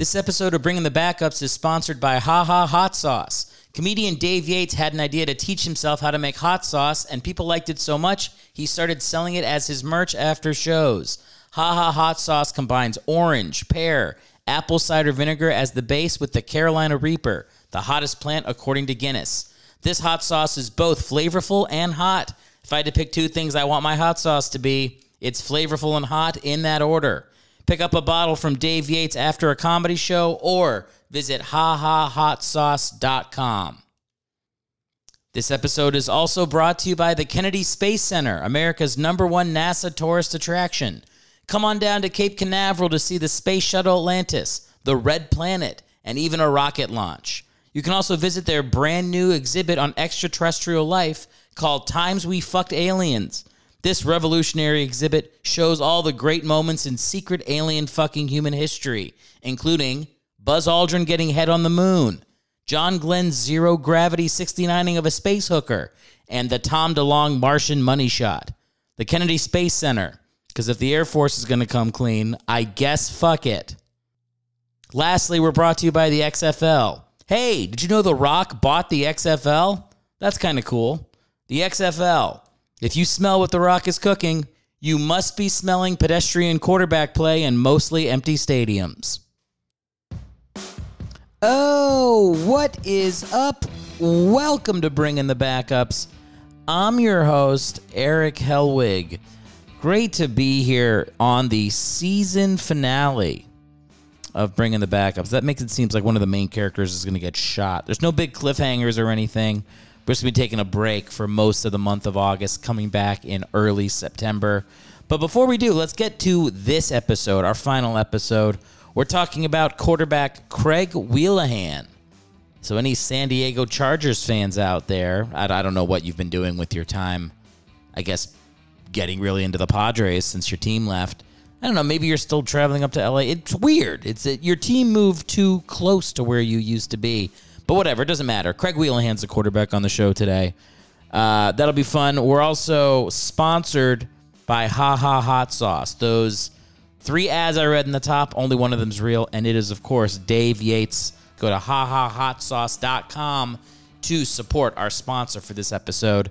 This episode of Bringing the Backups is sponsored by Ha Ha Hot Sauce. Comedian Dave Yates had an idea to teach himself how to make hot sauce, and people liked it so much, he started selling it as his merch after shows. Ha Ha Hot Sauce combines orange, pear, apple cider vinegar as the base with the Carolina Reaper, the hottest plant according to Guinness. This hot sauce is both flavorful and hot. If I had to pick two things I want my hot sauce to be, it's flavorful and hot in that order. Pick up a bottle from Dave Yates after a comedy show or visit hahahotsauce.com. This episode is also brought to you by the Kennedy Space Center, America's number one NASA tourist attraction. Come on down to Cape Canaveral to see the Space Shuttle Atlantis, the Red Planet, and even a rocket launch. You can also visit their brand new exhibit on extraterrestrial life called Times We Fucked Aliens. This revolutionary exhibit shows all the great moments in secret alien fucking human history, including Buzz Aldrin getting head on the moon, John Glenn's zero gravity 69ing of a space hooker, and the Tom DeLonge Martian money shot. The Kennedy Space Center, because if the Air Force is going to come clean, I guess fuck it. Lastly, we're brought to you by the XFL. Hey, did you know The Rock bought the XFL? That's kind of cool. The XFL. If you smell what The Rock is cooking, you must be smelling pedestrian quarterback play and mostly empty stadiums. Oh, what is up? Welcome to Bringing the Backups. I'm your host, Eric Hellwig. Great to be here on the season finale of Bringing the Backups. That makes it seem like one of the main characters is going to get shot. There's no big cliffhangers or anything. We're just going to be taking a break for most of the month of August, coming back in early September. But before we do, let's get to this episode, our final episode. We're talking about quarterback Craig Whelihan. So, any San Diego Chargers fans out there, I, I don't know what you've been doing with your time. I guess getting really into the Padres since your team left. I don't know. Maybe you're still traveling up to LA. It's weird. It's that your team moved too close to where you used to be. But whatever, it doesn't matter. Craig Whelihan's the quarterback on the show today. Uh, that'll be fun. We're also sponsored by Ha Ha Hot Sauce. Those three ads I read in the top, only one of them's real, and it is, of course, Dave Yates. Go to hahahotsauce.com to support our sponsor for this episode.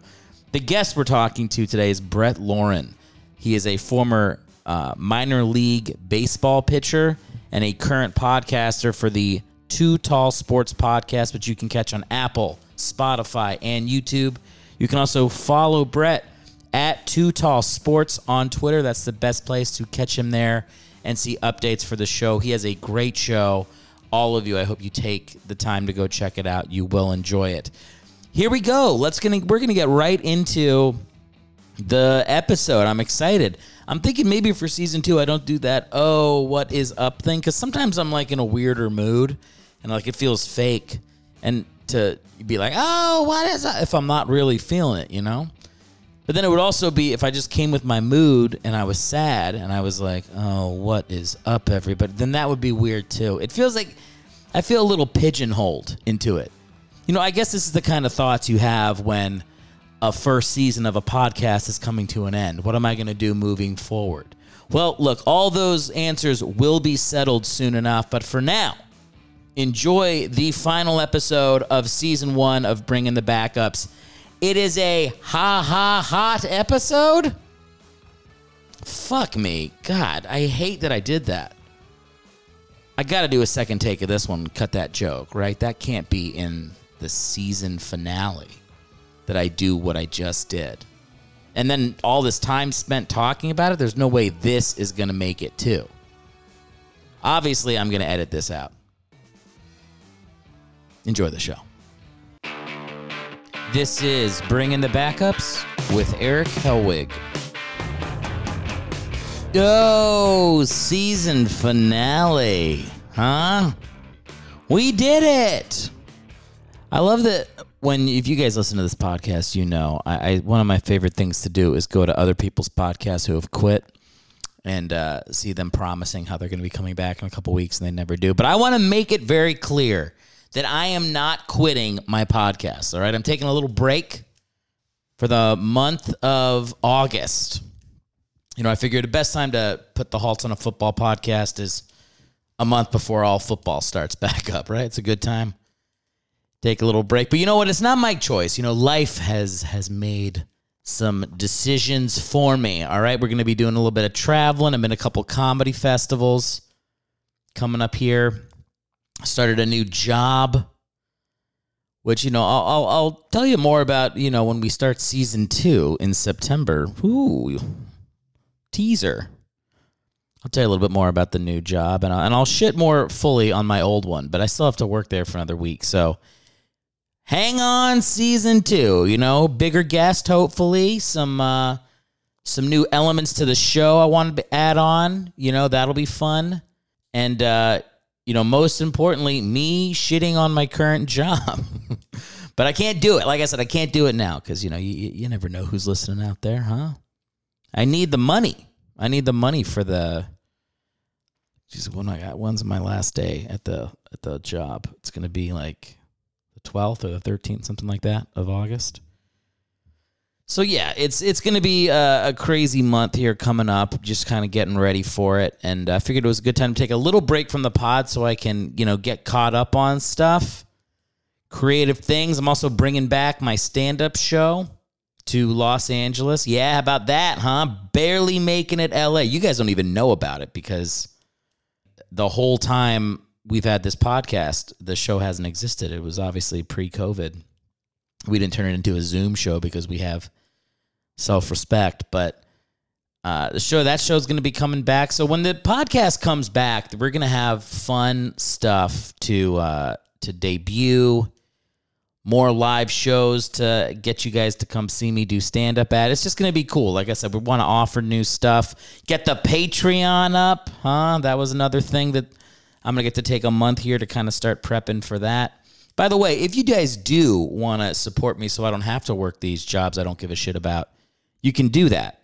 The guest we're talking to today is Brett Lauren. He is a former uh, minor league baseball pitcher and a current podcaster for the Too Tall Sports podcast, which you can catch on Apple, Spotify, and YouTube. You can also follow Brett at Too Tall Sports on Twitter. That's the best place to catch him there and see updates for the show. He has a great show. All of you, I hope you take the time to go check it out. You will enjoy it. Here we go. Let's gonna we're gonna get right into the episode. I'm excited. I'm thinking maybe for season two I don't do that. Oh, what is up thing? Because sometimes I'm like in a weirder mood and like it feels fake, and to be like, oh, what is that? If I'm not really feeling it, you know. But then it would also be if I just came with my mood and I was sad and I was like, oh, what is up, everybody? Then that would be weird too. It feels like I feel a little pigeonholed into it. You know, I guess this is the kind of thoughts you have when a first season of a podcast is coming to an end. What am I going to do moving forward? Well, look, all those answers will be settled soon enough. But for now, enjoy the final episode of season one of Bringing the Backups. It is a ha ha hot episode. Fuck me. God, I hate that I did that. I got to do a second take of this one, cut that joke, right? That can't be in the season finale that I do what I just did. And then all this time spent talking about it, there's no way this is going to make it too. Obviously, I'm going to edit this out. Enjoy the show. This is Bringing the Backups with Eric Hellwig. Oh, season finale, huh? We did it. I love that when if you guys listen to this podcast, you know I, I one of my favorite things to do is go to other people's podcasts who have quit and uh, see them promising how they're going to be coming back in a couple weeks and they never do. But I want to make it very clear that I am not quitting my podcast. All right, I'm taking a little break for the month of August. You know, I figured the best time to put the halts on a football podcast is a month before all football starts back up, right? It's a good time. Take a little break. But you know what? It's not my choice. You know, life has has made some decisions for me. All right. We're going to be doing a little bit of traveling. I've been a couple comedy festivals coming up here. Started a new job, which, you know, I'll, I'll, I'll tell you more about, you know, when we start season two in September. Ooh, teaser. I'll tell you a little bit more about the new job and I'll, and I'll shit more fully on my old one, but I still have to work there for another week. So, hang on season two you know bigger guest hopefully some uh some new elements to the show i wanted to add on you know that'll be fun and uh you know most importantly me shitting on my current job but i can't do it like i said i can't do it now because you know you, you never know who's listening out there huh i need the money i need the money for the Jeez, when I got when's my last day at the at the job? It's gonna be like the 12th or the 13th, something like that of August. So yeah, it's it's going to be a, a, crazy month here coming up. Just kind of getting ready for it, and I figured it was a good time to take a little break from the pod so I can you know get caught up on stuff, creative things. I'm also bringing back my stand up show to Los Angeles. Yeah, about that, huh? Barely making it LA. You guys don't even know about it because the whole time we've had this podcast, the show hasn't existed. It was obviously pre COVID. We didn't turn it into a Zoom show because we have self respect, but uh, the show that show is going to be coming back. So when the podcast comes back, we're going to have fun stuff to uh, to debut. More live shows to get you guys to come see me do stand up at. It's just going to be cool. Like I said, we want to offer new stuff. Get the Patreon up, huh? That was another thing that I'm going to get to take a month here to kind of start prepping for that. By the way, if you guys do want to support me so I don't have to work these jobs I don't give a shit about, you can do that.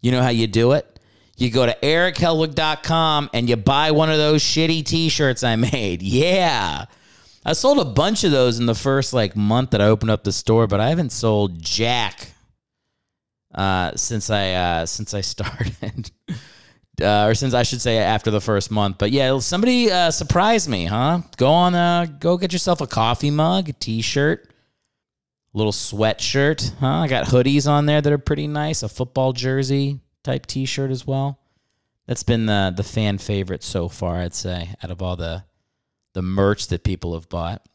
You know how you do it? You go to erichellwig.com and you buy one of those shitty t-shirts I made. Yeah. I sold a bunch of those in the first like month that I opened up the store, but I haven't sold jack uh, since I uh, since I started uh, or since I should say after the first month. But yeah, somebody uh, surprised me, huh? Go on, uh, go get yourself a coffee mug, a t-shirt, little sweatshirt, huh? I got hoodies on there that are pretty nice, a football jersey type t-shirt as well. That's been the the fan favorite so far, I'd say, out of all the the merch that people have bought.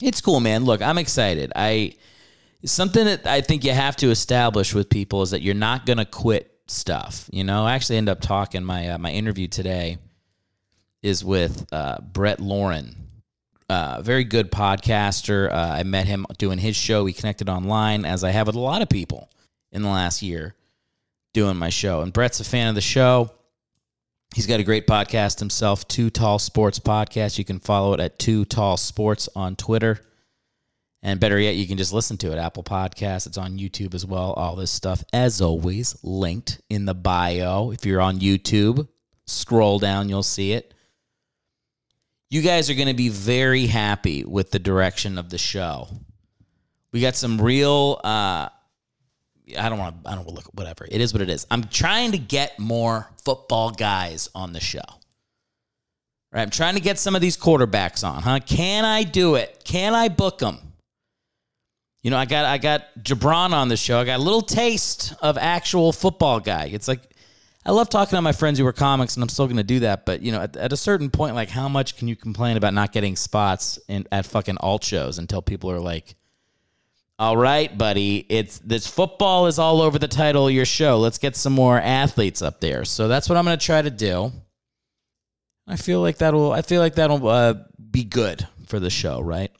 It's cool, man. Look, I'm excited. I something that I think you have to establish with people is that you're not going to quit stuff. You know, I actually end up talking my uh, my interview today is with uh, Brett Lauren, uh, very good podcaster. Uh, I met him doing his show. We connected online, as I have with a lot of people in the last year doing my show. And Brett's a fan of the show. He's got a great podcast himself, Too Tall Sports Podcast. You can follow it at Too Tall Sports on Twitter. And better yet, you can just listen to it. Apple Podcasts, it's on YouTube as well. All this stuff, as always, linked in the bio. If you're on YouTube, scroll down, you'll see it. You guys are going to be very happy with the direction of the show. We got some real. Uh, I don't want to. I don't look. Whatever. It is what it is. I'm trying to get more football guys on the show. Right. I'm trying to get some of these quarterbacks on. Huh? Can I do it? Can I book them? You know, I got I got Jabron on the show. I got a little taste of actual football guy. It's like I love talking to my friends who are comics, and I'm still going to do that. But you know, at, at, a certain point, like how much can you complain about not getting spots in at fucking alt shows until people are like, "All right, buddy, it's this football is all over the title of your show. Let's get some more athletes up there." So that's what I'm going to try to do. I feel like that'll I feel like that'll uh, be good for the show, right?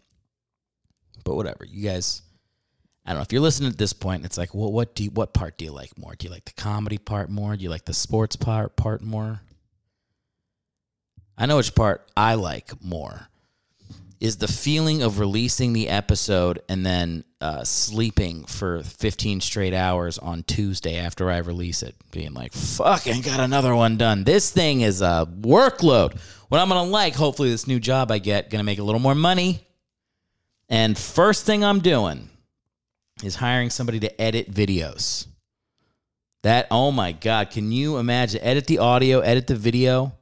But whatever, you guys I don't know if you're listening at this point. It's like, well, what do you, what part do you like more? Do you like the comedy part more? Do you like the sports part part more? I know which part I like more. Is the feeling of releasing the episode and then uh, sleeping for 15 straight hours on Tuesday after I release it, being like, fucking got another one done. This thing is a workload. What I'm gonna like, hopefully, this new job I get, gonna make a little more money. And first thing I'm doing is hiring somebody to edit videos. That, oh my God, can you imagine? Edit the audio, edit the video.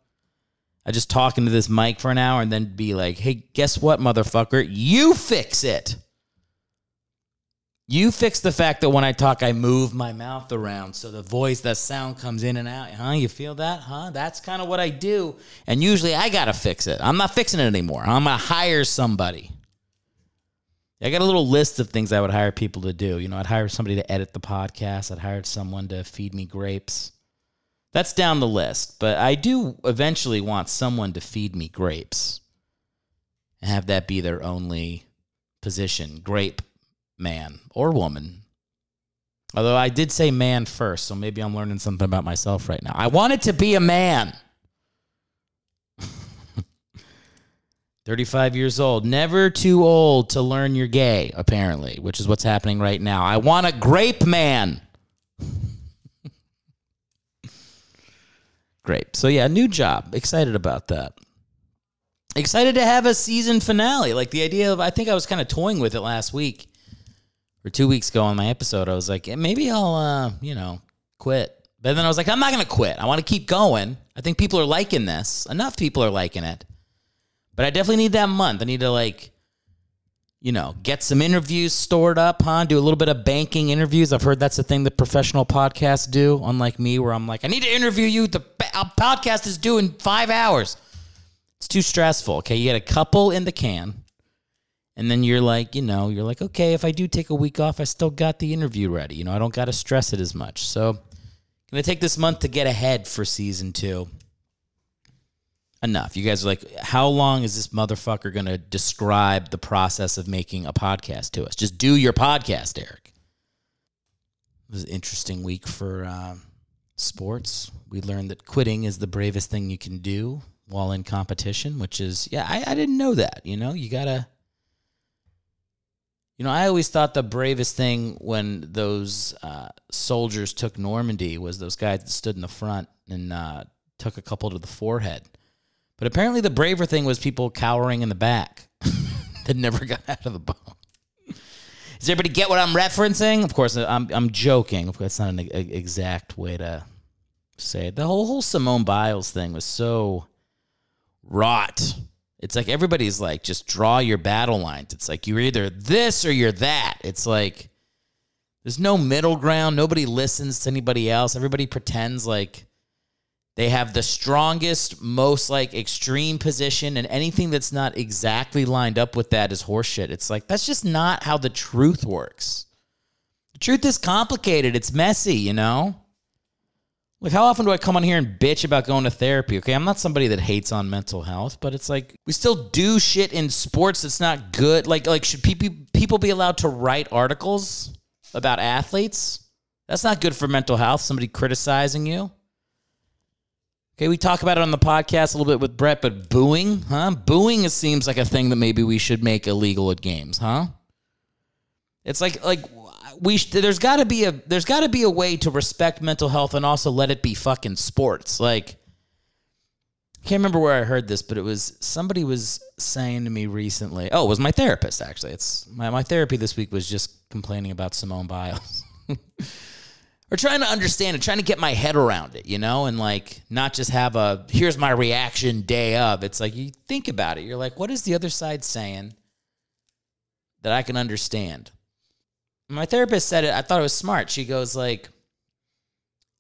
I just talk into this mic for an hour and then be like, hey, guess what, motherfucker? You fix it. You fix the fact that when I talk, I move my mouth around so the voice, that sound comes in and out. Huh? You feel that? Huh? That's kind of what I do. And usually I got to fix it. I'm not fixing it anymore. I'm going to hire somebody. I got a little list of things I would hire people to do. You know, I'd hire somebody to edit the podcast, I'd hire someone to feed me grapes. That's down the list. But I do eventually want someone to feed me grapes and have that be their only position. Grape man or woman. Although I did say man first, so maybe I'm learning something about myself right now. I wanted to be a man. 35 years old, never too old to learn you're gay, apparently, which is what's happening right now. I want a grape man. Great. So, yeah, new job. Excited about that. Excited to have a season finale. Like the idea of, I think I was kind of toying with it last week or two weeks ago on my episode, I was like, maybe I'll, uh, you know, quit. But then I was like, I'm not going to quit. I want to keep going. I think people are liking this. Enough people are liking it. But I definitely need that month. I need to, like, you know, get some interviews stored up, huh? Do a little bit of banking interviews. I've heard that's the thing that professional podcasts do, unlike me, where I'm like, I need to interview you. The podcast is due in five hours. It's too stressful. Okay. You get a couple in the can. And then you're like, you know, you're like, okay, if I do take a week off, I still got the interview ready. You know, I don't got to stress it as much. So, gonna take this month to get ahead for season two. Enough. You guys are like, how long is this motherfucker gonna describe the process of making a podcast to us? Just do your podcast, Eric. It was an interesting week for uh, sports. We learned that quitting is the bravest thing you can do while in competition, which is, yeah, I, I didn't know that. You know, you gotta you know, I always thought the bravest thing when those uh, soldiers took Normandy was those guys that stood in the front and uh, took a couple to the forehead. But apparently, the braver thing was people cowering in the back that never got out of the boat. Does everybody get what I'm referencing? Of course, I'm I'm joking. Of course, that's not an exact way to say it. The whole whole Simone Biles thing was so rot. It's like everybody's like, just draw your battle lines. It's like you're either this or you're that. It's like there's no middle ground. Nobody listens to anybody else. Everybody pretends like they have the strongest, most like extreme position, and anything that's not exactly lined up with that is horseshit. It's like that's just not how the truth works. The truth is complicated. It's messy, you know? Like, how often do I come on here and bitch about going to therapy? Okay, I'm not somebody that hates on mental health, but it's like we still do shit in sports that's not good. Like, like should people people be allowed to write articles about athletes? That's not good for mental health. Somebody criticizing you. Okay, we talk about it on the podcast a little bit with Brett, but booing, huh? Booing it seems like a thing that maybe we should make illegal at games, huh? It's like like we sh- there's got to be a there's got to be a way to respect mental health and also let it be fucking sports. Like I can't remember where I heard this, but it was somebody was saying to me recently. Oh, it was my therapist actually. It's my my therapy this week was just complaining about Simone Biles. or trying to understand it, trying to get my head around it, you know, and like not just have a here's my reaction day of. It's like you think about it. You're like, what is the other side saying that I can understand? my therapist said it. I thought it was smart. She goes like,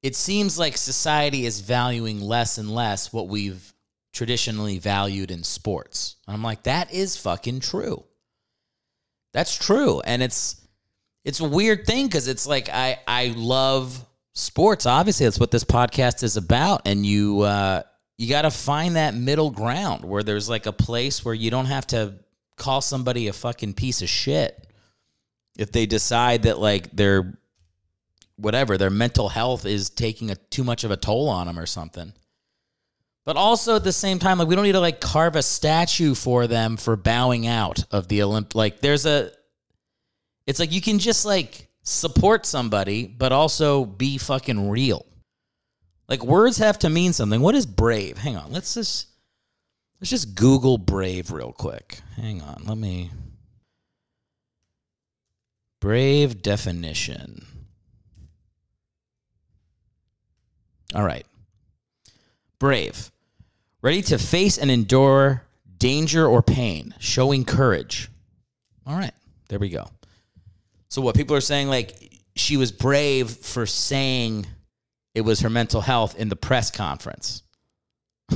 it seems like society is valuing less and less what we've traditionally valued in sports. And I'm like, that is fucking true. That's true. And it's it's a weird thing because it's like I I love sports. Obviously, that's what this podcast is about. And you uh you gotta find that middle ground where there's like a place where you don't have to call somebody a fucking piece of shit if they decide that like their whatever their mental health is taking a too much of a toll on them or something but also at the same time like we don't need to like carve a statue for them for bowing out of the olymp like there's a it's like you can just like support somebody but also be fucking real like words have to mean something what is brave hang on let's just let's just google brave real quick hang on let me Brave definition. All right. Brave. Ready to face and endure danger or pain, showing courage. All right, there we go. So, what people are saying, like, she was brave for saying it was her mental health in the press conference.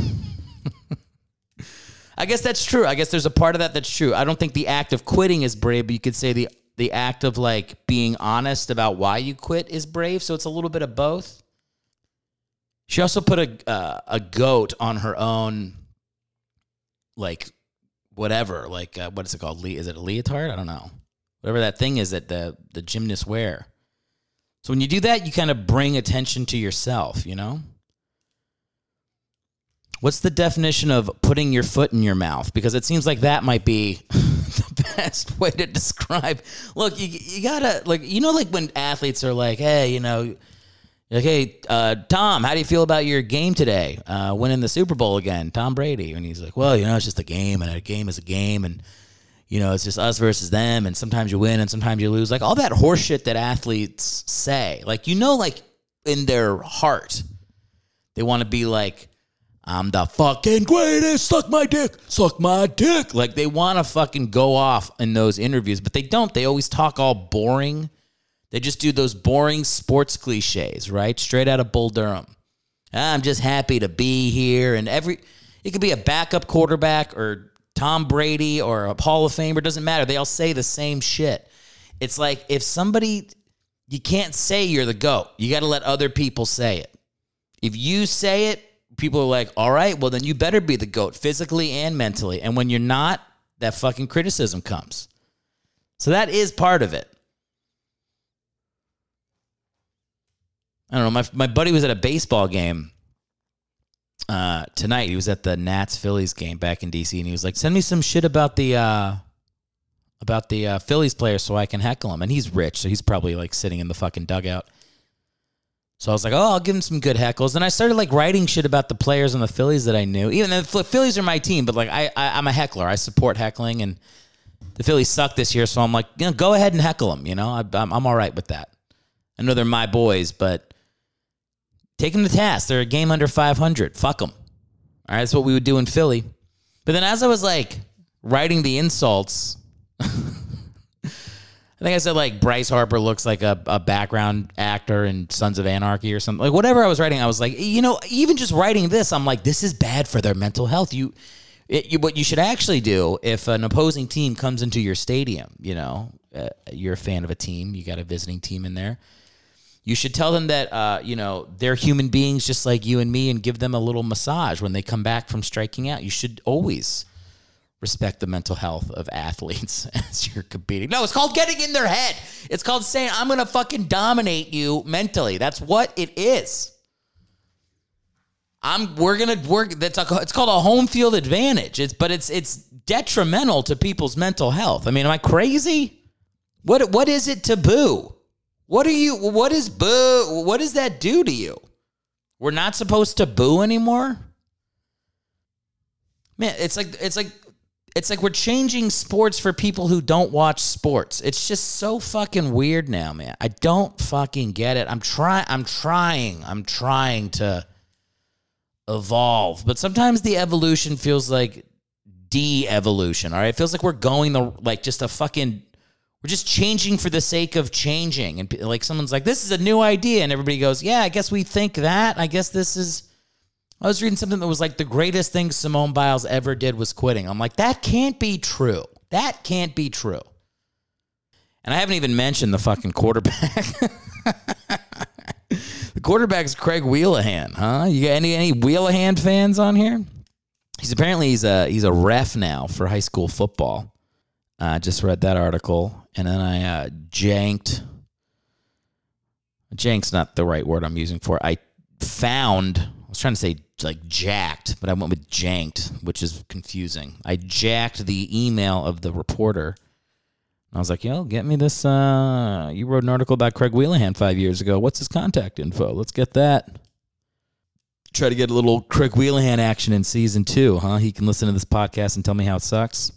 I guess that's true. I guess there's a part of that that's true. I don't think the act of quitting is brave, but you could say the the act of like being honest about why you quit is brave. So it's a little bit of both. She also put a uh, a goat on her own, like whatever, like uh, what is it called? Le- is it a leotard? I don't know. Whatever that thing is that the the gymnasts wear. So when you do that, you kind of bring attention to yourself. You know. What's the definition of putting your foot in your mouth? Because it seems like that might be the best way to describe. Look, you, you gotta like you know like when athletes are like, hey, you know, like hey, uh, Tom, how do you feel about your game today? Uh, winning the Super Bowl again, Tom Brady, and he's like, well, you know, it's just a game, and a game is a game, and you know, it's just us versus them, and sometimes you win and sometimes you lose. Like all that horseshit that athletes say, like you know, like in their heart, they want to be like I'm the fucking greatest. Suck my dick. Suck my dick. Like they want to fucking go off in those interviews, but they don't. They always talk all boring. They just do those boring sports cliches, right? Straight out of Bull Durham. Ah, I'm just happy to be here. And every, it could be a backup quarterback or Tom Brady or a Hall of Famer. Doesn't matter. They all say the same shit. It's like if somebody, you can't say you're the GOAT. You got to let other people say it. If you say it, people are like, all right, well, then you better be the GOAT physically and mentally. And when you're not, that fucking criticism comes. So that is part of it. I don't know. My, my buddy was at a baseball game uh, tonight. He was at the Nats Phillies game back in DC, and he was like, "Send me some shit about the uh, about the uh, Phillies players so I can heckle him." And he's rich, so he's probably like sitting in the fucking dugout. So I was like, oh, I'll give him some good heckles. And I started like writing shit about the players on the Phillies that I knew. Even the Phillies are my team, but like I, I am a heckler. I support heckling, and the Phillies suck this year. So I'm like, you know, go ahead and heckle them. You know, I, I'm I'm all right with that. I know they're my boys, but take them to task. They're a game under 500. Fuck them. All right, that's what we would do in Philly. But then as I was like writing the insults. I think I said like Bryce Harper looks like a, a background actor in Sons of Anarchy or something. Like whatever I was writing, I was like, you know, even just writing this, I'm like, this is bad for their mental health. You, it, you what you should actually do if an opposing team comes into your stadium, you know, uh, you're a fan of a team, you got a visiting team in there. You should tell them that uh, you know they're human beings just like you and me, and give them a little massage when they come back from striking out. You should always respect the mental health of athletes as you're competing. No, it's called getting in their head. It's called saying, I'm going to fucking dominate you mentally. That's what it is. I'm we're gonna work that's a, it's called a home field advantage. It's but it's it's detrimental to people's mental health. I mean, am I crazy? What what is it to boo? What are you what is boo what does that do to you? We're not supposed to boo anymore? Man, it's like it's like it's like we're changing sports for people who don't watch sports. It's just so fucking weird now, man. I don't fucking get it. I'm trying I'm trying. I'm trying to evolve, but sometimes the evolution feels like de-evolution, all right? It feels like we're going the like just a fucking we're just changing for the sake of changing and like someone's like this is a new idea and everybody goes, "Yeah, I guess we think that. I guess this is I was reading something that was like the greatest thing Simone Biles ever did was quitting. I'm like, that can't be true. That can't be true. And I haven't even mentioned the fucking quarterback. the quarterback's Craig Whelihan, huh? You got any any Whelihan fans on here? He's apparently he's a he's a ref now for high school football. I uh, just read that article, and then I uh, janked. Jank's not the right word I'm using for. It. I found I was trying to say like jacked, but I went with janked, which is confusing. I jacked the email of the reporter. I was like, yo, get me this. Uh, you wrote an article about Craig Whelihan five years ago. What's his contact info? Let's get that. Try to get a little Craig Whelihan action in season two, huh? He can listen to this podcast and tell me how it sucks.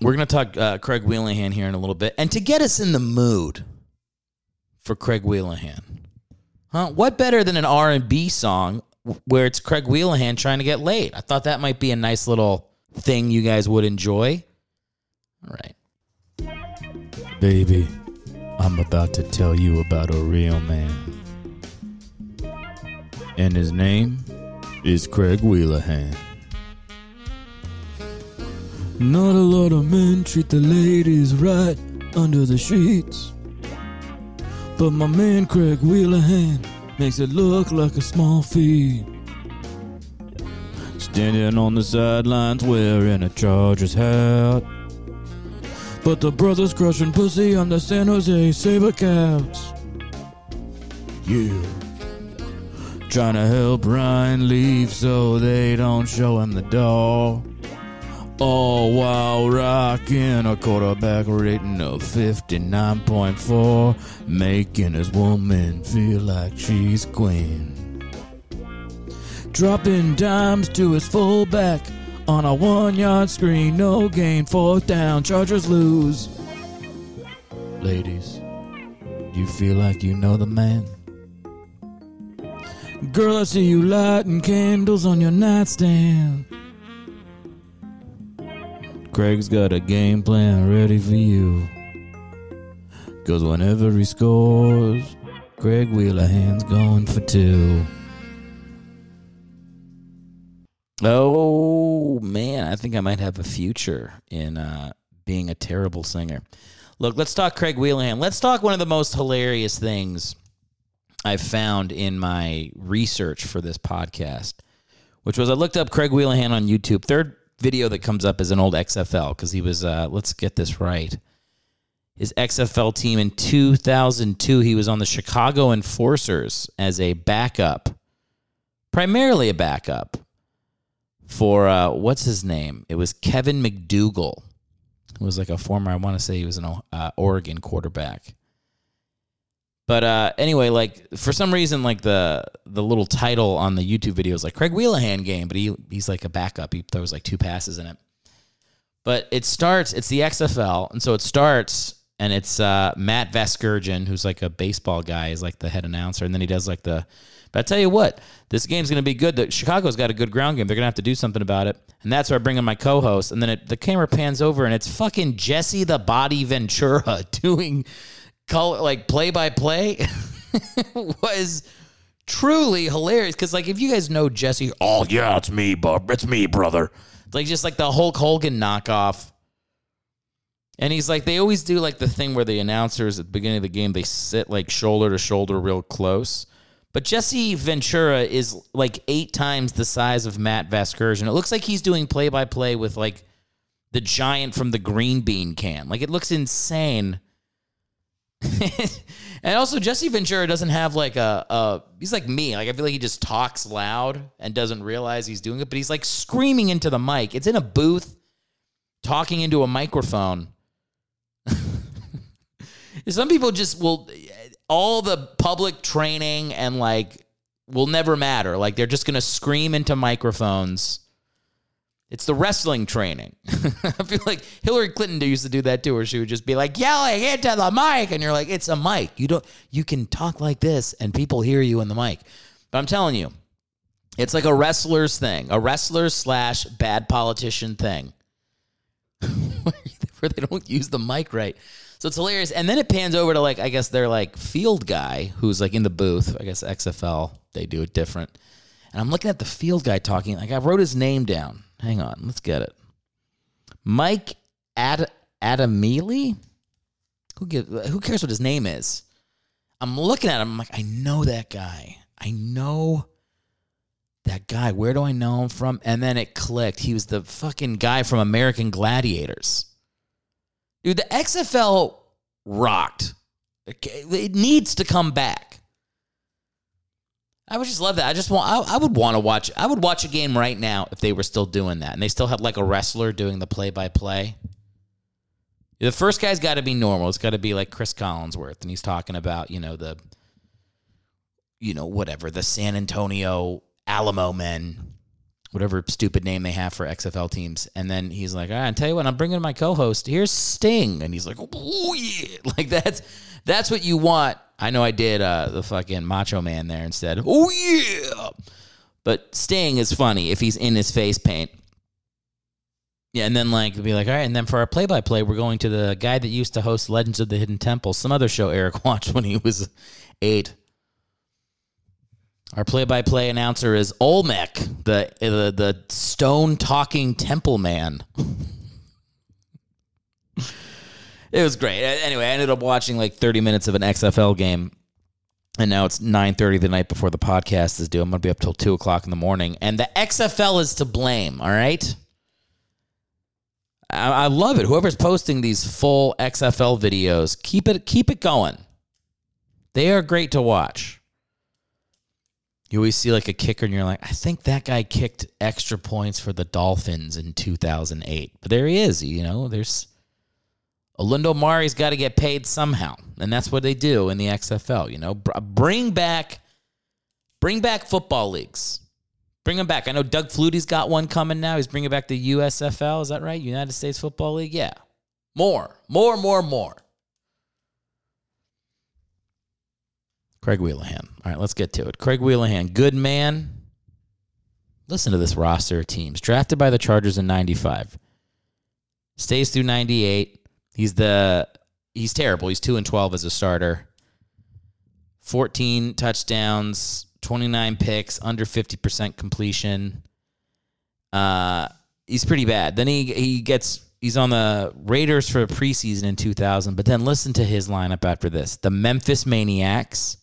We're going to talk uh, Craig Whelihan here in a little bit. And to get us in the mood for Craig Whelihan, huh? What better than an R&B song where it's Craig Whelihan trying to get laid. I thought that might be a nice little thing you guys would enjoy. All right. Baby, I'm about to tell you about a real man. And his name is Craig Whelihan. Not a lot of men treat the ladies right under the sheets. But my man Craig Whelihan makes it look like a small feat. Standing on the sidelines wearing a Chargers hat. But the brothers crushing pussy on the San Jose Sabercats. Yeah. Trying to help Ryan Leaf so they don't show him the door. Oh, All while rocking a quarterback rating of 59.4, making his woman feel like she's queen. Dropping dimes to his fullback on a one yard screen, no gain, fourth down, Chargers lose. Ladies, you feel like you know the man? Girl, I see you lighting candles on your nightstand. Craig's got a game plan ready for you. Cause whenever he scores, Craig Whelihan's going for two. Oh man, I think I might have a future in uh, being a terrible singer. Look, let's talk Craig Whelihan. Let's talk one of the most hilarious things I've found in my research for this podcast, which was I looked up Craig Whelihan on YouTube. Third video that comes up is an old XFL because he was. Uh, let's get this right. His XFL team in 2002, he was on the Chicago Enforcers as a backup, primarily a backup for uh, what's his name? It was Kevin McDougal. It was like a former, I want to say he was an uh, Oregon quarterback. But uh, anyway, like for some reason, like the the little title on the YouTube video is like Craig Whelihan game, but he he's like a backup. He throws like two passes in it. But it starts. It's the XFL, and so it starts, and it's uh, Matt Vasgersian, who's like a baseball guy, is like the head announcer, and then he does like the. But I tell you what, this game's going to be good. The, Chicago's got a good ground game. They're going to have to do something about it, and that's where I bring in my co-host. And then it, the camera pans over, and it's fucking Jesse the Body Ventura doing color like play by play was truly hilarious because like if you guys know Jesse, oh yeah, it's me, Bob, it's me, brother. Like just like the Hulk Hogan knockoff. And he's like, they always do like the thing where the announcers at the beginning of the game they sit like shoulder to shoulder real close. But Jesse Ventura is like eight times the size of Matt Vasgersian. It looks like he's doing play by play with like the giant from the green bean can. Like it looks insane. and also Jesse Ventura doesn't have like a, a he's like me. Like I feel like he just talks loud and doesn't realize he's doing it, but he's like screaming into the mic. It's in a booth talking into a microphone. Some people just will all the public training and like will never matter. Like they're just to scream into microphones. It's the wrestling training. I feel like Hillary Clinton used to do that too, where she would just be like yelling into the mic, and you're like, it's a mic. You don't. You can talk like this, and people hear you in the mic. But I'm telling you, it's like a wrestler's thing, a wrestler slash bad politician thing, where they don't use the mic right. So it's hilarious. And then it pans over to like I guess they're like field guy who's like in the booth. I guess XFL they do it different. And I'm looking at the field guy talking. Like I wrote his name down. Hang on, let's get it. Mike Ad Adamle. Who give, Who cares what his name is? I'm looking at him. I'm like, I know that guy. I know that guy. Where do I know him from? And then it clicked. He was the fucking guy from American Gladiators. Dude, the XFL rocked. It needs to come back. I would just love that. I just want. I, I would want to watch. I would watch a game right now if they were still doing that, and they still have like a wrestler doing the play-by-play. The first guy's got to be normal. It's got to be like Cris Collinsworth, and he's talking about you know the, you know whatever the San Antonio Alamo men, whatever stupid name they have for XFL teams, and then he's like, "All right, I tell you what, I'm bringing my co-host. Here's Sting," and he's like, "Oh yeah!" Like that's that's what you want I know I did uh, the fucking Macho Man there instead. Oh yeah, But Sting is funny if he's in his face paint. Yeah, and then like be like, all right, and then for our play by play, we're going to the guy that used to host Legends of the Hidden Temple, some other show Eric watched when he was eight. Our play by play announcer is Olmec, the the the stone talking temple man. it was great. Anyway, I ended up watching like 30 minutes of an XFL game. And now it's 9.30 the night before the podcast is due. I'm to be up till 2 o'clock in the morning. And the XFL is to blame, all right? I, I love it. Whoever's posting these full XFL videos, keep it keep it going. They are great to watch. You always see like a kicker, and you're like, I think that guy kicked extra points for the Dolphins in 2008. But there he is. You know, there's Olindo Mare's got to get paid somehow, and that's what they do in the XFL. You know, bring back, bring back football leagues. Bring them back. I know Doug Flutie's got one coming now. He's bringing back the USFL. Is that right? United States Football League. Yeah, more, more, more, more. Craig Whelihan. All right, let's get to it. Craig Whelihan, good man. Listen to this roster of teams. Drafted by the Chargers in 95. Stays through 98. He's the he's terrible. He's 2 and 12 as a starter. 14 touchdowns, 29 picks, under 50% completion. Uh he's pretty bad. Then he he gets he's on the Raiders for a preseason in 2000, but then listen to his lineup after this. The Memphis Maniax,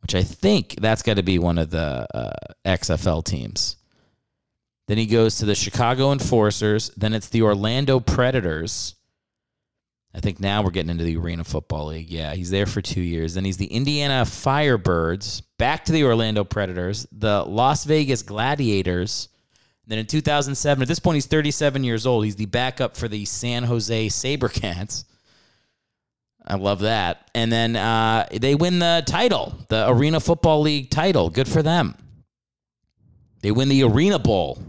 which I think that's got to be one of the uh, XFL teams. Then he goes to the Chicago Enforcers. Then it's the Orlando Predators. I think now we're getting into the Arena Football League. Yeah, he's there for two years. Then he's the Indiana Firebirds, back to the Orlando Predators, the Las Vegas Gladiators. Then in 2007, at this point, he's 37 years old. He's the backup for the San Jose Sabercats. I love that. And then uh, they win the title, the Arena Football League title. Good for them. They win the Arena Bowl.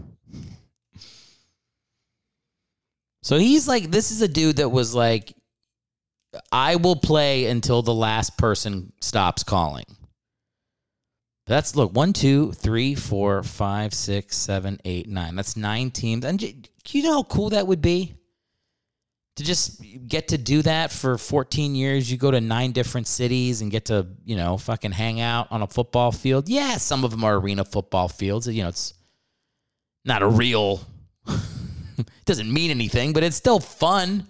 So he's like, this is a dude that was like, I will play until the last person stops calling. That's look one, two, three, four, five, six, seven, eight, nine. That's nine teams. And you know how cool that would be? to just get to do that for 14 years. You go to nine different cities and get to, you know, fucking hang out on a football field. Yeah, some of them are arena football fields. You know, it's not a real, it doesn't mean anything, but it's still fun.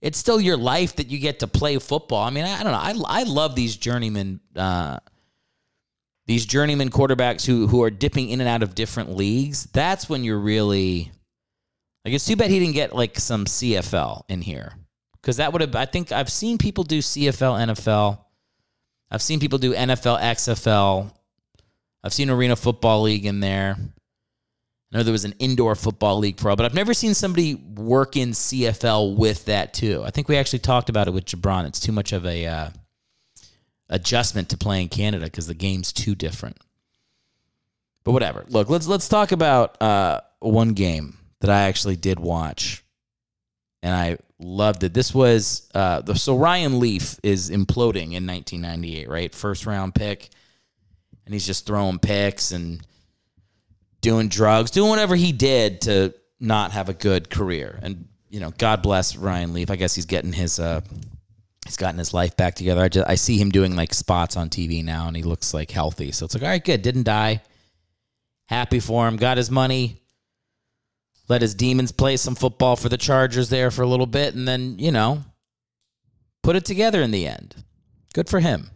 It's still your life that you get to play football. I mean, I, I don't know. I, I love these journeyman, uh, these journeyman quarterbacks who who are dipping in and out of different leagues. That's when you're really like it's too bad he didn't get like some CFL in here because that would have. I think I've seen people do CFL, NFL. I've seen people do NFL, XFL. I've seen Arena Football League in there. I know there was an indoor football league for all, but I've never seen somebody work in CFL with that too. I think we actually talked about it with Jabron. It's too much of a uh, adjustment to playing Canada because the game's too different. But whatever. Look, let's let's talk about uh, one game that I actually did watch, and I loved it. This was uh, the, so Ryan Leaf is imploding in 1998, right? First round pick, and he's just throwing picks and doing drugs, doing whatever he did to not have a good career. And you know, God bless Ryan Leaf. I guess he's getting his uh, he's gotten his life back together. I just I see him doing like spots on TV now, and he looks like healthy. So it's like, all right, good. Didn't die. Happy for him. Got his money let his demons play some football for the Chargers there for a little bit, and then you know, put it together in the end. Good for him.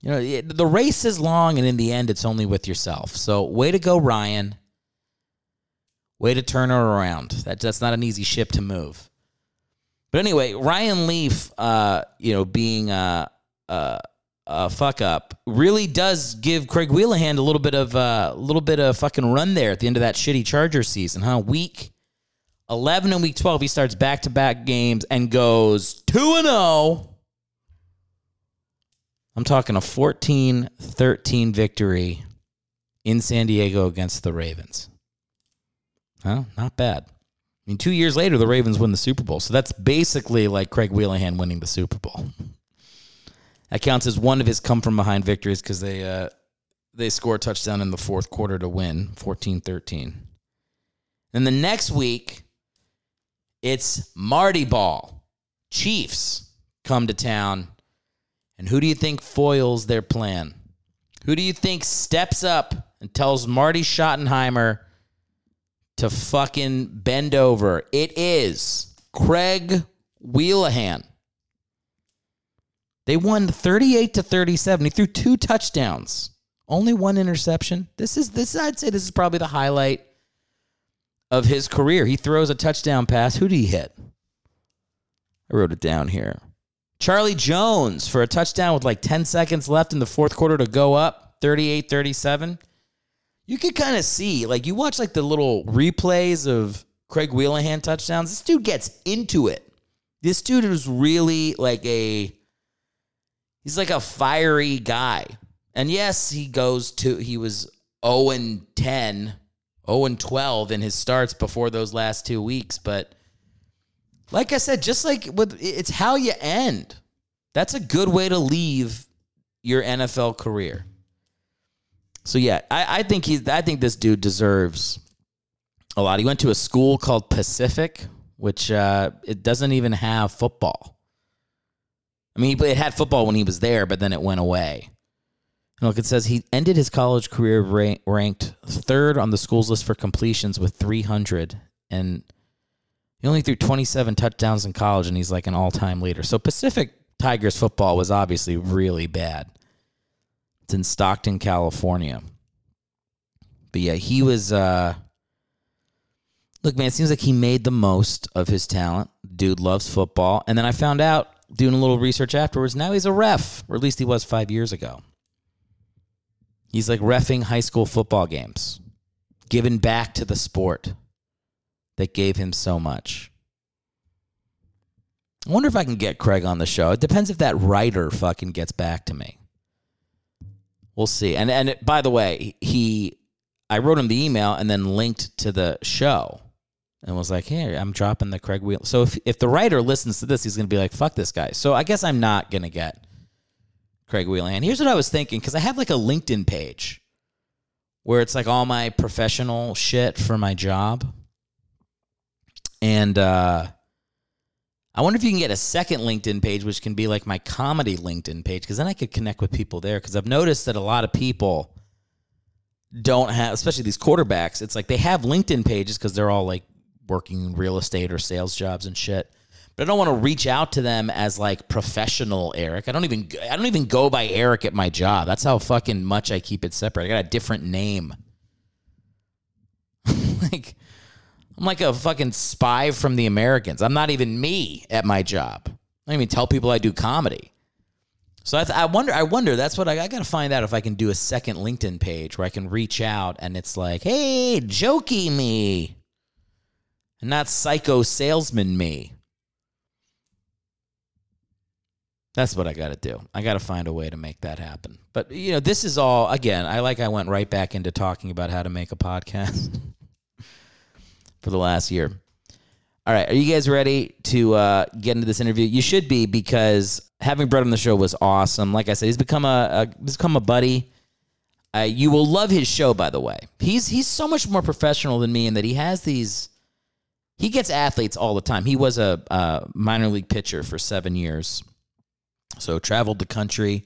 You know, the race is long, and in the end, it's only with yourself. So, way to go, Ryan. Way to turn her around. That, that's not an easy ship to move. But anyway, Ryan Leaf, uh, you know, being a, a, a, fuck up, really does give Craig Whelihan a little bit of a uh, little bit of fucking run there at the end of that shitty Charger season, huh? Week 11 and week 12, he starts back to back games and goes 2 and 0. I'm talking a 14 13 victory in San Diego against the Ravens. Huh? Not bad. I mean, two years later, the Ravens win the Super Bowl. So that's basically like Craig Whelihan winning the Super Bowl. That counts as one of his come from behind victories because they uh, they score a touchdown in the fourth quarter to win 14-13. Then the next week, it's Marty Ball. Chiefs come to town. And who do you think foils their plan? Who do you think steps up and tells Marty Schottenheimer to fucking bend over? It is Craig Whelihan. They won 38 to 37. He threw two touchdowns, only one interception. This is this I'd say this is probably the highlight of his career. He throws a touchdown pass. Who did he hit? I wrote it down here. Charlie Jones for a touchdown with like 10 seconds left in the fourth quarter to go up 38 37. You could kind of see, like, you watch like the little replays of Craig Whelihan touchdowns. This dude gets into it. This dude is really like a, he's like a fiery guy. And yes, he goes to, he was 0 and 10, 0 and 12 in his starts before those last two weeks, but like I said, just like with it's how you end. That's a good way to leave your NFL career. So yeah, I, I think he's I think this dude deserves a lot. He went to a school called Pacific, which uh, it doesn't even have football. I mean, it had football when he was there, but then it went away. And look, it says he ended his college career ranked third on the school's list for completions with 300, and he only threw 27 touchdowns in college, and he's like an all-time leader. So Pacific Tigers football was obviously really bad. In Stockton, California. But yeah, he was. Uh, look, man, it seems like he made the most of his talent. Dude loves football, and then I found out doing a little research afterwards. Now he's a ref, or at least he was five years ago. He's like refing high school football games, giving back to the sport that gave him so much. I wonder if I can get Craig on the show. It depends if that writer fucking gets back to me. We'll see. And and by the way, he I wrote him the email and then linked to the show and was like, "Hey, I'm dropping the Craig Wheel." So if if the writer listens to this, he's going to be like, "Fuck this guy." So I guess I'm not going to get Craig Whelihan. Here's what I was thinking because I have like a LinkedIn page where it's like all my professional shit for my job. And uh, I wonder if you can get a second LinkedIn page, which can be like my comedy LinkedIn page, because then I could connect with people there. Because I've noticed that a lot of people don't have, especially these quarterbacks, it's like they have LinkedIn pages because they're all like working in real estate or sales jobs and shit but I don't want to reach out to them as like professional Eric. I don't even I don't even go by Eric at my job. That's how fucking much I keep it separate. I got a different name. like I'm like a fucking spy from the Americans. I'm not even me at my job. I don't even tell people I do comedy. So I, th- I wonder. I wonder. That's what I, I got to find out if I can do a second LinkedIn page where I can reach out and it's like, "Hey, jokey me," and not psycho salesman me. That's what I got to do. I got to find a way to make that happen. But you know, this is all again. I like I went right back into talking about how to make a podcast for the last year. All right, are you guys ready to uh, get into this interview? You should be because having Brett on the show was awesome. Like I said, he's become a, a he's become a buddy. Uh, you will love his show, by the way. He's he's so much more professional than me in that he has these. He gets athletes all the time. He was a, minor league pitcher for seven years so traveled the country,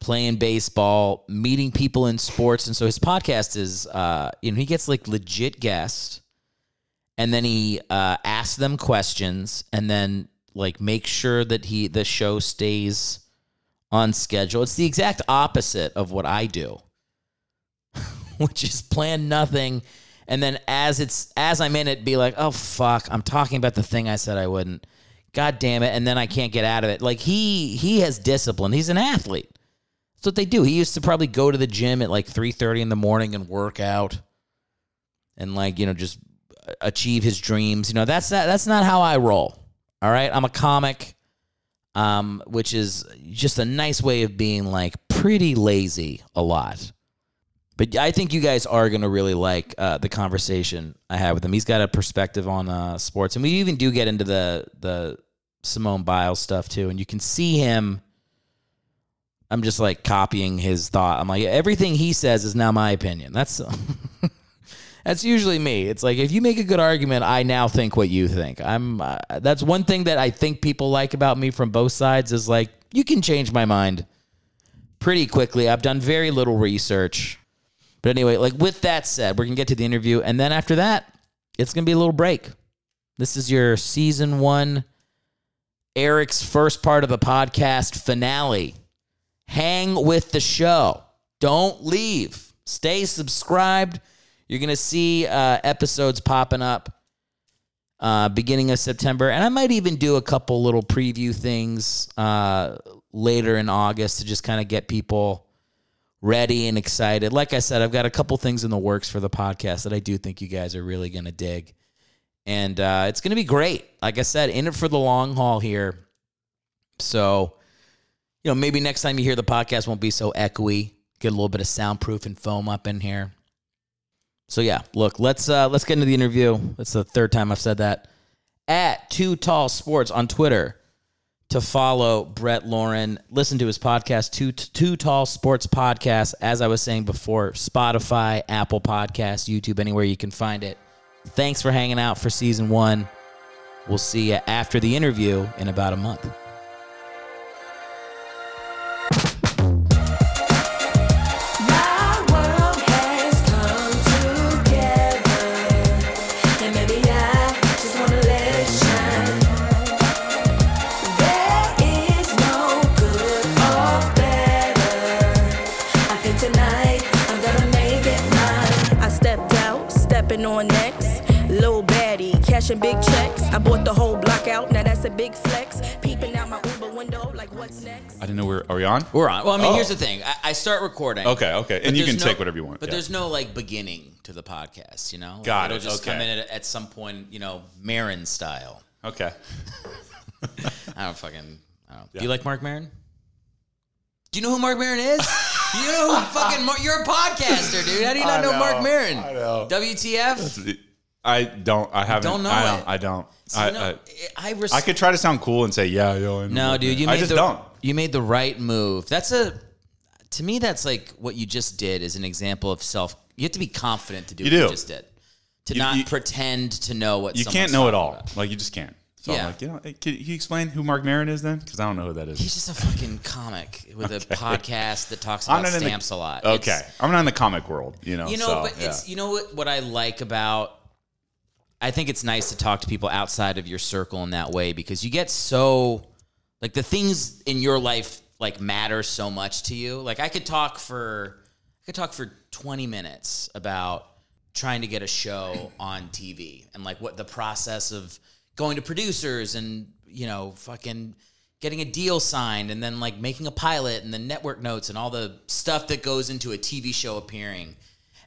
playing baseball, meeting people in sports, and so his podcast is, uh, you know, he gets like legit guests, and then he uh, asks them questions, and then like make sure that he the show stays on schedule. It's the exact opposite of what I do, which is plan nothing. And then as it's as I'm in it, be like, oh fuck, I'm talking about the thing I said I wouldn't. God damn it, and then I can't get out of it. Like he he has discipline. He's an athlete. That's what they do. He used to probably go to the gym at like 3:30 in the morning and work out and like, you know, just achieve his dreams. You know, that's not, that's not how I roll. All right? I'm a comic um which is just a nice way of being like pretty lazy a lot. But I think you guys are going to really like uh, the conversation I had with him. He's got a perspective on uh, sports, and we even do get into the the Simone Biles stuff too. And you can see him I'm just like copying his thought. I'm like everything he says is now my opinion. That's that's usually me. It's like if you make a good argument, I now think what you think. I'm uh, that's one thing that I think people like about me from both sides is like you can change my mind pretty quickly. I've done very little research. But anyway, like with that said, we're going to get to the interview and then after that, it's going to be a little break. This is your season 1 Eric's first part of the podcast finale. Hang with the show. Don't leave. Stay subscribed. You're going to see uh, episodes popping up uh, beginning of September. And I might even do a couple little preview things uh, later in August to just kind of get people ready and excited. Like I said, I've got a couple things in the works for the podcast that I do think you guys are really going to dig. And uh, it's going to be great. Like I said, in it for the long haul here. So, you know, maybe next time you hear the podcast won't be so echoey. Get a little bit of soundproof and foam up in here. So yeah, look, let's uh, let's get into the interview. That's the third time I've said that. At Too Tall Sports on Twitter to follow Brett Lauren. Listen to his podcast, Too Too Tall Sports Podcast. As I was saying before, Spotify, Apple Podcasts, YouTube, anywhere you can find it. Thanks for hanging out for season one. We'll see you after the interview in about a month. Cashing big checks. I bought the whole block out, now that's a big flex. Peeping out my Uber window, like what's next? I didn't know we're. Are we on? We're on. Well, I mean, Oh. here's the thing. I, I start recording. Okay, okay. but And you there's can take whatever you want, But yeah. there's no like beginning to the podcast, you know? Like, Got it'll it, just come okay. in at, at some point, you know, Maron style. Okay. I don't fucking. I don't. Do you like Mark Maron? Do you know who Mark Maron is? you know who fucking Mark? You're a podcaster, dude. How do you not I know, know, Mark Maron? I know. WTF? I don't. I haven't. don't know I it. don't. I don't. So, I, you know, I, I, res- I could try to sound cool and say, yeah, yo. I know No, dude, you made I just the don't. you made the right move. That's a to me that's like what you just did is an example of self. You have to be confident to do You what you just did. To You- not you- pretend to know what You can't know it all. about. Like you just can't. So Yeah. I'm like, you know, can you explain who Mark Maron is then? Because I don't know who that is. He's just a fucking comic with a podcast that talks about in the- stamps a lot. Okay, It's- I'm not in the comic world. You know. you know, so, but yeah. it's you know what what I like about. I think it's nice to talk to people outside of your circle in that way because you get so like the things in your life like matter so much to you. Like I could talk for I could talk for 20 minutes about trying to get a show on TV and like what the process of going to producers and you know fucking getting a deal signed and then like making a pilot and then network notes and all the stuff that goes into a TV show appearing.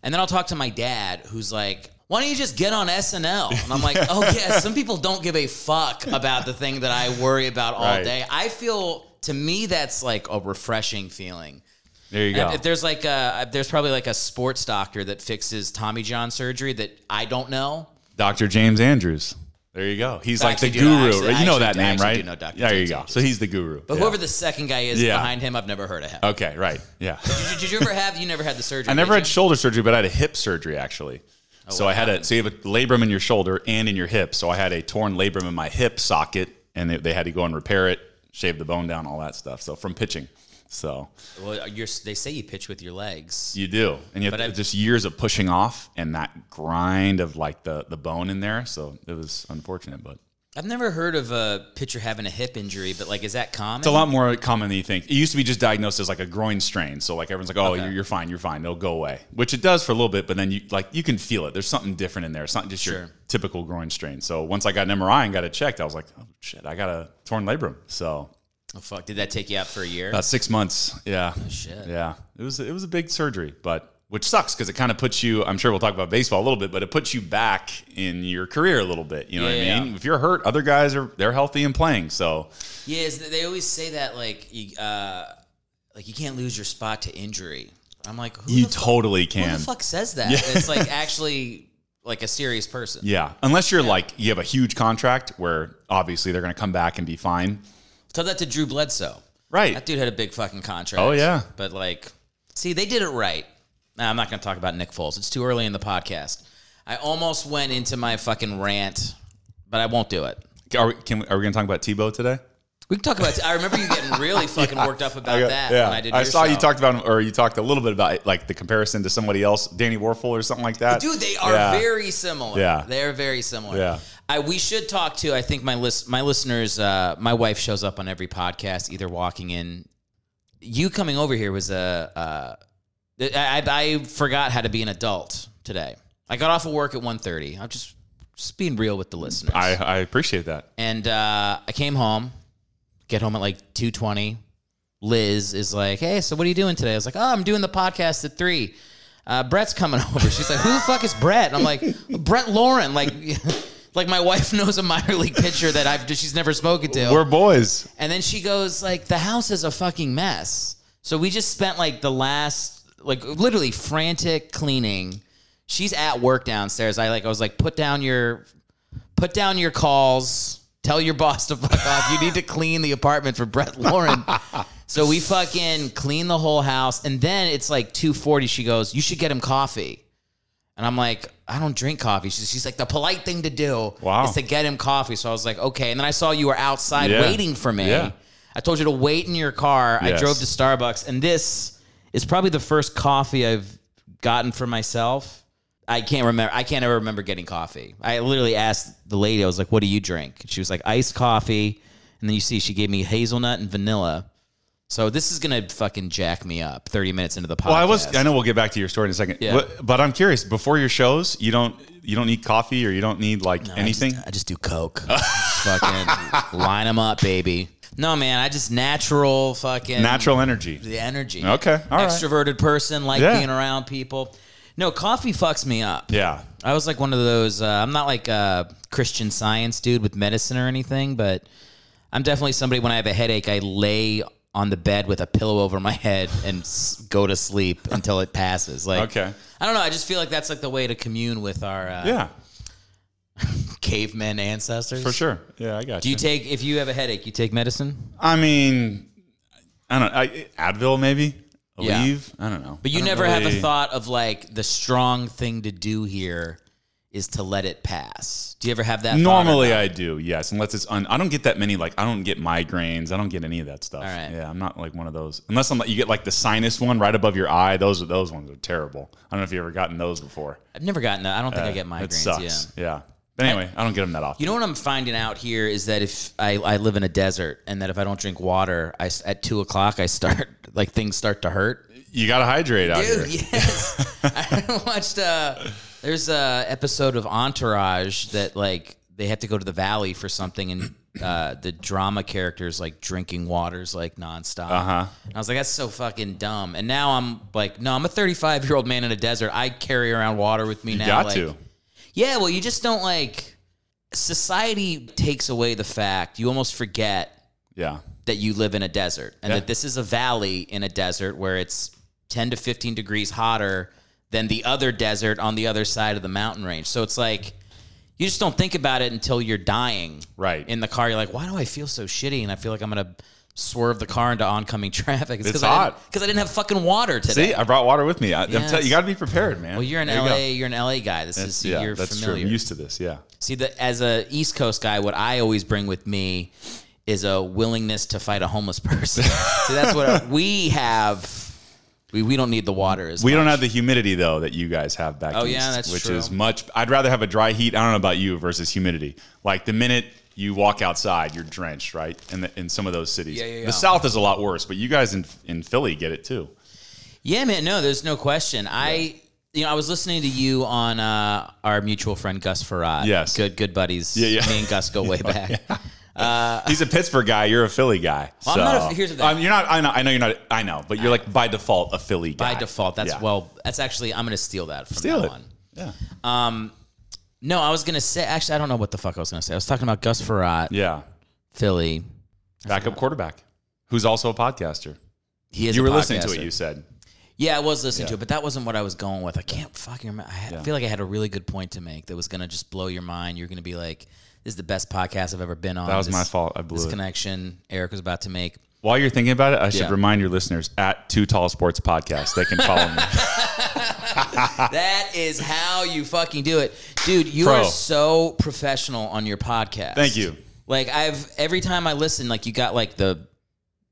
And then I'll talk to my dad who's like, why don't you just get on SNL? And I'm like, oh yeah, some people don't give a fuck about the thing that I worry about all Right. day. I feel to me that's like a refreshing feeling. there you go. If there's like a, there's probably like a sports doctor that fixes Tommy John surgery that I don't know. Dr. James Andrews. There you go. He's I like the do- guru. actually-? I you know that do- name, right? do know Dr. There you go. Andrews. So he's the guru. But Yeah. whoever the second guy is Yeah. behind him, I've never heard of him. Okay, right. Yeah. Did, did you ever have? You never had the surgery. I never had you? shoulder surgery, but I had a hip surgery actually. Oh, so I had a so you have a labrum in your shoulder and in your hip. So I had a torn labrum in my hip socket, and they, they had to go and repair it, shave the bone down, all that stuff. So from pitching, so Well, you're, they say you pitch with your legs. you do, and you have I've- just years of pushing off and that grind of like the the bone in there. So it was unfortunate, but I've never heard of a pitcher having a hip injury, but like, is that common? it's a lot more common than you think. It used to be just diagnosed as like a groin strain. So like everyone's like, oh, Okay. you're, you're fine, you're fine, it'll go away, which it does for a little bit, but then you like you can feel it. There's something different in there. It's not just Sure. your typical groin strain. So once I got an MRI and got it checked, I was like, oh shit, I got a torn labrum. So Oh fuck! Did that take you out for a year? about six months. Yeah. Oh, shit. Yeah. It was it was a big surgery, but which sucks because it kind of puts you. I'm sure we'll talk about baseball a little bit, but it puts you back in your career a little bit. You know what I mean? If you're hurt, other guys are they're healthy and playing. So Yeah, they always say that like you, uh, like you can't lose your spot to injury. I'm like, who you the fuck- totally Who can. the fuck says that? It's like actually like a serious person. Yeah, unless you're like you have a huge contract where obviously they're going to come back and be fine. Tell that to Drew Bledsoe. Right. That dude had a big fucking contract. Oh, yeah. But like, see, they did it right. Nah, I'm not going to talk about Nick Foles. It's too early in the podcast. I almost went into my fucking rant, but I won't do it. Are we, can we, are we going to talk about Tebow today? We can talk about. I remember you getting really fucking worked up about that yeah. when I did. Your saw you talked about, or you talked a little bit about like the comparison to somebody else, Danny Wuerffel or something like that. Dude, they are Yeah. very similar. Yeah. they are very similar. Yeah. I, we should talk to. I think my list, my listeners. Uh, my wife shows up on every podcast, either walking in. You coming over here was a. Uh, I, I forgot how to be an adult today. I got off of work at 1.30. I'm just just being real with the listeners. I, I appreciate that. and uh, I came home, get home at like two twenty. Liz is like, "Hey, so what are you doing today?" I was like, "Oh, I'm doing the podcast at 3. Uh, Brett's coming over." She's like, "Who the fuck is Brett?" And I'm like, "Brett Lauren." Like, like my wife knows a minor league pitcher that I've she's never spoken to. We're boys. And then she goes like, "The house is a fucking mess." So we just spent like the last like literally frantic cleaning. She's at work downstairs. I like I was like, "Put down your put down your calls. Tell your boss to fuck off. You need to clean the apartment for Brett Lauren." so we fucking clean the whole house and then it's like 2:40 she goes, "You should get him coffee." And I'm like, I don't drink coffee. She's, she's like, the polite thing to do Wow. is to get him coffee. So I was like, okay. And then I saw you were outside Yeah. waiting for me. Yeah. I told you to wait in your car. I drove to Starbucks, and this is probably the first coffee I've gotten for myself. I can't remember. I can't ever remember getting coffee. I literally asked the lady. I was like, "What do you drink?" She was like, "Iced coffee." And then you see, she gave me hazelnut and vanilla. So this is gonna fucking jack me up. Thirty minutes into the podcast. Well, I was. I know we'll get back to your story in a second. Yeah. But, but I'm curious. Before your shows, you don't you don't need coffee or you don't need like I anything. just, I just do coke. fucking line them up, baby. No, man. I just natural fucking Natural energy. the energy. Okay, all right. Extroverted person, like Yeah. being around people. No, coffee fucks me up. Yeah. I was like one of those. Uh, I'm not like a Christian Science dude with medicine or anything, but I'm definitely somebody. When I have a headache, I lay on the bed with a pillow over my head and s- go to sleep until it passes. Like, Okay. I don't know. I just feel like that's like the way to commune with our uh, Yeah. cavemen ancestors. For sure. Yeah, I got Do you take if you have a headache, you take medicine? I mean, I don't. I, Advil maybe. Yeah. Aleve. I don't know. But you I don't never have a thought of like the strong thing to do here is to let it pass. Do you ever have that? thought or Normally, not? I do. Yes, unless it's. Un, I don't get that many. Like I don't get migraines. I don't get any of that stuff. All right. Yeah, I'm not like one of those. Unless I'm. like You get like the sinus one right above your eye. Those are those ones are terrible. I don't know if you ever gotten those before. I've never gotten that. I don't think I Uh, get migraines. It sucks. Yeah. Yeah. But anyway, I, don't get them that often. You know what I'm finding out here is that if I, I live in a desert and that if I don't drink water, I, at two o'clock I start like things start to hurt. You got to hydrate out Dude, here. yes. I watched. Uh, there's a episode of Entourage that like they have to go to the valley for something, and uh, the drama characters like drinking waters like nonstop. Uh-huh. I was like, that's so fucking dumb. And now I'm like, no, I'm a 35 year old man in a desert. I carry around water with me now. got like, to. Yeah, well, you just don't like. Society takes away the fact you almost forget Yeah. that you live in a desert and Yeah. that this is a valley in a desert where it's 10 to 15 degrees hotter than the other desert on the other side of the mountain range. So it's like you just don't think about it until you're dying. Right. In the car, you're like, why do I feel so shitty? And I feel like I'm going to swerve the car into oncoming traffic. It's 'cause I hot. Because I, didn't have fucking water today. See, I brought water with me. I, Yes. tell- you got to be prepared, man. well, you're an There. LA, you're an LA guy. This is yeah, you're that's familiar. true. I'm used to this. Yeah. See, the, as a East Coast guy, what I always bring with me is a willingness to fight a homeless person. See, that's what we have. We, we don't need the water as We much. don't have the humidity though that you guys have back Oh, east, yeah, that's which true. is much. I'd rather have a dry heat. I don't know about you versus humidity. Like the minute you walk outside, you're drenched, right? In the, in some of those cities, Yeah, yeah, yeah. the South is a lot worse, but you guys in in Philly get it too. Yeah, man. No, there's no question. I, you know, I was listening to you on uh, our mutual friend Gus Frerotte. Yes. good, good buddies. Yeah, yeah. Me and Gus go way back. He's a Pittsburgh guy. You're a Philly guy. Well, I'm not so- a- here's the thing. Um, you're not. I know. I know you're not. I know, but you're like by default a Philly guy. By default, that's Yeah. well. That's actually I'm going to steal that from Steal now it. on. Yeah. Um, no, I was going to say. Actually, I don't know what the fuck I was going to say. I was talking about Gus Frerotte, Yeah. Philly. Backup quarterback, who's also a podcaster. He is. You a were listening to podcaster. it. You said. Yeah, I was listening to it, but that wasn't what I was going with. I can't fucking remember. I, had, I feel like I had a really good point to make that was going to just blow your mind. You're going to be like, "This is the best podcast I've ever been on." That was my fault. I blew this it. connection Eric was about to make. While you're thinking about it, I should Yeah. remind your listeners at Two Tall Sports Podcast. They can follow me. That is how you fucking do it. Dude, you Pro. are so professional on your podcast. Thank you. Like I've every time I listen, like you got like the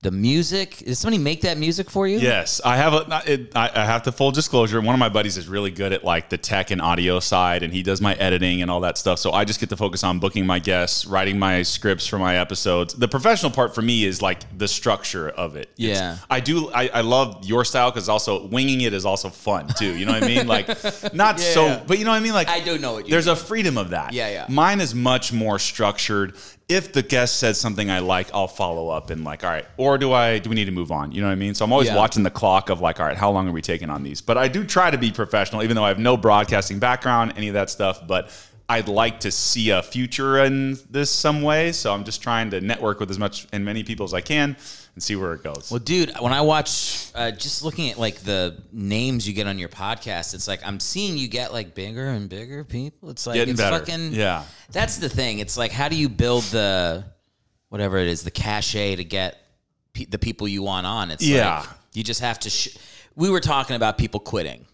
the music. Did somebody make that music for you? Yes, I have a. It, I, I have to full disclosure. One of my buddies is really good at like the tech and audio side, and he does my editing and all that stuff. So I just get to focus on booking my guests, writing my scripts for my episodes. The professional part for me is like the structure of it. It's- Yeah. I do. I, I love your style because also winging it is also fun too. You know what I mean? Like not Yeah, so, yeah. but you know what I mean? Like I don't know what you There's mean. a freedom of that. Yeah, yeah. Mine is much more structured. If the guest says something I like, I'll follow up and like, all right, or do I do we need to move on? You know what I mean? So I'm always Yeah. watching the clock of like, all right, how long are we taking on these? But I do try to be professional, even though I have no broadcasting background, any of that stuff. But I'd like to see a future in this some way. So I'm just trying to network with as much and many people as I can and see where it goes. Well, dude, when I watch, uh, just looking at like the names you get on your podcast, it's like I'm seeing you get like bigger and bigger people. It's like Getting it's better. fucking Yeah. That's the thing. It's like how do you build the whatever it is, the cachet to get pe- the people you want on? It's Yeah. like you just have to. Sh- we were talking about people quitting,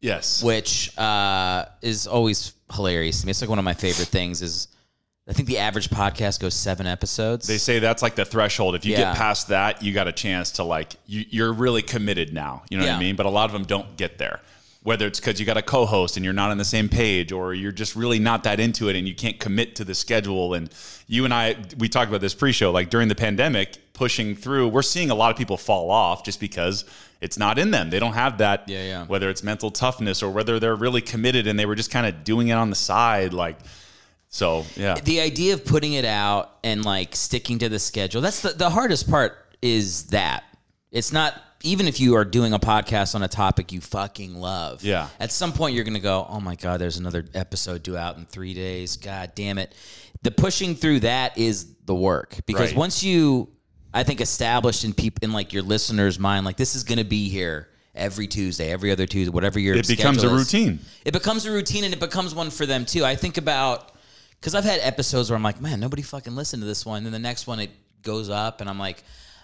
yes. which uh, is always hilarious to me. It's like one of my favorite things. Is I think the average podcast goes seven episodes. They say that's like the threshold. If you Yeah. get past that, you got a chance to like you, you're really committed now. You know what I mean? But a lot of them don't get there. Whether it's because you got a co-host and you're not on the same page, or you're just really not that into it and you can't commit to the schedule. And you and I, we talked about this pre-show. Like during the pandemic, pushing through, we're seeing a lot of people fall off just because it's not in them. They don't have that. Yeah, yeah. Whether it's mental toughness or whether they're really committed and they were just kind of doing it on the side, like. So yeah. the idea of putting it out and like sticking to the schedule that's the, the hardest part is that it's not even if you are doing a podcast on a topic you fucking love Yeah. at some point you're gonna go oh my god there's another episode due out in three days god damn it the pushing through that is the work because Right. once you i think established in people in like your listeners mind like this is gonna be here every tuesday every other tuesday whatever your It becomes a is. routine. It becomes a routine and it becomes one for them too. I think about because I've had episodes where I'm like, man, nobody fucking listened to this one. And the next one it goes up and I'm like,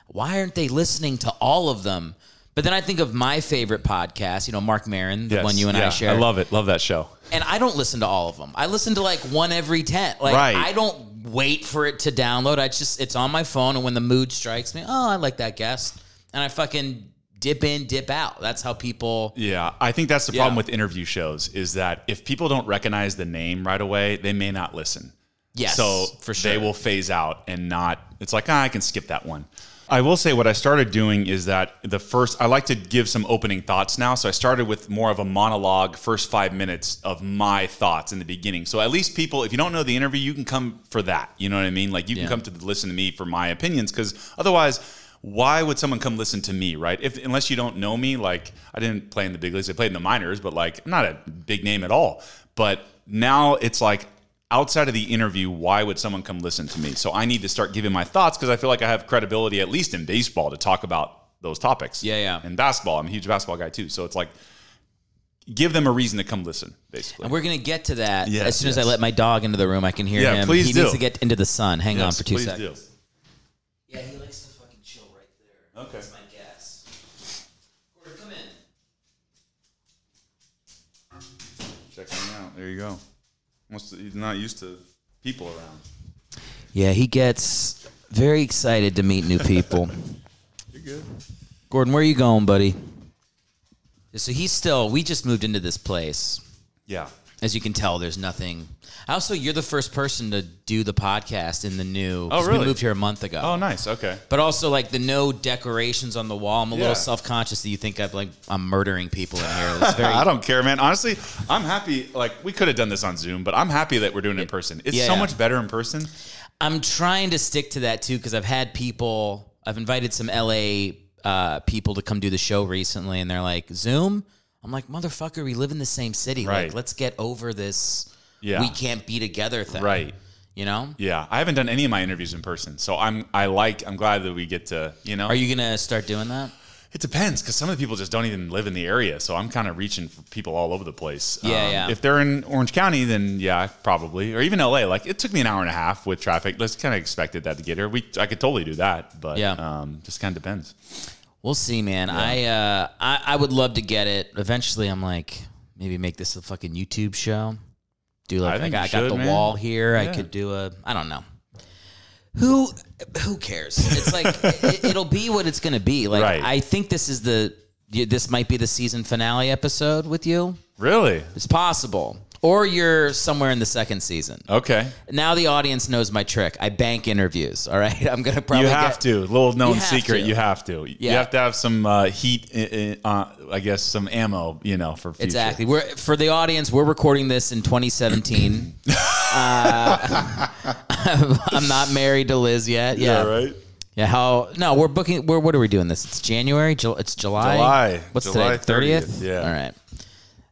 why aren't they listening to all of them? But then I think of my favorite podcast, you know, Mark Maron, the Yes. one you and I share. I love it. Love that show. And I don't listen to all of them. I listen to like one every 10. Like Right. I don't wait for it to download. I just it's on my phone and when the mood strikes me, oh, I like that guest. And I fucking dip in, dip out. That's how people Yeah, I think that's the Yeah. problem with interview shows is that if people don't recognize the name right away, they may not listen. Yes, so for sure. they will phase out and not. It's like ah, I can skip that one. I will say what I started doing is that the first I like to give some opening thoughts now. So I started with more of a monologue, first five minutes of my thoughts in the beginning. So at least people, if you don't know the interview, you can come for that. You know what I mean? Like you can come to listen to me for my opinions because otherwise. Why would someone come listen to me, right? If unless you don't know me, like I didn't play in the big leagues, I played in the minors, but like I'm not a big name at all. But now it's like outside of the interview, why would someone come listen to me? So I need to start giving my thoughts because I feel like I have credibility, at least in baseball, to talk about those topics. Yeah, yeah. And basketball, I'm a huge basketball guy too. So it's like give them a reason to come listen, basically. And we're gonna get to that Yes, as soon as I let my dog into the room. I can hear Yeah, him. please he do. needs to get into the sun. Hang on for two please seconds. do. Yeah, he likes to fucking chill right there. Okay. That's my guess. Gordon, come in. Check him out. There you go. Must, he's not used to people around. Yeah, he gets very excited to meet new people. You're good. Gordon, where are you going, buddy? So he's still. We just moved into this place. Yeah. As you can tell, there's nothing. Also, you're the first person to do the podcast in the new. Oh, really? We moved here a month ago. Oh, nice. Okay. But also, like the no decorations on the wall. I'm a Yeah. little self conscious that you think I'm like I'm murdering people in here. It's very. I don't care, man. Honestly, I'm happy. Like we could have done this on Zoom, but I'm happy that we're doing it in person. It's Yeah, so yeah. much better in person. I'm trying to stick to that too because I've had people. I've invited some LA uh, people to come do the show recently, and they're like Zoom. I'm like motherfucker, we live in the same city. Right. Like, let's get over this. Yeah. we can't be together thing. Right. You know. Yeah, I haven't done any of my interviews in person, so I'm I like I'm glad that we get to you know. Are you gonna start doing that? It depends because some of the people just don't even live in the area. So I'm kind of reaching for people all over the place. Um, Yeah, yeah. If they're in Orange County, then yeah, probably. Or even LA. Like it took me an hour and a half with traffic. Let's kind of expected that to get here. We I could totally do that, but Yeah. um, just kind of depends. We'll see, man. I, uh, I I would love to get it. Eventually, I'm like, maybe make this a fucking YouTube show. Do like I I, think got, you I got the man. wall here. I could do a. I don't know. Who who cares? It's like it, it'll be what it's gonna be. Like Right. I think this is the this might be the season finale episode with you. Really? It's possible, or you're somewhere in the second season. Okay. Now the audience knows my trick. I bank interviews. All right, I'm gonna probably you have get- to. Little known secret. to. You have to. Yeah. You have to have some uh, heat. Uh, I guess some ammo. You know, for future. Exactly. We're for the audience. We're recording this in 2017. uh, I'm not married to Liz yet. Yeah. right. Yeah. How? No, we're booking. We're what are we doing this? It's January. Ju- It's July. July. What's July today? 30th, yeah. All right.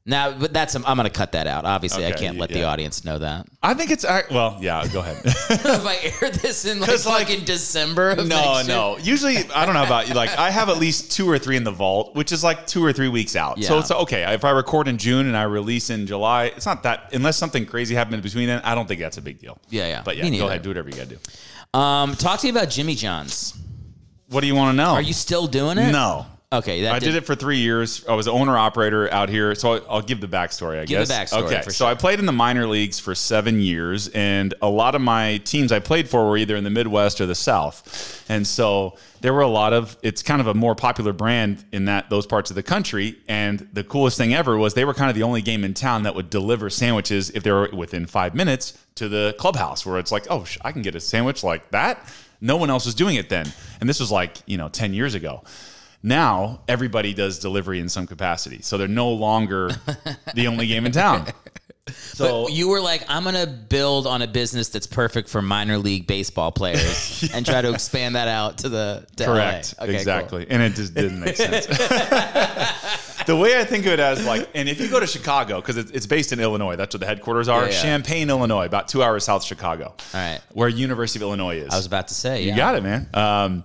Now, but that's I'm going to cut that out. Obviously, I can't let the audience know that. I think it's well. Yeah. Go ahead. if I air this in like like- in December. Of No, no. Usually, I don't know about you. Like, I have at least two or three in the vault, which is like two or three weeks out. So it's okay. If I record in June and I release in July, it's not that. Unless something crazy happened between then, I don't think that's a big deal. Yeah, yeah. But yeah, go ahead. Do whatever you got to do. Um, talk to me about Jimmy John's. What do you want to know? Are you still doing it? No. Okay, that I did it for three years. I was owner operator out here, so I- I'll give the backstory. I Give the guess. backstory, Okay, so sure. I played in the minor leagues for seven years, and a lot of my teams I played for were either in the Midwest or the South, and so there were a lot of. It's kind of a more popular brand in that those parts of the country, and the coolest thing ever was they were kind of the only game in town that would deliver sandwiches if they were within five minutes to the clubhouse, where it's like, oh, I can get a sandwich like that. No one else was doing it then, and this was like you know ten years ago. Now everybody does delivery in some capacity, so they're no longer the only game in town. So But you were like, I'm gonna build on a business that's perfect for minor league baseball players and try to expand that out to the to correct. Okay, cool. exactly, and it just didn't make sense. the way I think of it as like, and if you go to Chicago because it's, it's based in Illinois, that's where the headquarters are. Yeah, yeah. Champaign, Illinois, about two hours south of Chicago. All right. where University of Illinois is. I was about to say, You yeah. got it, man. Um,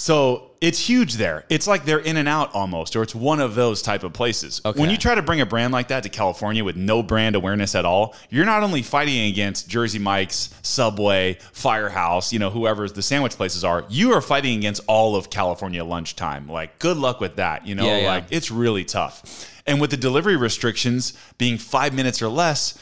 so it's huge there. It's like they're in and out almost, or it's one of those type of places. Okay. When you try to bring a brand like that to California with no brand awareness at all, you're not only fighting against Jersey Mike's, Subway, Firehouse, you know, whoever the sandwich places are, you are fighting against all of California lunchtime. Like, good luck with that. You know, Yeah, yeah. like it's really tough. And with the delivery restrictions being five minutes or less,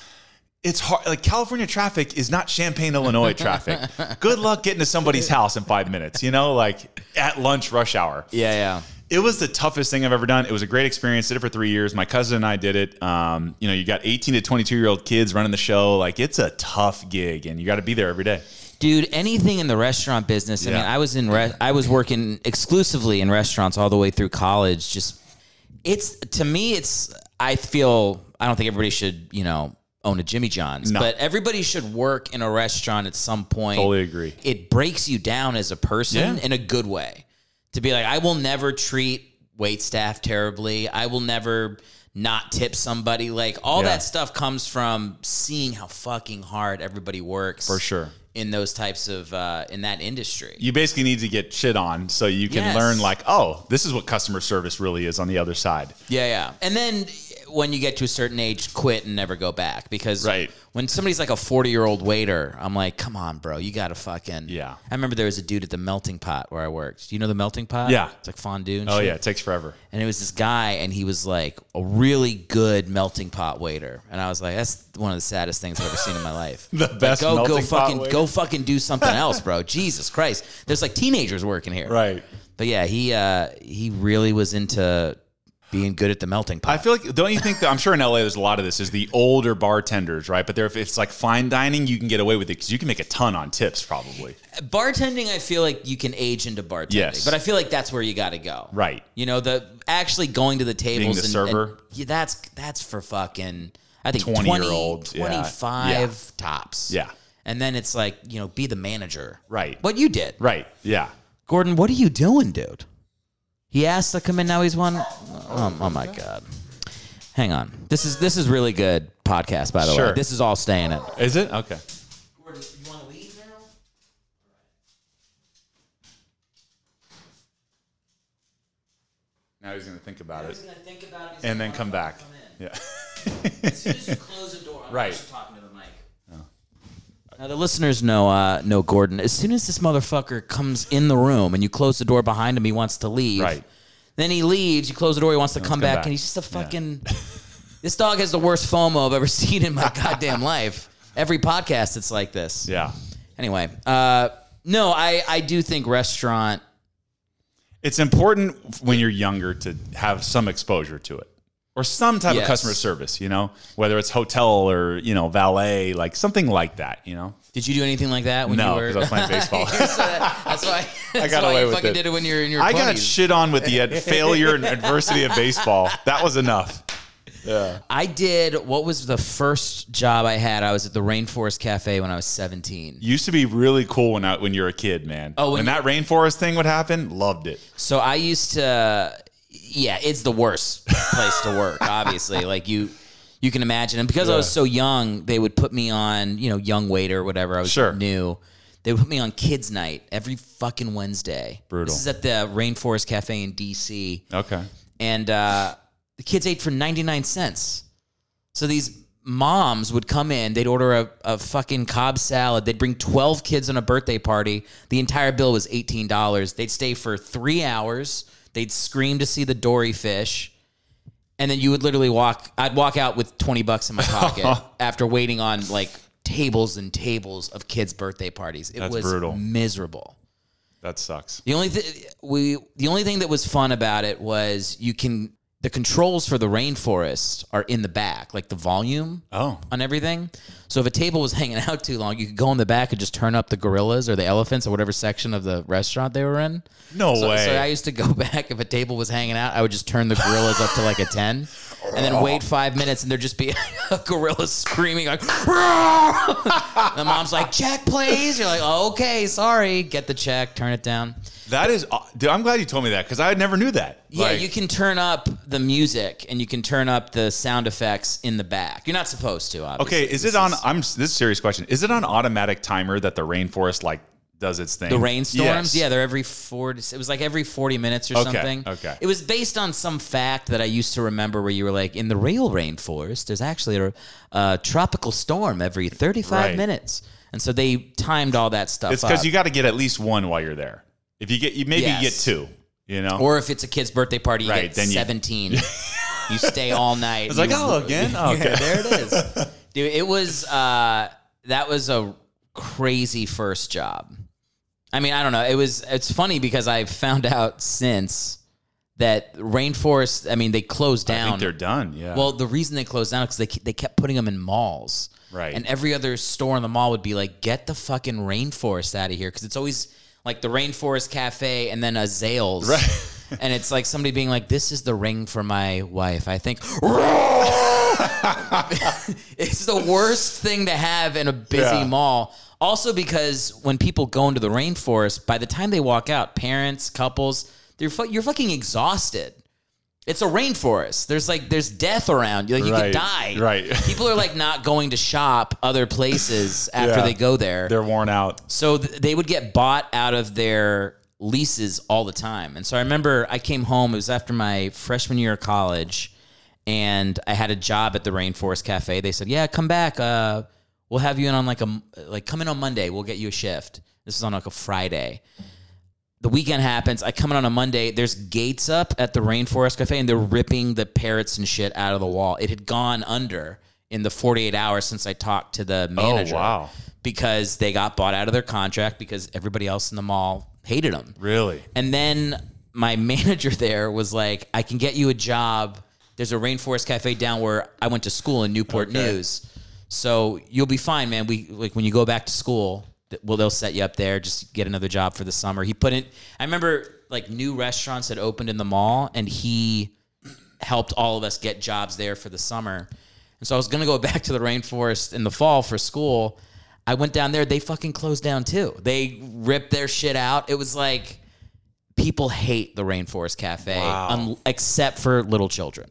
it's hard. Like California traffic is not Champaign, Illinois traffic. Good luck getting to somebody's house in five minutes. You know, like at lunch rush hour. Yeah, yeah. It was the toughest thing I've ever done. It was a great experience. Did it for three years. My cousin and I did it. Um, you know, you got 18 to 22 year old kids running the show. Like it's a tough gig, and you got to be there every day. Dude, anything in the restaurant business. I mean, I was in re- I was working exclusively in restaurants all the way through college. Just it's to me, it's I feel I don't think everybody should you know own a Jimmy John's, No. but everybody should work in a restaurant at some point. Totally agree. It breaks you down as a person Yeah. in a good way. To be like, I will never treat wait staff terribly. I will never not tip somebody. Like all Yeah. that stuff comes from seeing how fucking hard everybody works For sure. In those types of uh, in that industry. You basically need to get shit on so you can Yes. learn, like, oh, this is what customer service really is on the other side. Yeah, yeah. And then when you get to a certain age, quit and never go back because Right. when somebody's like a 40 year old waiter, I'm like, come on, bro, you got to fucking. Yeah. I remember there was a dude at the melting pot where I worked. Do you know the melting pot? Yeah. It's like fondue and Oh, shit. yeah, it takes forever. And it was this guy, and he was like a really good melting pot waiter. And I was like, that's one of the saddest things I've ever seen in my life. The best go, go melting pot fucking, waiter. go fucking do something else, bro. Jesus Christ. There's like teenagers working here. Right. But yeah, he uh, he really was into being good at the melting pot. I feel like, don't you think that I'm sure in LA there's a lot of this is the older bartenders, right? But there, if it's like fine dining, you can get away with it because you can make a ton on tips probably. bartending, I feel like you can age into bartending. Yes. But I feel like that's where you got to go. Right. You know, the actually going to the tables Being the and, server. and- yeah, that's that's for fucking I think 20 20 year olds, yeah. 25 Yeah. tops. Yeah. And then it's like, you know, be the manager. Right. What you did. Right. Yeah. Gordon, what are you doing, dude? He asked to come in. Now he's one. Oh, oh my god. Hang on. This is this is really good podcast, by the way. This is all staying in. Is it? Okay. Gordon, you want to leave now? he was going to think about it gonna think about it. and then come back. Yeah. As soon as you close the door, I'm Right. talking to the mic. Now the listeners know uh, know Gordon. As soon as this motherfucker comes in the room and you close the door behind him, he wants to leave. Right. Then he leaves. You close the door. He wants to come, come back, back. and he's just a fucking. this dog has the worst FOMO I've ever seen in my goddamn life. Every podcast, it's like this. yeah. Anyway, uh, no, I I do think restaurant. It's important when you're younger to have some exposure to it or some type Yes. of customer service, you know, whether it's hotel or, you know, valet, like something like that, you know? Did you do anything like that when No, you were? 'cause I was playing baseball. So that- that's why. That's got why away you with fucking it. did it when you were in your. I got shit on with the failure and adversity of baseball. That was enough. Yeah. I did. What was the first job I had? I was at the Rainforest Cafe when I was 17. Used to be really cool when I, when you're a kid, man. Oh, when when that rainforest thing would happen, loved it. So I used to. Yeah, it's the worst place to work. Obviously, like you, you can imagine. And because I was so young, they would put me on, you know, young waiter or whatever. I was Sure. new. They would put me on kids' night every fucking Wednesday. Brutal. This is at the Rainforest Cafe in D.C. Okay. and uh, the kids ate for 99 cents. So these moms would come in, they'd order a, a fucking Cobb salad, they'd bring 12 kids on a birthday party. The entire bill was $18. They'd stay for three hours, they'd scream to see the dory fish. And then you would literally walk, I'd walk out with 20 bucks in my pocket after waiting on like tables and tables of kids' birthday parties. It That's was brutal. miserable. That sucks. The only thing we the only thing that was fun about it was you can the controls for the rainforest are in the back, like the volume Oh. on everything. So if a table was hanging out too long, you could go in the back and just turn up the gorillas or the elephants or whatever section of the restaurant they were in. No So, way. so I used to go back if a table was hanging out, I would just turn the gorillas up to like a ten, and then wait oh. five minutes, and there'd just be a gorilla screaming like, the mom's like, "Check, please." You're like, oh, "Okay, sorry." Get the check, turn it down. that is, dude, I'm glad you told me that because I never knew that. Yeah, Like, you can turn up the music and you can turn up the sound effects in the back. You're not supposed to, obviously. Okay, is it on? I'm. This is a serious question. Is it on automatic timer that the rainforest like does its thing? the rainstorms? Yes. Yeah, they're every four. To, it was like every forty minutes or Okay, something. okay. It was based on some fact that I used to remember, where you were like, in the real rainforest, there's actually a, a tropical storm every thirty-five Right. minutes, and so they timed all that stuff. It's because you got to get at least one while you're there. If you get, you maybe Yes. get two. You know. or if it's a kid's birthday party, you Right, get then you- seventeen. You, stay all night. It's like, You- oh, again? Oh, okay. Yeah, there it is. Dude, it was uh that was a crazy first job. I mean, I don't know. It was it's funny because I found out since that rainforest, I mean, they closed I down. think they're done. Yeah. Well, the reason they closed down because they, they kept putting them in malls. Right. And every other store in the mall would be like, get the fucking rainforest out of here. Because it's always like the Rainforest Cafe and then a Zales. Right. and it's like somebody being like, this is the ring for my wife. I think. it's the worst thing to have in a busy Yeah. mall. Also, because when people go into the rainforest, by the time they walk out, parents, couples, they're fu- you're fucking exhausted. It's a rainforest. There's like there's death around. You. Like you could die. right. People are like not going to shop other places after Yeah. they go there. they're worn out. So th- they would get bought out of their leases all the time. And so I remember I came home, it was after my freshman year of college, and I had a job at the Rainforest Cafe. They said, "Yeah, come back. Uh, we'll have you in on like a like come in on Monday. We'll get you a shift." This is on like a Friday. The weekend happens. I come in on a Monday. There's gates up at the Rainforest Cafe, and they're ripping the parrots and shit out of the wall. It had gone under in the 48 hours since I talked to the oh, manager Oh wow. because they got bought out of their contract because everybody else in the mall hated them. Really? And then my manager there was like, I can get you a job. There's a Rainforest Cafe down where I went to school in Newport Okay. News. So you'll be fine, man. We like when you go back to school, well, they'll set you up there. Just get another job for the summer. He put in. I remember like new restaurants had opened in the mall, and he helped all of us get jobs there for the summer. And so I was gonna go back to the rainforest in the fall for school. I went down there. They fucking closed down too. They ripped their shit out. It was like people hate the Rainforest Cafe, Wow. un- except for little children.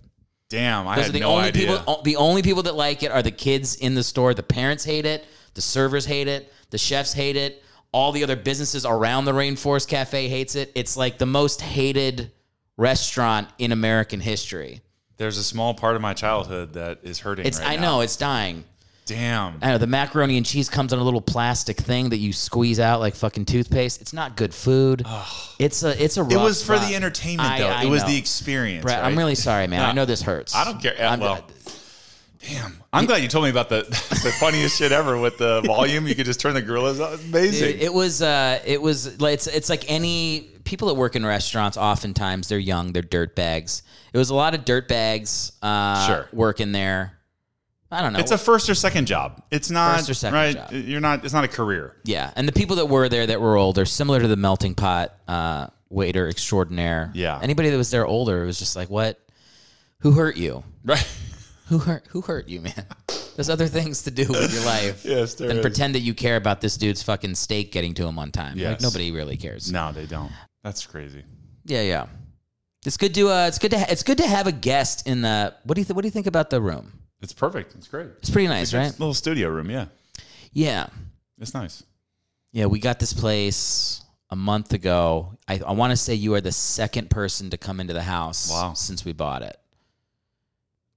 Damn, I Those had are the no only idea. people. The only people that like it are the kids in the store. The parents hate it. The servers hate it. The chefs hate it. All the other businesses around the Rainforest Cafe hates it. It's like the most hated restaurant in American history. There's a small part of my childhood that is hurting. It's right I now. know it's dying. Damn. I know the macaroni and cheese comes in a little plastic thing that you squeeze out like fucking toothpaste. It's not good food. It's a it's a It was for spot. the entertainment, I- though. I it was know. the experience. Brett, I'm really sorry, man. I know this hurts. I don't care. I'm- well, damn. I'm glad you told me about the the funniest shit ever with the volume. You could just turn the gorillas on. It's amazing. It, it was uh it was like it's it's like any people that work in restaurants oftentimes they're young, they're dirt bags. It was a lot of dirt bags uh Sure. working there. I don't know. It's a first or second job. It's not First or second right. job. You're not. It's not a career. yeah, and the people that were there that were older, similar to the melting pot uh waiter extraordinaire. Yeah. Anybody that was there older, was just like, what? Who hurt you? Right. Who hurt? Who hurt you, man? There's other things to do with your life Yes, there than is. pretend that you care about this dude's fucking steak getting to him on time. Like nobody really cares. No, they don't. That's crazy. Yeah, yeah. It's good to uh, it's good to ha- it's good to have a guest in the. What do you th- what do you think about the room? It's perfect. It's great. It's pretty nice, right? Little studio room. Yeah. Yeah, It's nice. yeah. We got this place a month ago. I, I want to say you are the second person to come into the house. Wow. Since we bought it.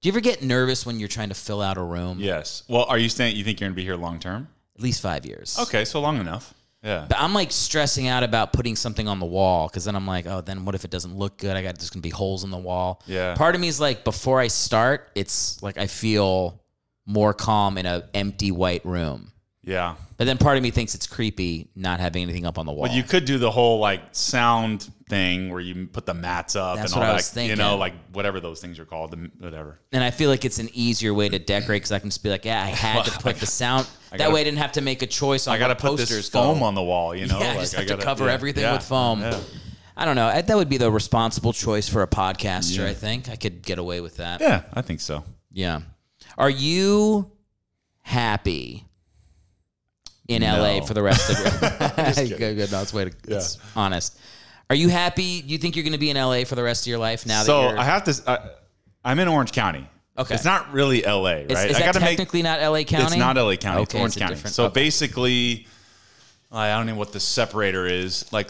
Do you ever get nervous when you're trying to fill out a room? Yes. Well, are you saying you think you're going to be here long term? At least five years. Okay, so long enough. Yeah. But I'm like stressing out about putting something on the wall because then I'm like, oh, then what if it doesn't look good? I got there's gonna be holes in the wall. Yeah. Part of me is like, before I start, it's like I feel more calm in a empty white room. Yeah. But then part of me thinks it's creepy not having anything up on the wall. But you could do the whole like sound thing where you put the mats up That's and all what I that. was You know, like whatever those things are called, um, whatever. and I feel like it's an easier way to decorate because I can just be like, yeah, I had to put the sound. that gotta- way I didn't have to make a choice on I got to put this foam go. on the wall. You know, Yeah, I just have gotta, to cover yeah, everything yeah, with foam. I don't know. That would be the responsible choice for a podcaster. I think I could get away with that. yeah, I think so. Yeah. Are you happy in LA for the rest of your good, good. No, it's way to it's honest. Are you happy? You think you're going to be in LA for the rest of your life now that So I have to. I'm in Orange County. Okay. It's not really LA, right? Is, is I that gotta make. technically not LA County? It's not LA County. it's Orange it's County. So okay. basically, I don't know what the separator is. Like,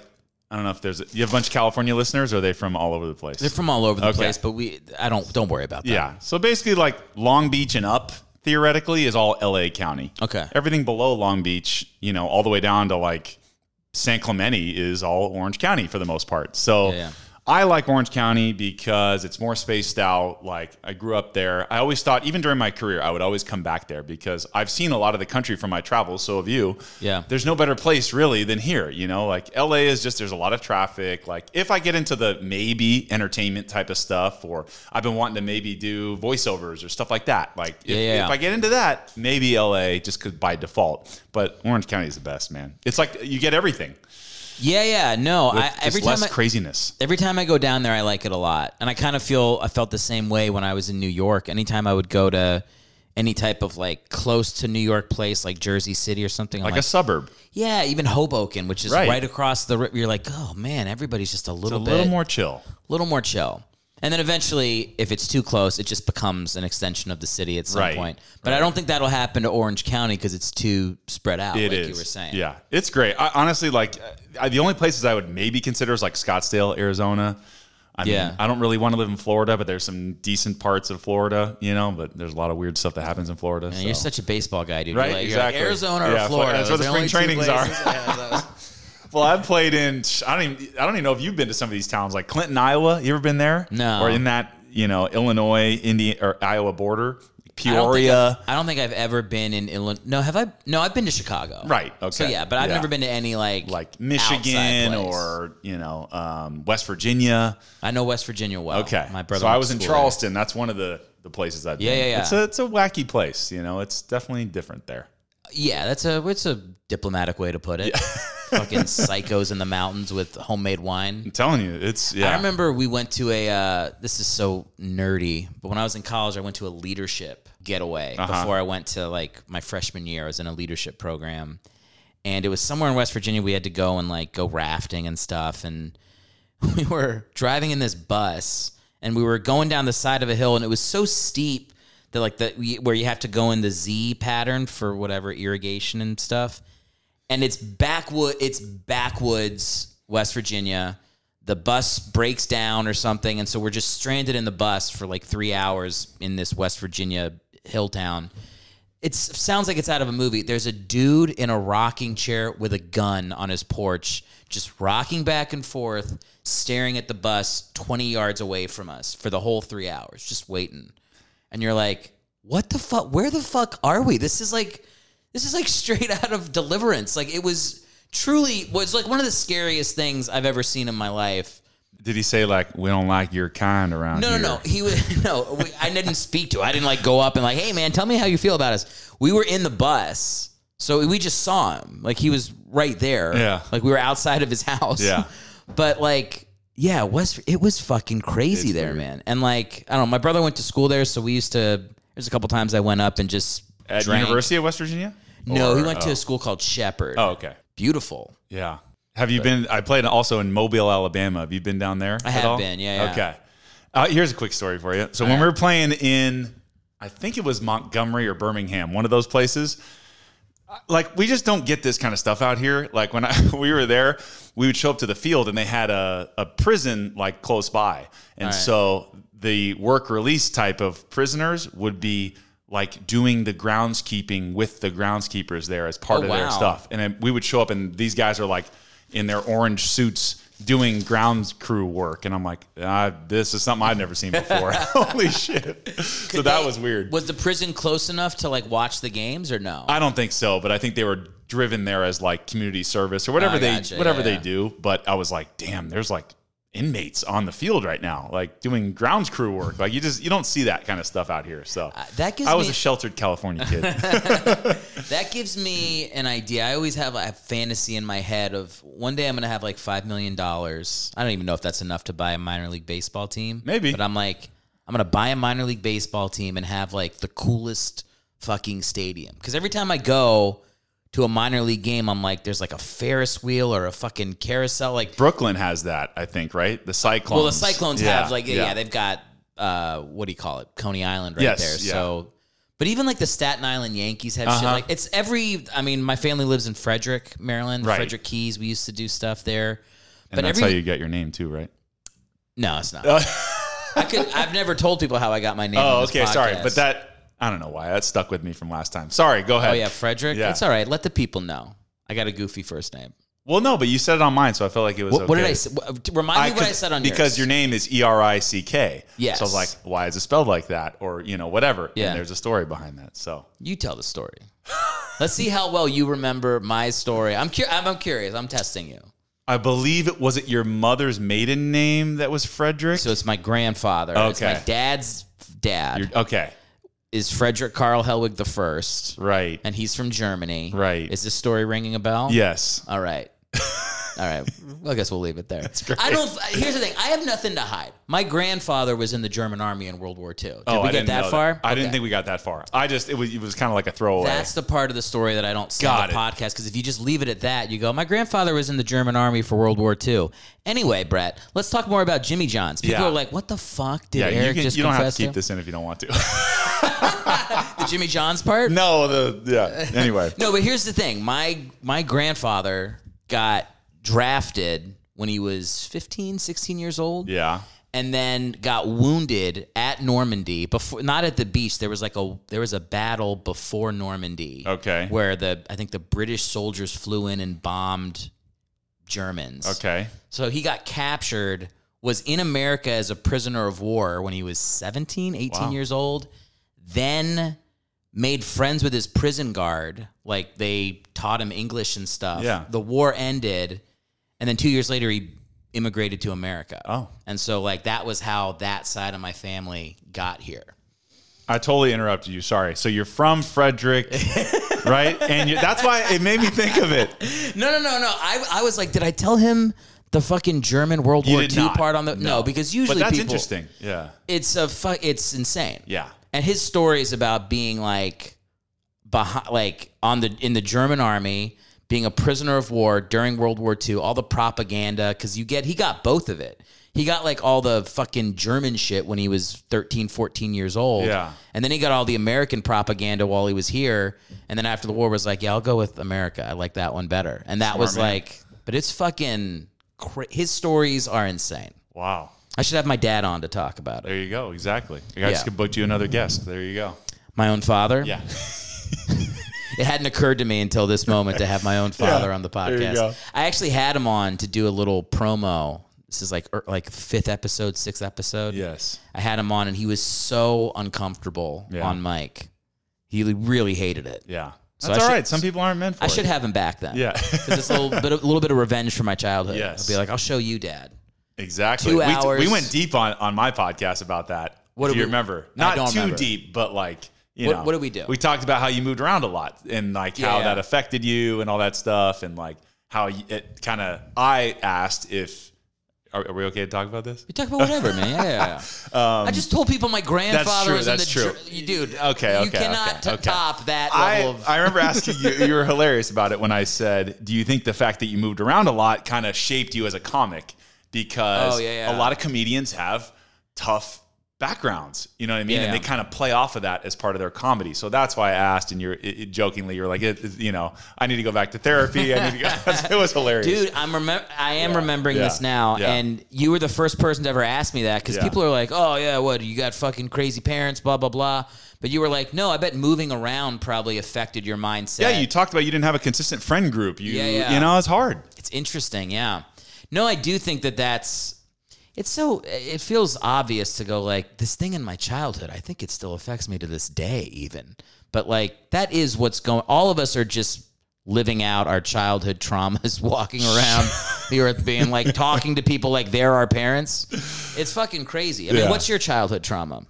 I don't know if there's. A, you have a bunch of California listeners, or are they from all over the place? They're from all over the Okay. place, but we I don't don't worry about that. Yeah. So basically, like Long Beach and up, theoretically, is all LA County. Okay. Everything below Long Beach, you know, all the way down to like San Clemente is all Orange County for the most part. So Yeah, yeah. I like Orange County because it's more spaced out. Like I grew up there. I always thought, even during my career, I would always come back there because I've seen a lot of the country from my travels. So have you. Yeah. There's no better place really than here. You know, like LA is just there's a lot of traffic. Like if I get into the maybe entertainment type of stuff, or I've been wanting to maybe do voiceovers or stuff like that. Like if, Yeah, yeah, if. I get into that, maybe LA just could by default. But Orange County is the best, man. It's like you get everything. Yeah, yeah. No, I, just every less time I, craziness. Every time I go down there, I like it a lot, and I kind of feel I felt the same way when I was in New York. Anytime I would go to any type of like close to New York place, like Jersey City or something, Like, like, a suburb. yeah, even Hoboken, which is Right. right, across the. You're like, oh man, everybody's just a It's a little bit, little more chill. A little more chill. And then eventually, if it's too close, it just becomes an extension of the city at some Right. point. But I don't think that'll happen to Orange County because it's too spread out, It is. like you were saying. Yeah, it's great. I, honestly, like I, the only places I would maybe consider is like Scottsdale, Arizona. I mean, Yeah. I don't really want to live in Florida, but there's some decent parts of Florida, you know. But there's a lot of weird stuff that happens in Florida. And so. you're such a baseball guy, dude. Right, You're like, you're like, exactly. Arizona or Yeah, Florida. that's where the spring two trainings are. places. Yeah, so- Well, I've played in. I don't even. I don't even know if you've been to some of these towns, like Clinton, Iowa. You ever been there? No. Or in that, you know, Illinois, Indiana, or Iowa border, I don't Peoria. I don't think I've ever been in Illinois. No, have I? No, I've been to Chicago. Right, Okay. So yeah, but I've yeah. never been to any like like Michigan or you know um, West Virginia. I know West Virginia well. Okay, my brother. So I was in Charleston. That's one of the the places I've Yeah, been. yeah, yeah. It's a it's a wacky place. You know, it's definitely different there. there. Yeah, that's a it's a diplomatic way to put it. Fucking psychos in the mountains with homemade wine. I'm telling you, it's yeah. I remember we went to a. Uh, this is so nerdy, but when I was in college, I went to a leadership getaway Uh-huh. before I went to like my freshman year. I was in a leadership program, and it was somewhere in West Virginia. We had to go and like go rafting and stuff, and we were driving in this bus, and we were going down the side of a hill, and it was so steep that like the where you have to go in the Z pattern for whatever irrigation and stuff and it's backwood it's backwoods west virginia the bus breaks down or something, and so we're just stranded in the bus for like three hours in this West Virginia hill town. It sounds like it's out of a movie. There's a dude in a rocking chair with a gun on his porch, just rocking back and forth, staring at the bus 20 yards away from us for the whole three hours, just waiting. And you're like, what the fuck? Where the fuck are we? This is like, this is like straight out of Deliverance. Like it was truly was like one of the scariest things I've ever seen in my life. Did he say like we don't like your kind around No, here? no, no. No. He was no. We, I didn't speak to. Him. I didn't like go up and like, hey man, tell me how you feel about us. We were in the bus, so we just saw him. Like he was right there. Yeah. Like we were outside of his house. Yeah. But like, yeah, it was it was fucking crazy It's there, weird. man. And like, I don't know. My brother went to school there, so we used to. There's a couple times I went up and just At drank. University of West Virginia? No, he Or- went to oh. a school called Shepherd. Oh, okay. beautiful. Yeah. Have you been? I played also in Mobile, Alabama. Have you been down there? I have all? been, yeah, yeah. Okay. Uh, here's a quick story for you. So when we were playing in, I think it was Montgomery or Birmingham, one of those places. uh, Like we just don't get this kind of stuff out here. Like when I, we were there, we would show up to the field and they had a, a prison like close by, and right. so the work release type of prisoners would be like doing the groundskeeping with the groundskeepers there as part Oh, of their stuff. And then we would show up, and these guys are like in their orange suits doing grounds crew work. And I'm like, ah, this is something I've never seen before. Holy shit. So that They- was weird. Was the prison close enough to like watch the games or no? I don't think so, but I think they were driven there as like community service or whatever Oh, they gotcha. whatever Yeah, they yeah. do. But I was like, damn, there's like inmates on the field right now, like doing grounds crew work. Like you just you don't see that kind of stuff out here. So Uh, that gives I was me- a sheltered California kid. That gives me an idea. I always have a fantasy in my head of one day I'm going to have like $5 million. I don't even know if that's enough to buy a minor league baseball team. Maybe. But I'm like, I'm going to buy a minor league baseball team and have like the coolest fucking stadium. Because every time I go to a minor league game, I'm like, there's like a Ferris wheel or a fucking carousel. Like, Brooklyn has that, I think, right? The Cyclones. well, the Cyclones Yeah, have like, yeah, they've got, uh, what do you call it? Coney Island right Yes, there. yeah. So, but even like the Staten Island Yankees have shit Uh-huh. like it's every. I mean, my family lives in Frederick, Maryland. Right. Frederick Keys. We used to do stuff there. and but that's every how you get your name too, right? no, it's not. I could. I've never told people how I got my name. Oh, okay, sorry, but that I don't know why that stuck with me from last time. Sorry, go ahead. Oh yeah, Frederick. Yeah. It's all right. Let the people know. I got a goofy first name. Well, no, but you said it on mine, so I felt like it was. What, what did. I say? Remind me what I said on because yours. your name is E R I C K. Yes. So I was like, why is it spelled like that, or you know, whatever. Yeah. And there's a story behind that. So You tell the story. Let's see how well you remember my story. I'm curious. I'm, I'm curious. I'm testing you. I believe it was it your mother's maiden name that was Frederick. So it's my grandfather. and It's Okay. my dad's dad. Okay, is Frederick Karl Hellwig the first, right. and he's from Germany. Right. Is this story ringing a bell? yes. All right. All right. Mm-hmm. Well, I guess we'll leave it there. I don't. Here's the thing. I have nothing to hide. My grandfather was in the German army in World War II. Did oh, we I get didn't that know far? I didn't Okay. think we got that far. I just it was it was kind of like a throwaway. That's the part of the story that I don't say on Got the it. podcast because if you just leave it at that, you go, "My grandfather was in the German army for World War II." Anyway, Brett, let's talk more about Jimmy John's. People Yeah. are like, "What the fuck did yeah, Eric you, can, just you don't have confess to keep to?" this in if you don't want to. The Jimmy John's part? no, the yeah. Anyway, No, but here's the thing. My my grandfather got drafted when he was 15, 16 years old. yeah. And then got wounded at Normandy before not at the beach. There was like a there was a battle before Normandy. Okay. Where the I think the British soldiers flew in and bombed Germans. Okay. So he got captured, was in America as a prisoner of war when he was 17, 18 Wow. years old, then made friends with his prison guard. Like they taught him English and stuff. Yeah. The war ended, and then two years later, he immigrated to America. Oh. And so, like, that was how that side of my family got here. I totally interrupted you. Sorry. So you're from Frederick, right? And that's why it made me think of it. No, no, no, no. I, I was like, did I tell him the fucking German World You War II not. part on the. No, because usually But that's people. interesting. Yeah. it's a fu- it's insane. Yeah. And his story is about being like behind like on the in the German army, being a prisoner of war during World War II, all the propaganda cuz you get he got both of it. He got like all the fucking German shit when he was 13, 14 years old. Yeah. And then he got all the American propaganda while he was here. And then after the war was like, yeah, I'll go with America. I like that one better. And that Smart was man. like, but it's fucking cra- his stories are insane. Wow. I should have my dad on to talk about it. There you go. Exactly. I just Yeah. booked you another guest. There you go. My own father. Yeah. It hadn't occurred to me until this moment to have my own father Yeah, on the podcast. I actually had him on to do a little promo. This is like er, like fifth episode, sixth episode. Yes. I had him on, and he was so uncomfortable Yeah. on mic. He really hated it. Yeah. So That's I all should- right. Some people aren't meant for I it. should have him back then. Yeah. because it's a little bit, a little bit of revenge for my childhood. Yes. I'll be like, I'll show you, Dad. Exactly. Two we, hours. we went deep on, on my podcast about that. What did you we- remember? I Not too remember. deep, but like you What- know, what did we do? We talked about how you moved around a lot and like how Yeah. that affected you and all that stuff, and like how it kind of. I asked if are, are we okay to talk about this? You talk about whatever, man. Yeah, yeah, yeah. I um, just told people my grandfather was in the true. dr- you- dude. Okay, you cannot okay, t- okay. top that I, of. I remember asking you, you were hilarious about it when I said, Do you think the fact that you moved around a lot kind of shaped you as a comic? Because Oh, yeah, yeah. a lot of comedians have tough backgrounds, you know what I mean? Yeah, and yeah. they kind of play off of that as part of their comedy. So that's why I asked, and you're it, it- jokingly, you're like, it, You know, I need to go back to therapy. I need to go. it was hilarious. Dude, I'm remem- I am remembering yeah, this now, and you were the first person to ever ask me that because people are like, "Oh yeah, what? You got fucking crazy parents, blah blah blah." But you were like, "No, I bet moving around probably affected your mindset." Yeah, you talked about you didn't have a consistent friend group. You, Yeah, yeah. you know, it's hard. It's interesting, yeah. No, I do think that that's. It's so. It feels obvious to go like this thing in my childhood. I think it still affects me to this day, even. But like that is what's going. All of us are just living out our childhood traumas, walking around the earth, being like talking to people like they're our parents. It's fucking crazy. I mean, Yeah. what's your childhood trauma?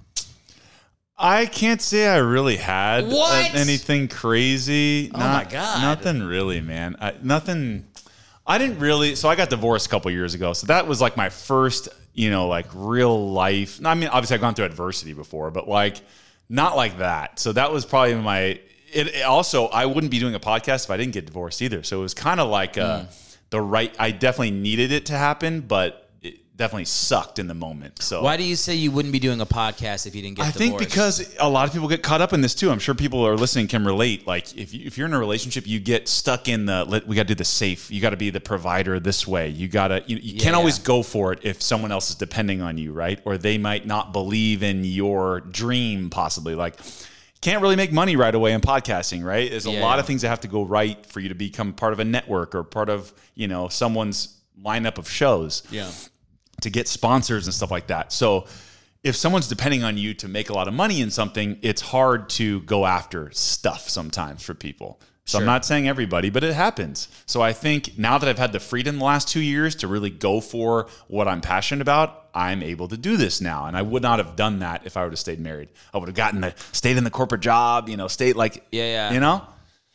I can't say I really had uh, What? anything crazy. Oh my God. Nothing really, man. I, nothing. I didn't really. So I got divorced a couple years ago. So that was like my first, you know, like real life. I mean, obviously I've gone through adversity before, but like not like that. So that was probably my. It, it also, I wouldn't be doing a podcast if I didn't get divorced either. So it was kind of like uh, Hmm. the right. I definitely needed it to happen, but definitely sucked in the moment. So Why do you say you wouldn't be doing a podcast if you didn't get I think because a lot of people get caught up in this too. I'm sure people are listening can relate. Like if you, if you're in a relationship, you get stuck in the we got to do the safe. You got to be the provider this way. You got to you, you Yeah, can't always go for it if someone else is depending on you, right? Or they might not believe in your dream possibly. Like can't really make money right away in podcasting, right? There's a Yeah, lot of things that have to go right for you to become part of a network or part of, you know, someone's lineup of shows yeah. To get sponsors and stuff like that. So if someone's depending on you to make a lot of money in something, it's hard to go after stuff sometimes for people. So I'm not saying everybody, but it happens. So I think now that I've had the freedom the last two years to really go for what I'm passionate about, I'm able to do this now. And I would not have done that if I would have stayed married. I would have gotten the stayed in the corporate job, you know, stayed like Yeah, yeah. you know?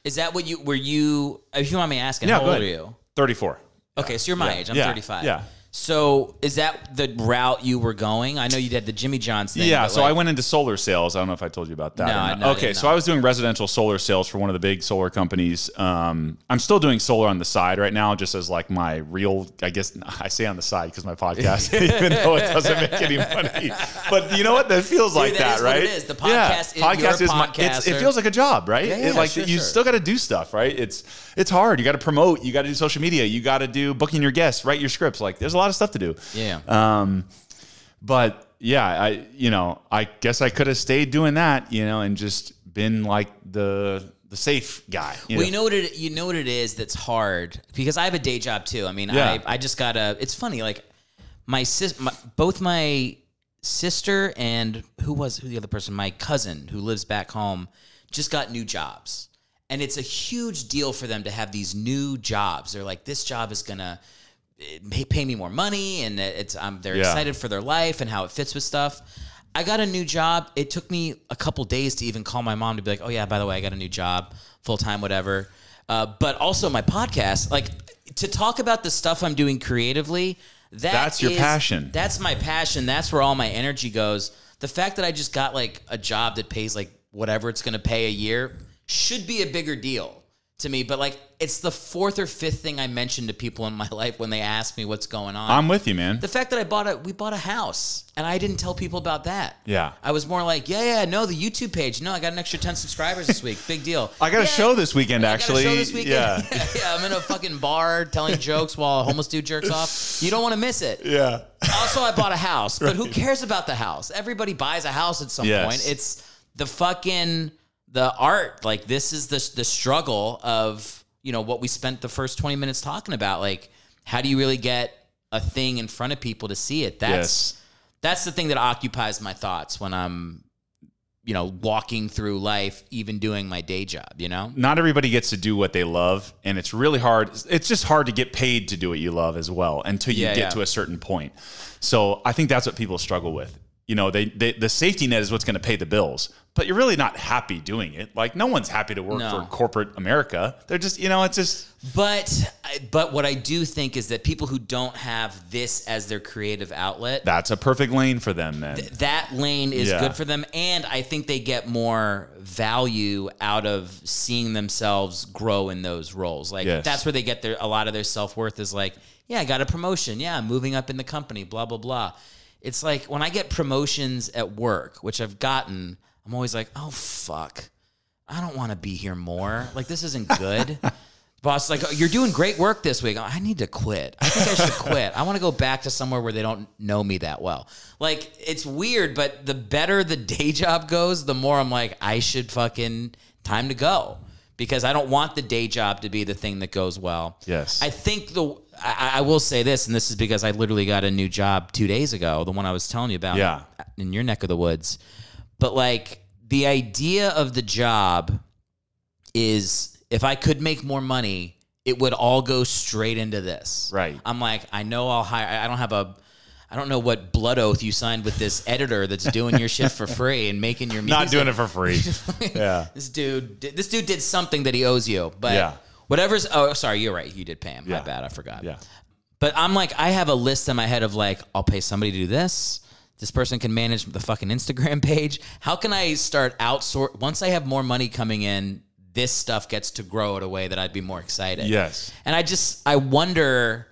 Is that what you were you? If you want me asking, Yeah, how old are you? 34. Okay, so you're my Yeah, age. I'm yeah, 35. yeah. So is that the route you were going? I know you did the Jimmy John's thing. Yeah, so like- I went into solar sales. I don't know if I told you about that. No, no, okay, so. I was doing residential solar sales for one of the big solar companies. Um, I'm still doing solar on the side right now, just as like my real. I guess I say on the side because my podcast, even though it doesn't make any money. But you know what? That feels like that is right? it is. The podcast is- you're a my. It feels like a job, right? Yeah, It, like sure, you sure. still got to do stuff, right? It's it's hard. You got to promote. You got to do social media. You got to do booking your guests, write your scripts. Like there's a lot of stuff to do. Yeah. Um, but yeah, I you know I guess I could have stayed doing that, you know, and just been like the the safe guy. You well, know? you know what it you know what it is that's hard because I have a day job too. I mean, Yeah. I I just got a. It's funny, like my sis, my, both my sister and who was who the other person, my cousin who lives back home, just got new jobs, and it's a huge deal for them to have these new jobs. They're like, this job is gonna pay, pay me more money, and it's um, they're Yeah. excited for their life and how it fits with stuff. I got a new job. It took me a couple days to even call my mom to be like, "Oh yeah, by the way, I got a new job, full time, whatever." Uh, but also my podcast, like to talk about the stuff I'm doing creatively. that That's your is- passion. That's my passion. That's where all my energy goes. The fact that I just got like a job that pays like whatever it's going to pay a year should be a bigger deal. To me, but like it's the fourth or fifth thing I mention to people in my life when they ask me what's going on. I'm with you, man. the fact that I bought a we bought a house and I didn't tell people about that. Yeah. I was more like, yeah, yeah, no, the YouTube page. No, I got an extra 10 subscribers this week. Big deal. I got a show this weekend, I got a actually. show this weekend. Yeah. yeah, I'm in a fucking bar telling jokes while a homeless dude jerks off. You don't want to miss it. Yeah. Also, I bought a house, but who cares about the house? Everybody buys a house at some Yes. point. It's the fucking the art. Like this is the the struggle of you know what we spent the first 20 minutes talking about. Like how do you really get a thing in front of people to see it? That's Yes. that's the thing that occupies my thoughts when I'm you know walking through life, even doing my day job. You know. Not everybody gets to do what they love, and it's really hard. It's just hard to get paid to do what you love as well until you Yeah, get yeah. to a certain point. So I think that's what people struggle with. You know, they, they the safety net is what's going to pay the bills, but you're really not happy doing it. Like no one's happy to work No. for corporate America. They're just, you know, it's just But but what I do think is that people who don't have this as their creative outlet, that's a perfect lane for them. Then that lane is Yeah. good for them and i think they get more value out of seeing themselves grow in those roles like Yes. that's where they get their a lot of their self-worth is like yeah i got a promotion yeah i'm moving up in the company blah blah blah it's like when i get promotions at work which i've gotten i'm always like oh fuck i don't want to be here more like this isn't good Boss, is like, oh, you're doing great work this week. I need to quit. I think I should quit. I want to go back to somewhere where they don't know me that well. Like, it's weird, but the better the day job goes, the more I'm like, I should fucking time to go because I don't want the day job to be the thing that goes well. Yes. I think the, I, I will say this, and this is because I literally got a new job two days ago, the one I was telling you about Yeah. in your neck of the woods. But like, the idea of the job is if I could make more money, it would all go straight into this. Right. I'm like, I know I'll hire. I don't have a. I don't know what blood oath you signed with this editor that's doing your shit for free and making your music. not doing it for free. yeah. This dude, this dude did something that he owes you, but Yeah. whatever's. Oh, sorry, you're right. You did pay him. My Yeah. bad. I forgot. Yeah. But I'm like, I have a list in my head of like, I'll pay somebody to do this. This person can manage the fucking Instagram page. How can I start outsource? Once I have more money coming in, this stuff gets to grow in a way that I'd be more excited. Yes. And I just, I wonder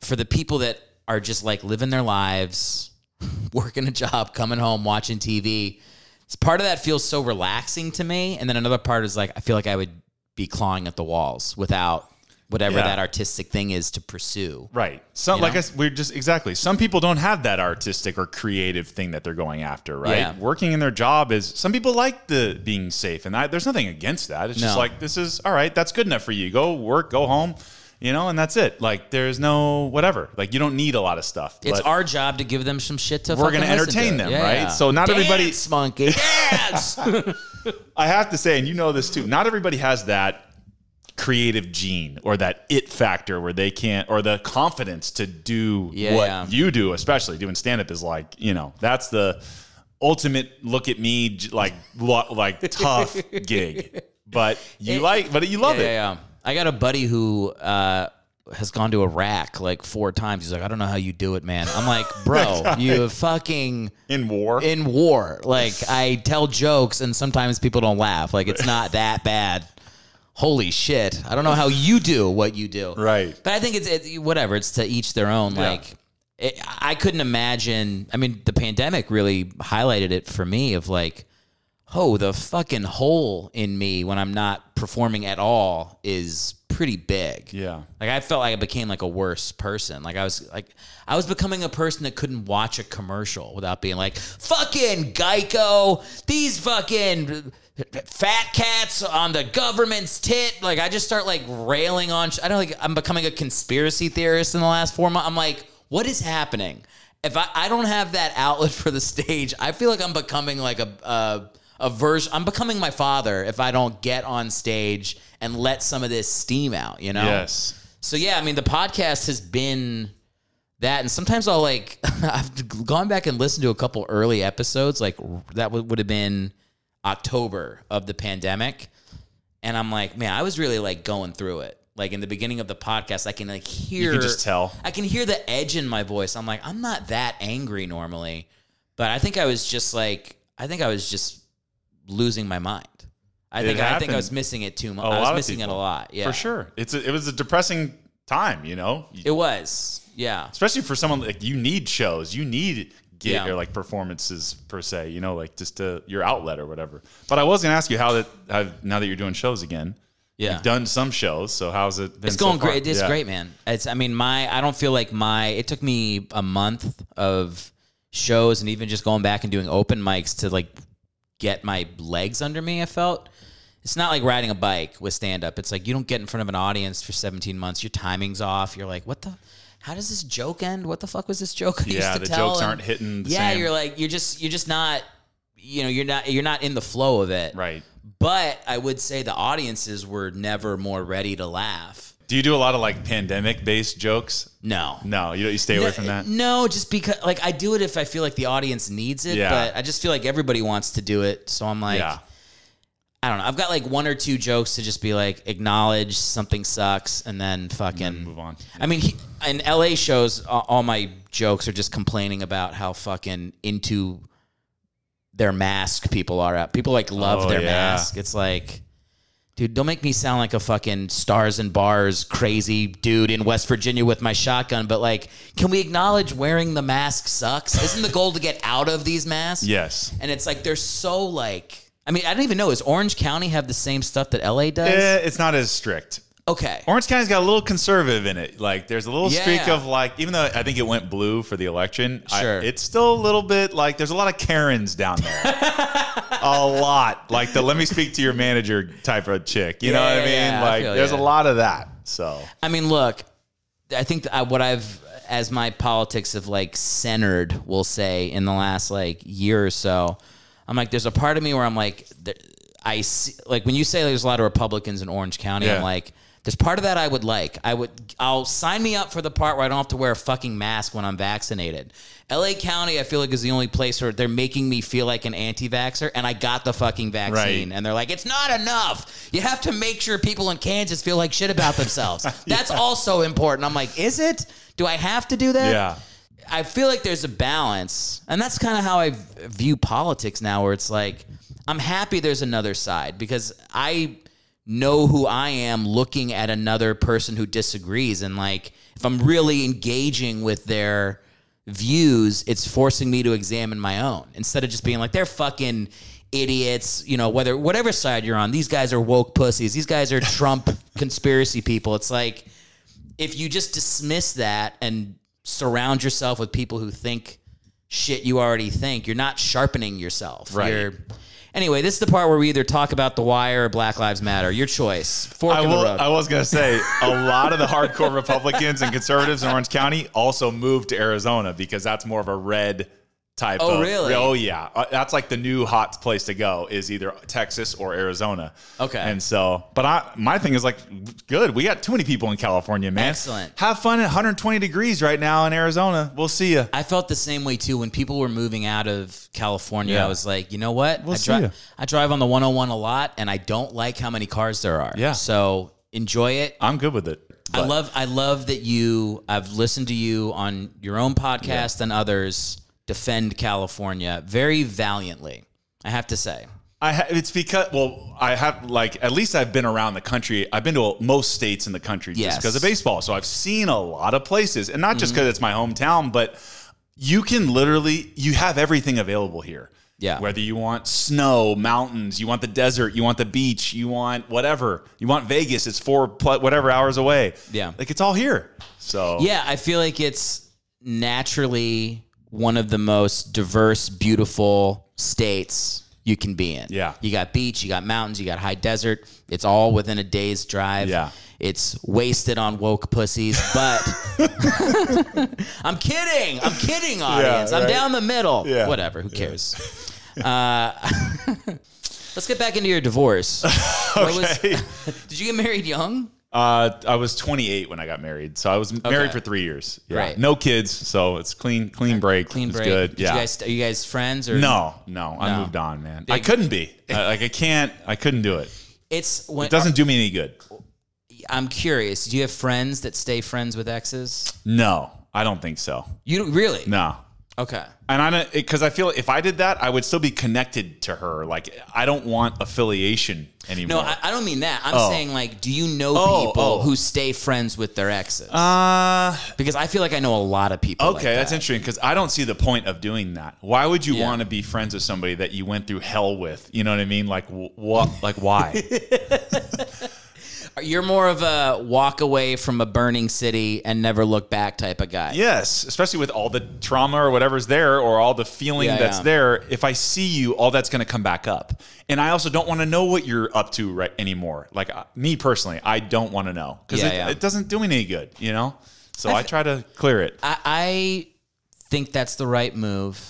for the people that are just like living their lives, working a job, coming home, watching TV. It's part of that feels so relaxing to me. And then another part is like, I feel like I would be clawing at the walls without whatever Yeah. that artistic thing is to pursue. Right. You like know? I we're just exactly. Some people don't have that artistic or creative thing that they're going after, right? Yeah. Working in their job is some people like the being safe and I, there's nothing against that. It's just like this is all right, that's good enough for you. Go work, go home, you know, and that's it. Like there's no whatever. Like you don't need a lot of stuff. It's our job to give them some shit to. We're gonna entertain to. them, Yeah. right? So not Dance, everybody- monkey. Dance. I have to say, and you know this too, not everybody has that creative gene or that it factor where they can't or the confidence to do Yeah, what yeah. you do, especially doing stand up is like, you know, that's the ultimate look at me like like tough gig. But you It- like but you love yeah, it. Yeah, yeah. I got a buddy who uh, has gone to Iraq like four times. He's like, I don't know how you do it, man. I'm like, bro, you fucking In war. in war. Like, I tell jokes and sometimes people don't laugh. Like, it's not that bad. Holy shit! I don't know how you do what you do. Right. But I think it's it, whatever. It's to each their own. Yeah. Like, it, I couldn't imagine. I mean, the pandemic really highlighted it for me. Of like, oh, the fucking hole in me when I'm not performing at all is pretty big. Yeah. Like I felt like I became like a worse person. Like I was like I was becoming a person that couldn't watch a commercial without being like, fucking Geico, these fucking fat cats on the government's tit. Like I just start like railing on I don't like I'm becoming a conspiracy theorist in the last four months. I'm like, what is happening? If I, I don't have that outlet for the stage, I feel like I'm becoming like a a, a version. I'm becoming my father if I don't get on stage and let some of this steam out. You know. Yes. So yeah, I mean, the podcast has been that, and sometimes I'll like I've gone back and listened to a couple early episodes, like that would would have been October of the pandemic, and I'm like, man, I was really like going through it. Like in the beginning of the podcast, I can like hear. You can just tell. I can hear the edge in my voice. I'm like, I'm not that angry normally, but I think I was just like, I think I was just losing my mind. I It think I think I was missing it too much. I was missing it a lot. Yeah, For sure. It's a, it was a depressing time, you know? It was. Yeah. Especially for someone like you need shows. You need get Yeah. or like performances per se, you know, like just to, your outlet or whatever. But I was going to ask you how that how, now that you're doing shows again. Yeah. You've done some shows, so how's it It's so going far? great. It's Yeah. great, man. It's. I mean, my. I don't feel like my. It took me a month of shows and even just going back and doing open mics to like get my legs under me. I felt. It's not like riding a bike with stand up. It's like you don't get in front of an audience for 17 months. Your timing's off. You're like, what the? How does this joke end? What the fuck was this joke? I used Yeah, to the tell? jokes And- aren't hitting the yeah, same. you're like you're just you're just not. You know, you're not you're not in the flow of it. Right. But I would say the audiences were never more ready to laugh. Do you do a lot of like pandemic based jokes? No. No, you you stay away from that. No, just because like I do it if I feel like the audience needs it, Yeah. but I just feel like everybody wants to do it. So I'm like yeah. I don't know. I've got like one or two jokes to just be like acknowledge something sucks and then fucking move on. I mean, he, in LA shows, all, my jokes are just complaining about how fucking into their mask people are. At. People like love Oh, their yeah. mask. It's like, dude, don't make me sound like a fucking stars and bars crazy dude in West Virginia with my shotgun. But like, can we acknowledge wearing the mask sucks? Isn't the goal to get out of these masks? Yes. And it's like they're so like. I mean, I don't even know. Does Orange County have the same stuff that LA does? Eh, it's not as strict. Okay. Orange County's got a little conservative in it. Like there's a little streak Yeah. of like, even though I think it went blue for the election, I- Sure. it's still a little bit like there's a lot of Karens down there. a lot. Like the let me speak to your manager type of chick. You know Yeah, what I mean? yeah, yeah, I like feel there's ya. a lot of that. So I mean, look, I think that I, what I've, as my politics have like centered, we'll say, in the last like year or so, I'm like, there's a part of me where I'm like, I see, like when you say there's a lot of Republicans in Orange County, Yeah. I'm like, there's part of that I would like. I would, I'll sign me up for the part where I don't have to wear a fucking mask when I'm vaccinated. LA County, I feel like is the only place where they're making me feel like an anti-vaxer, and I got the fucking vaccine, Right. and they're like, it's not enough. You have to make sure people in Kansas feel like shit about themselves. That's also important. I'm like, is it? Do I have to do that? yeah. I feel like there's a balance, and that's kind of how I view politics now. Where it's like, I'm happy there's another side because I know who I am looking at another person who disagrees, and like, if I'm really engaging with their views, it's forcing me to examine my own instead of just being like, they're fucking idiots. You know, whether whatever side you're on, these guys are woke pussies. These guys are Trump conspiracy people. It's like if you just dismiss that and surround yourself with people who think shit you already think, you're not sharpening yourself. Right. You're, anyway, this is the part where we either talk about The Wire or Black Lives Matter. Your choice. Fork I will. I was gonna say a lot of the hardcore Republicans and conservatives in Orange County also moved to Arizona because that's more of a red type. Oh, of, really? Oh yeah, Uh, that's like the new hot place to go is either Texas or Arizona. Okay. And so, but I my thing is like, good. We got too many people in California, man. Excellent. Have fun at 120 degrees right now in Arizona. We'll see you. I felt the same way too when people were moving out of California. Yeah. I was like, you know what? We'll I, see ya. I drive on the 101 a lot, and I don't like how many cars there are. Yeah. So enjoy it. I'm good with it. I love I love that you I've listened to you on your own podcast and others defend California very valiantly. I have to say. I ha- it's because well, I have like at least I've been around the country. I've been to most states in the country Yes. just because of baseball. So I've seen a lot of places, and not Mm-hmm. just because it's my hometown, but you can literally you have everything available here. Yeah. Whether you want snow, mountains, you want the desert, you want the beach, you want whatever, you want Vegas. It's four pl- whatever hours away. Yeah. like it's all here. So Yeah, I feel like it's naturally one of the most diverse, beautiful states you can be in. Yeah. You got beach, you got mountains, you got high desert. It's all within a day's drive. Yeah. It's wasted on woke pussies, but I'm kidding. I'm kidding, audience. I'm down the middle. Yeah. Whatever. Who cares? Uh, let's get back into your divorce. What was- Okay. did you get married young? Uh, I was 28 when I got married, so I was married for three years. Yeah. Right. No kids, so it's clean, clean break. Clean It's break. Good. Did yeah. You guys, are you guys friends or no, no, I moved on, man. Big- I couldn't be. I- like I can't. I couldn't do it. It's when It doesn't do me any good. I'm curious. Do you have friends that stay friends with exes? No, I don't think so. You don't- really? No. Okay. And I don't because I feel if I did that, I would still be connected to her. Like I don't want affiliation anymore. No, I, I don't mean that. I'm Oh. saying like, do you know Oh, people oh. who stay friends with their exes? uh because I feel like I know a lot of people. okay, like that's that. interesting because I don't see the point of doing that. Why would you Yeah. want to be friends with somebody that you went through hell with? You know what I mean? Like what? Like why? You're more of a walk away from a burning city and never look back type of guy. yes, especially with all the trauma or whatever's there or all the feeling Yeah, that's yeah. there. If I see you, all that's going to come back up. And I also don't want to know what you're up to right anymore. Like uh, me personally, I don't want to know because Yeah, it, it doesn't do me any good. You know. So I, try to clear it. I, I think that's the right move.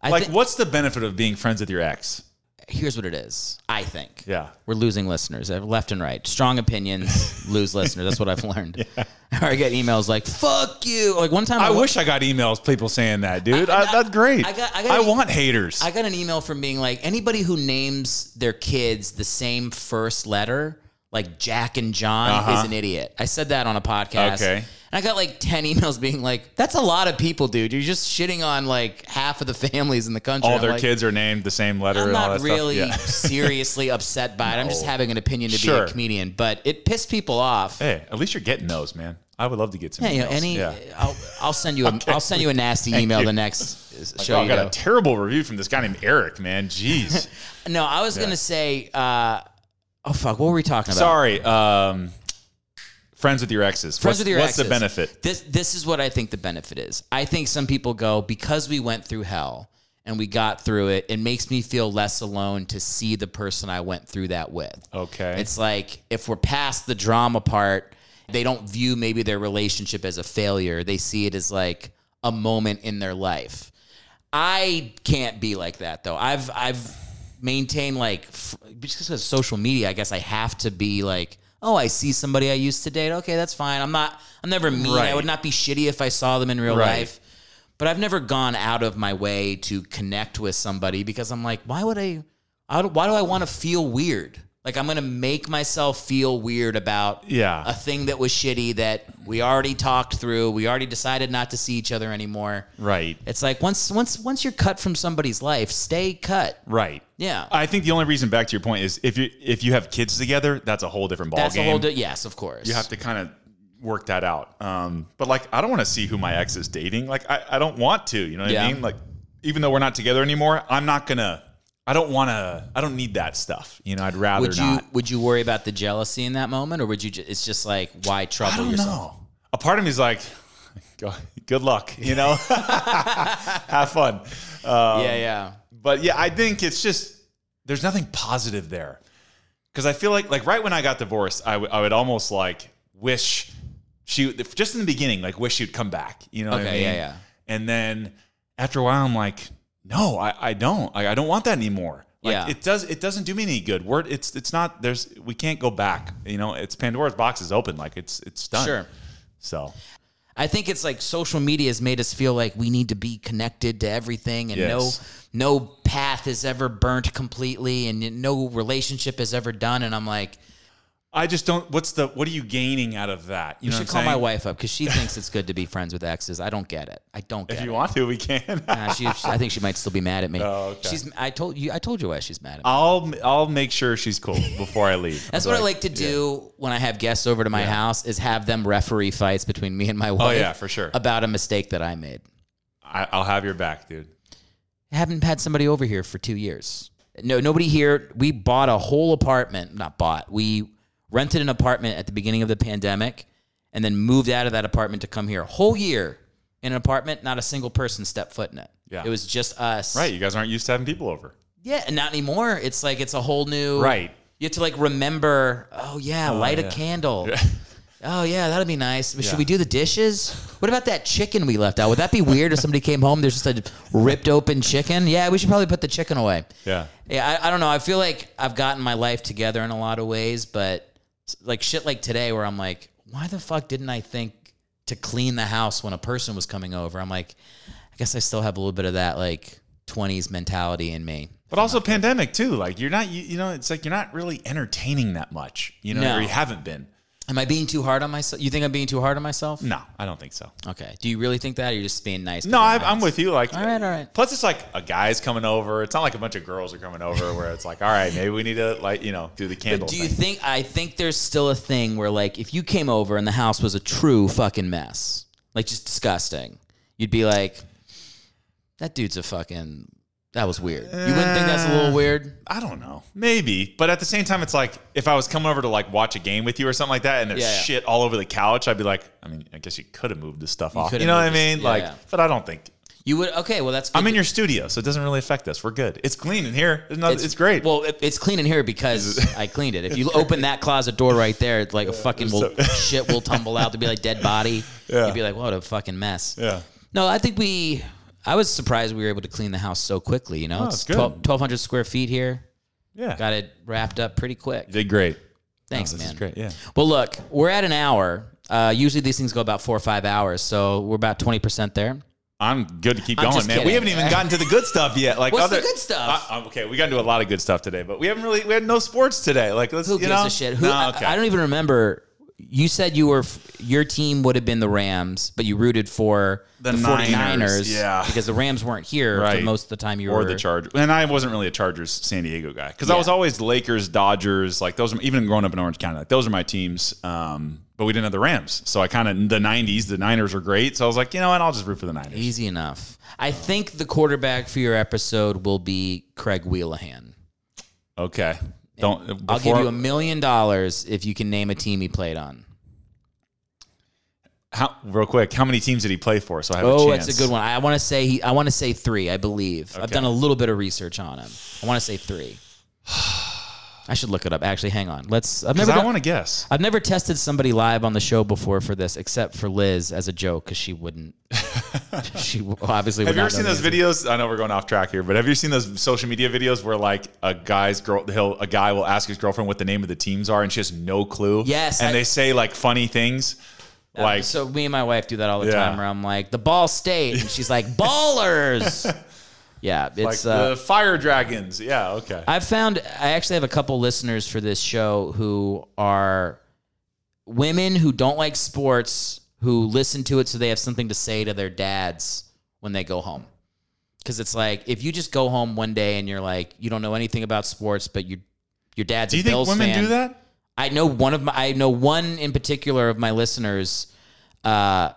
I like, thi- what's the benefit of being friends with your ex? Here's what it is. I think. Yeah. We're losing listeners uh, left and right. Strong opinions lose listeners. That's what I've learned. Or I get emails like "fuck you." Like one time, I wa- wish I got emails people saying that, dude. I, I- that's great. I I, got- I got- want haters. I got an email from being like anybody who names their kids the same first letter, like Jack and John, Uh-huh. is an idiot. I said that on a podcast. Okay. And I got like 10 emails being like, that's a lot of people, dude. You're just shitting on like half of the families in the country. all I'm their like, kids are named the same letter I'm and all not that really. Yeah. seriously upset by it. I'm just having an opinion to be a comedian, but it pissed people off. Hey, at least you're getting those, man. I would love to get some. Yeah, you know, any, Yeah. I'll, I'll send you a, will send you a nasty email you. the next Like, show oh, I got go. a terrible review from this guy named Eric, man. Jeez. no, I was gonna say, uh, oh fuck, what were we talking about? Sorry. Um, friends with your exes. Friends what's, with your what's exes. the benefit? This this is what I think the benefit is. I think some people go because we went through hell and we got through it. It makes me feel less alone to see the person I went through that with. Okay. It's like if we're past the drama part, they don't view maybe their relationship as a failure. They see it as like a moment in their life. I can't be like that though. I've I've maintained like f- just because of social media. I guess I have to be like, oh, I see somebody I used to date. Okay, that's fine. I'm not. I'm never mean. I would not be shitty if I saw them in real Right. life. But I've never gone out of my way to connect with somebody because I'm like, why would I? I why do I want to feel weird? Like I'm gonna make myself feel weird about Yeah. a thing that was shitty that we already talked through. We already decided not to see each other anymore. right. It's like once once once you're cut from somebody's life, stay cut. Right. Yeah. I think the only reason back to your point is if you if you have kids together, that's a whole different ball That's game. a whole di- yes, of course. you have to kind of work that out. Um, but like, I don't want to see who my ex is dating. Like, I, I don't want to. You know what Yeah. I mean? Like, even though we're not together anymore, I'm not gonna. I don't want to. I don't need that stuff. You know, I'd rather Would you not. would you worry about the jealousy in that moment, or would you? Ju- it's just like why I trouble don't yourself? know. A part of me is like, good luck. You know, have fun. Um, yeah, yeah. But yeah, I think it's just there's nothing positive there because I feel like like right when I got divorced, I would- almost like wish she just in the beginning like wish she'd come back. You know what I Okay, mean? yeah, yeah. And then after a while, I'm like, no, I, I don't. I, I don't want that anymore. Like Yeah. it does it doesn't do me any good. We're it's it's not there's we can't go back. You know, it's Pandora's box is open. Like it's it's done. Sure. So I think it's like social media has made us feel like we need to be connected to everything, and Yes. no no path is ever burnt completely, and no relationship is ever done. And I'm like, I just don't. What's the what are you gaining out of that? You you should call I'm my wife up because she thinks it's good to be friends with exes. I don't get it. I don't get it. If you it. want to, we can. Nah, she, I think she might still be mad at me. Oh, okay. She's. I told you. I told you why she's mad at me. I'll I'll make sure she's cool before I leave. That's what be I like to do when I have guests over to my house is have them referee fights between me and my oh, wife. Oh, yeah, for sure. About a mistake that I made. I, I'll have your back, dude. I haven't had somebody over here for two years. No, nobody here. We bought a whole apartment. Not bought. We rented an apartment at the beginning of the pandemic, and then moved out of that apartment to come here. A whole year in an apartment, not a single person stepped foot in it. Yeah. it was just us. Right, you guys aren't used to having people over. Yeah, and not anymore. It's like it's a whole new. Right. You have to like remember. Oh yeah, oh, light a yeah. candle. Oh yeah, that'd be nice. But Yeah. Should we do the dishes? What about that chicken we left out? Would that be weird if somebody came home? There's just a ripped open chicken. Yeah, we should probably put the chicken away. Yeah. Yeah, I, I don't know. I feel like I've gotten my life together in a lot of ways, but like shit like today where I'm like, why the fuck didn't I think to clean the house when a person was coming over? I'm like, I guess I still have a little bit of that like 20s mentality in me. But also pandemic too. Like you're not you, you know, it's like you're not really entertaining that much. You know, No. or you haven't been. Am I being too hard on myself? You think I'm being too hard on myself? No, I don't think so. Okay. Do you really think that, or you're just being nice? No, I, I'm with you. Like, All right, all right. Plus, it's like a guy's coming over. It's not like a bunch of girls are coming over where it's like, all right, maybe we need to like, you know, do the candle. But do you think? I think there's still a thing where, like, if you came over and the house was a true fucking mess, like just disgusting, you'd be like, "That dude's a fucking." That was weird. You wouldn't think that's a little uh, weird? I don't know. Maybe. But at the same time, it's like if I was coming over to like watch a game with you or something like that and there's Yeah, yeah. shit all over the couch, I'd be like, I mean, I guess you could have moved this stuff off. You know what I moved this- mean? yeah, like, yeah. but I don't think. You would. Okay, well that's. Good. I'm in your studio, so it doesn't really affect us. We're good. It's clean in here. It's, not, it's, great. Well, it, it's clean in here because I cleaned it. If you open that closet door right there, it's like a fucking will, shit will tumble out to be like dead body. Yeah. You'd be like, what a fucking mess. yeah. No, I think we. I was surprised we were able to clean the house so quickly. You know, Oh, it's it's good. 12 1,200 square feet here. Yeah. Got it wrapped up pretty quick. Did great. Thanks, this man. is great. Yeah. Well, look, we're at an hour. Uh, usually these things go about four or five hours, so we're about twenty percent there. I'm good to keep I'm going, just man. kidding. We haven't even gotten to the good stuff yet. Like What's other the good stuff? Uh, okay, we got into a lot of good stuff today, but we haven't really we had no sports today. Like let's Who you gives know? a shit? Who? No, I- okay. I, don't even remember. You said you were your team would have been the Rams, but you rooted for the, The 49ers Niners, yeah. because the Rams weren't here for most of the time you or were the Chargers. And I wasn't really a Chargers San Diego guy because I was always Lakers, Dodgers. Like those, even growing up in Orange County, like those are my teams. Um, but we didn't have the Rams, so I kind of the '90s. The Niners were great, so I was like, you know what, I'll just root for the Niners. Easy enough. I think the quarterback for your episode will be Craig Whelihan. Okay, don't. I'll give you a million dollars if you can name a team he played on. how, real quick. How many teams did he play for? So I have a Oh, chance. that's a good one. I want to say he, I want to say three. I believe I've done a little bit of research on him. I want to say three. I should look it up. Actually, hang on. Let's. I've never. I want to guess. I've never tested somebody live on the show before for this, except for Liz as a joke because she wouldn't. she obviously. Have you ever seen those videos? I know we're going off track here, but have you seen those social media videos where like a guy's girl, he'll a guy will ask his girlfriend what the name of the teams are, and she has no clue. Yes, and I- they say like funny things, uh, like so me and my wife do that all the Yeah. time. Where I'm like the Ball State, and she's like Ballers. yeah, like it's. uh, the fire dragons. Yeah, okay. I've found I actually have a couple listeners for this show who are women who don't like sports who listen to it so they have something to say to their dads when they go home. Cuz it's like if you just go home one day and you're like you don't know anything about sports but you your dad's do you think Bills women fan. do that? I know one of my I know one in particular of my listeners uh,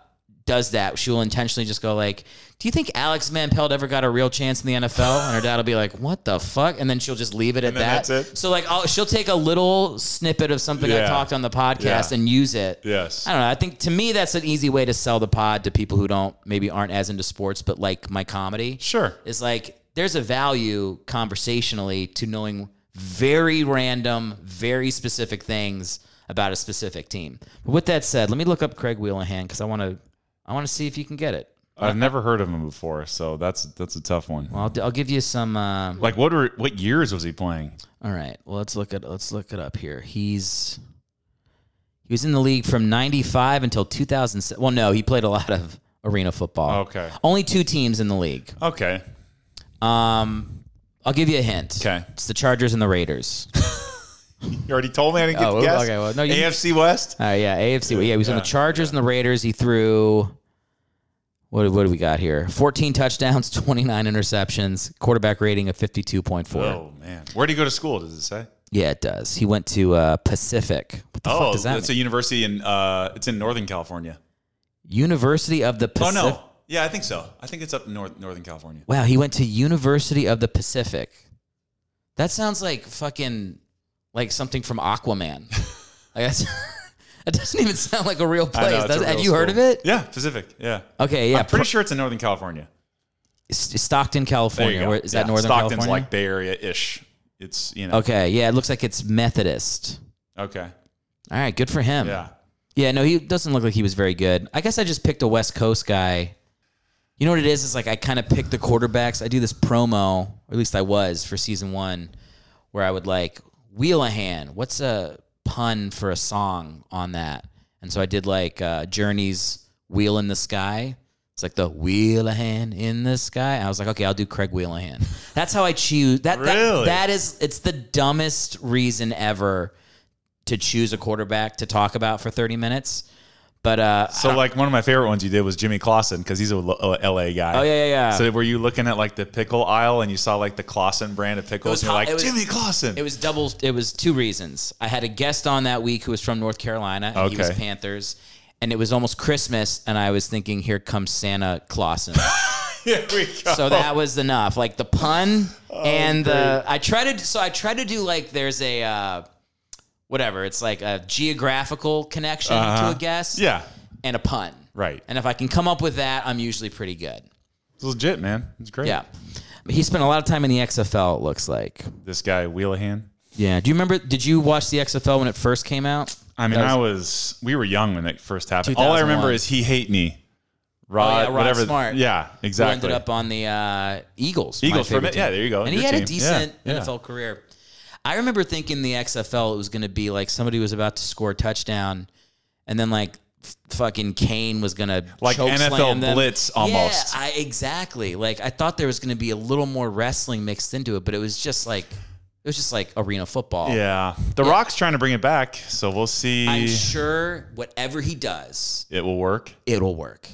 does that. She will intentionally just go like, "Do you think Alex Van Pelt ever got a real chance in the NFL?" And her dad will be like, "What the fuck?" And then she'll just leave it at that. that's it? So like, I'll, she'll take a little snippet of something I Yeah. talked on the podcast Yeah. and use it. Yes. I don't know. I think to me that's an easy way to sell the pod to people who don't maybe aren't as into sports but like my comedy Sure. is like there's a value conversationally to knowing very random, very specific things about a specific team. But with that said, let me look up Craig Whelihan because I want to I want to see if you can get it. I've never heard of him before, so that's that's a tough one. Well, I'll, I'll give you some. Uh, Like what were what years was he playing? all right, well let's look at let's look it up here. He's he was in the league from '95 until 2007. Well, no, he played a lot of arena football. Okay. only two teams in the league. Okay. Um, I'll give you a hint. Okay. it's the Chargers and the Raiders. You already told me I didn't get Oh, to guess. okay, well, no, you- AFC West. Uh, yeah, AFC. Yeah, he was on the Yeah. Chargers and the Raiders. He threw. What, what do we got here? 14 touchdowns, 29 interceptions, quarterback rating of 52.4. Oh man, where would he go to school? Does it say? Yeah, it does. He went to uh, Pacific. What the fuck Oh, does that it's a university in uh, it's in Northern California. University of the Pacific. Oh no, yeah, I think so. I think it's up in North Northern California. Wow, he went to University of the Pacific. That sounds like fucking like something from Aquaman. like that's, that doesn't even sound like a real place. know, a does it? Have real you heard of it? Yeah, Pacific. Yeah. Okay, yeah. I'm pretty pro- sure it's in Northern California. Stockton, California. Where, is that Northern Stockton's California? like Bay Area ish. It's you know. Okay, yeah, it looks like it's Methodist. Okay. All right, good for him. Yeah. Yeah, no, he doesn't look like he was very good. I guess I just picked a West Coast guy. You know what it is? It's like I kind of pick the quarterbacks. I do this promo, or at least I was for season one, where I would like wheel a hand. What's a pun for a song on that? And so I did like uh, Journey's "Wheel in the Sky." It's like the wheel a hand in the sky. I was like, okay, I'll do Craig Whelihan. That's how I choose. That, that that is it's the dumbest reason ever to choose a quarterback to talk about for 30 minutes. But uh, So like one of my favorite ones you did was Jimmy Clausen because he's a LA guy. Oh, yeah, yeah, yeah. So were you looking at like the pickle aisle and you saw like the Clausen brand of pickles and you're like was- Jimmy Clausen? It was double. It was two reasons. I had a guest on that week who was from North Carolina. And He was Panthers, and it was almost Christmas, and I was thinking, here comes Santa Clausen. Here we go. so that was enough. Like the pun Oh, and the. I tried to. So I tried to do like there's a. Uh, Whatever, it's like a geographical connection to a guest, Uh-huh. yeah, and a pun, Right. And if I can come up with that, I'm usually pretty good. it's legit, man. It's great. Yeah, he spent a lot of time in the XFL. It looks like. This guy Whelihan. Yeah. Do you remember? Did you watch the XFL when it first came out? I mean, That I was- was. We were young when it first happened. All I remember is he hate me. Rod, Oh, yeah, Rod whatever. Smart. Yeah, Who exactly. ended up on the uh, Eagles. Eagles for a bit. Yeah, there you go. And he had a decent Yeah, yeah. NFL career. I remember thinking the XFL it was going to be like somebody was about to score a touchdown, and then like f- fucking Kane was going to Like NFL blitz almost. Yeah, I, exactly. Like I thought there was going to be a little more wrestling mixed into it, but it was just like it was just like arena football. Yeah, The Rock's trying to bring it back, so we'll see. I'm sure whatever he does, it will work. it'll work.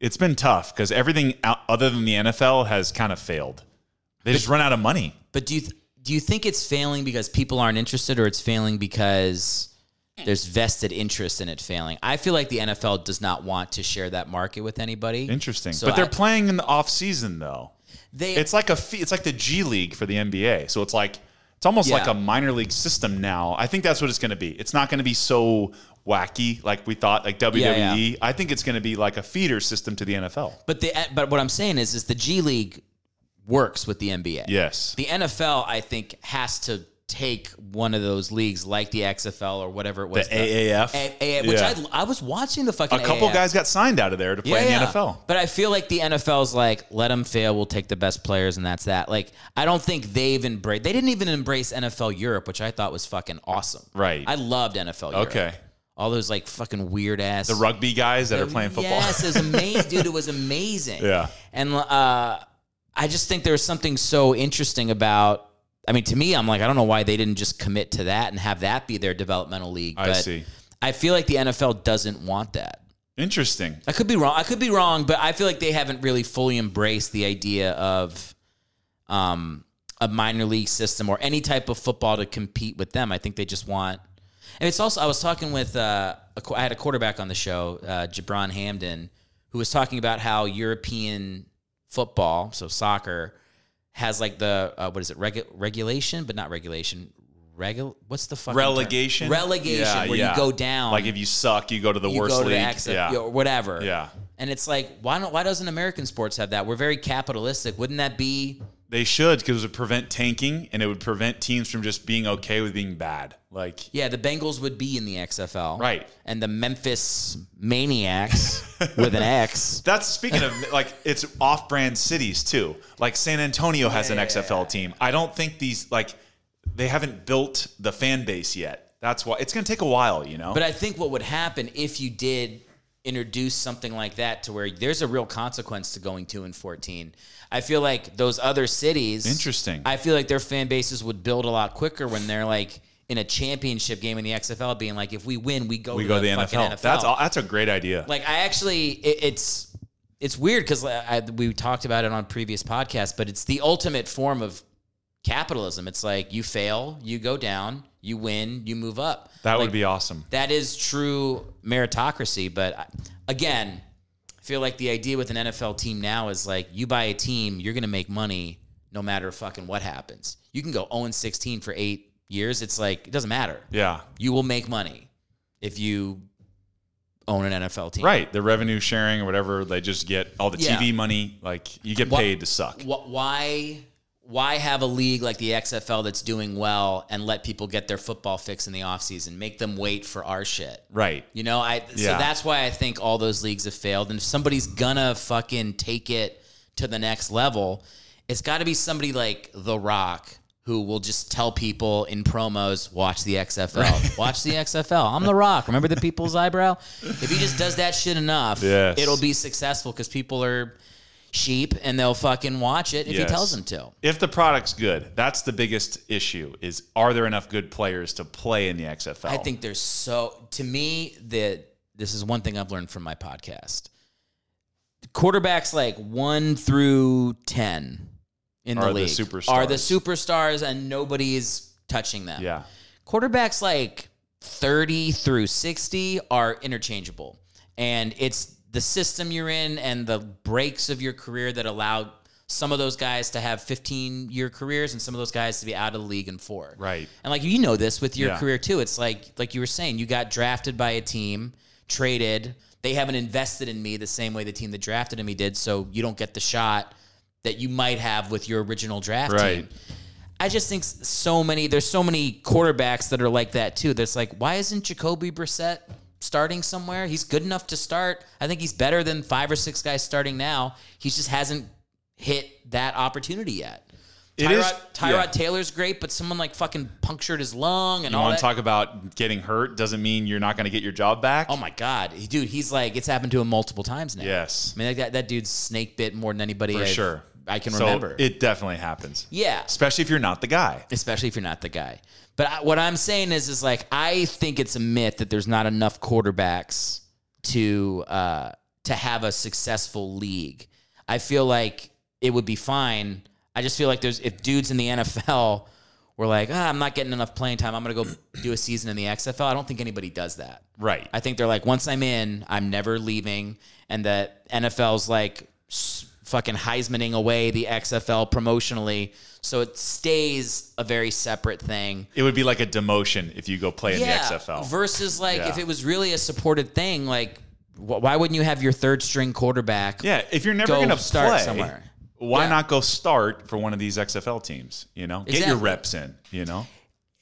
It's been tough because everything out, other than the NFL has kind of failed. They just run out of money. But do you th- do you think it's failing because people aren't interested, or it's failing because there's vested interest in it failing? I feel like the NFL does not want to share that market with anybody. Interesting, So but they're I- playing in the off season though. They It's like a fee, it's like the G League for the NBA. So it's like it's almost Yeah. like a minor league system now. I think that's what it's going to be. It's not going to be so wacky like we thought, like WWE. yeah. I think it's going to be like a feeder system to the NFL. but the but what I'm saying is is the G League works with the NBA. Yes. The NFL I think has to take one of those leagues like the XFL or whatever it was. The AAF? A- A- which Yeah. I, I was watching the fucking A couple AAF. guys got signed out of there to play in the NFL. But I feel like the NFL's like, let them fail. We'll take the best players, and that's that. Like, I don't think they've embraced. They didn't even embrace NFL Europe, which I thought was fucking awesome. Right. I loved NFL Europe. Okay. All those like fucking weird ass The rugby guys that are playing football. Yes, it was amazing, dude. It was amazing. Yeah. And uh, I just think there's something so interesting about. I mean, to me, I'm like, I don't know why they didn't just commit to that and have that be their developmental league. I see. I feel like the NFL doesn't want that. Interesting. I could be wrong. I could be wrong, but I feel like they haven't really fully embraced the idea of um, a minor league system or any type of football to compete with them. I think they just want. And it's also I was talking with uh, a, I had a quarterback on the show, uh, Jabron Hamden, who was talking about how European football, so soccer, has like the uh, what is it regu- regulation, but not regulation. Regul- what's the fucking term? Relegation? Relegation, Yeah, where yeah. you go down Like if you suck, you go to the you worst go to league. the yeah. or whatever. Yeah. And it's like, why don't why doesn't American sports have that? We're very capitalistic. Wouldn't that be They should because it would prevent tanking and it would prevent teams from just being okay with being bad. Like yeah, the Bengals would be in the XFL. Right. And the Memphis Maniax with an X. that's speaking of like it's off-brand cities too. Like San Antonio has an XFL team. I don't think these like they haven't built the fan base yet. That's why it's going to take a while, you know. But I think what would happen if you did introduce something like that to where there's a real consequence to going 2 and 14. I feel like those other cities Interesting. I feel like their fan bases would build a lot quicker when they're like in a championship game in the XFL being like if we win we go we to go to the, the NFL. NFL. That's all, that's a great idea. like I actually it, it's it's weird because we talked about it on previous podcasts, but it's the ultimate form of capitalism. It's like you fail, you go down, you win, you move up. that Like, would be awesome. that is true meritocracy. But again, I feel like the idea with an NFL team now is like you buy a team, you're going to make money no matter fucking what happens. You can go 0 16 for eight years. It's like, it doesn't matter. Yeah. You will make money if you own an NFL team. Right. The revenue sharing or whatever, they just get all the Yeah. TV money. Like you get paid to suck. Wh- Why? Why have a league like the XFL that's doing well and let people get their football fix in the offseason? Make them wait for our shit. Right. You know, I so that's why I think all those leagues have failed. And if somebody's gonna fucking take it to the next level, it's got to be somebody like The Rock who will just tell people in promos, "Watch the XFL, watch the XFL." I'm The Rock. Remember the people's eyebrow? If he just does that shit enough, Yes. it'll be successful because people are. Sheep and they'll fucking watch it if he tells them to. If the product's good, that's the biggest issue. Is are there enough good players to play in the XFL? I think there's so to me that this is one thing I've learned from my podcast. Quarterbacks like one through ten in the Are the league superstars. are the superstars, and nobody's touching them. Yeah. quarterbacks like 30 through 60 are interchangeable and it's the system you're in and the breaks of your career that allow some of those guys to have 15 year careers and some of those guys to be out of the league in four Right. and like you know this with your Yeah. career too it's like like you were saying you got drafted by a team traded they haven't invested in me the same way the team that drafted me did so you don't get the shot that you might have with your original draft Right. team I just think so many. There's so many quarterbacks that are like that too. That's like, why isn't Jacoby Brissett starting somewhere? He's good enough to start. I think he's better than five or six guys starting now. He just hasn't hit that opportunity yet. It Tyrod, is- Tyrod yeah. Taylor's great, but someone like fucking punctured his lung and You all want to talk about getting hurt doesn't mean you're not going to get your job back. oh my god, dude, he's like it's happened to him multiple times now. Yes. I mean like that that dude's snake bit more than anybody for I've- sure. I can So remember. It definitely happens. yeah, Especially if you're not the guy. especially if you're not the guy. But I, what I'm saying is, is like I think it's a myth that there's not enough quarterbacks to uh, to have a successful league. I feel like it would be fine. I just feel like there's if dudes in the NFL were like, ah, I'm not getting enough playing time. I'm gonna go do a season in the XFL. I don't think anybody does that. Right. I think they're like, once I'm in, I'm never leaving, and that NFL's like fucking Heismaning away the XFL promotionally, so it stays a very separate thing. It would be like a demotion if you go play in the XFL. Versus like Yeah. if it was really a supported thing, like wh- why wouldn't you have your third string quarterback? yeah, if you're never Go going to start play somewhere. why Yeah. not go start for one of these XFL teams? You know, get your reps in. You know,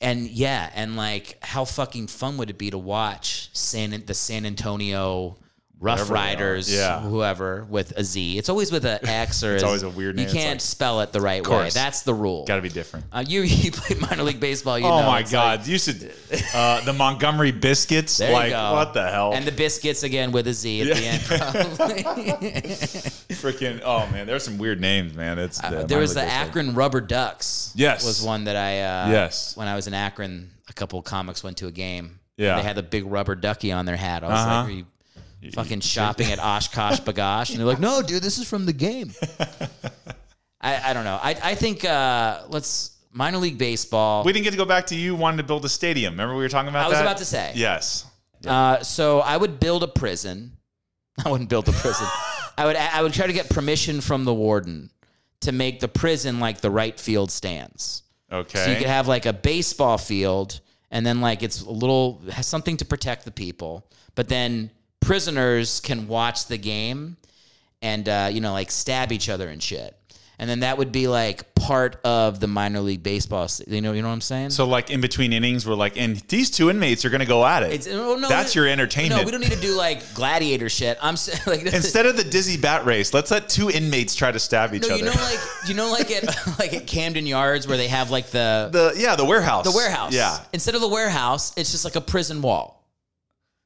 And yeah, and like how fucking fun would it be to watch San the San Antonio Rough. Riders, Yeah. whoever with a Z. It's always with an X or It's a- always a weird You name. It's can't like- spell it the right way. That's the rule. got to be different. Uh, you you played minor league baseball. You oh know, my God! like- you should uh, the Montgomery Biscuits. there like you go. what the hell? And the biscuits again with a Z at the end. Probably. freaking oh man, there's some weird names, man. It's the Uh, there was the baseball. Akron Rubber Ducks. Yes. was one that I. Uh, Yes. When I was in Akron, a couple of comics went to a game. Yeah. They had the big rubber ducky on their hat. I was Uh-huh. like, Are you fucking shopping at OshKosh B'gosh? And they're like, No, dude, this is from the game. I, I don't know. I I think uh, let's minor league baseball. We didn't get to go back to you wanting to build a stadium. Remember we were talking about I was that? about to say. Yes. Uh, so I would build a prison. I wouldn't build a prison. I would I would try to get permission from the warden to make the prison like the right field stands. Okay. So you could have like a baseball field, and then like it's a little has something to protect the people, but then prisoners can watch the game and uh, you know like stab each other and shit. And then that would be like part of the minor league baseball. You know, you know what I'm saying? so like in between innings, we're like, and these two inmates are going to go at it. It's, oh, no, That's your entertainment. No, we don't need to do like gladiator shit. I'm like Instead of the dizzy bat race, let's let two inmates try to stab each No, other. you know, like you know, like at like at Camden Yards where they have like the the yeah, the warehouse. the warehouse. Yeah. Instead of the warehouse, it's just like a prison wall.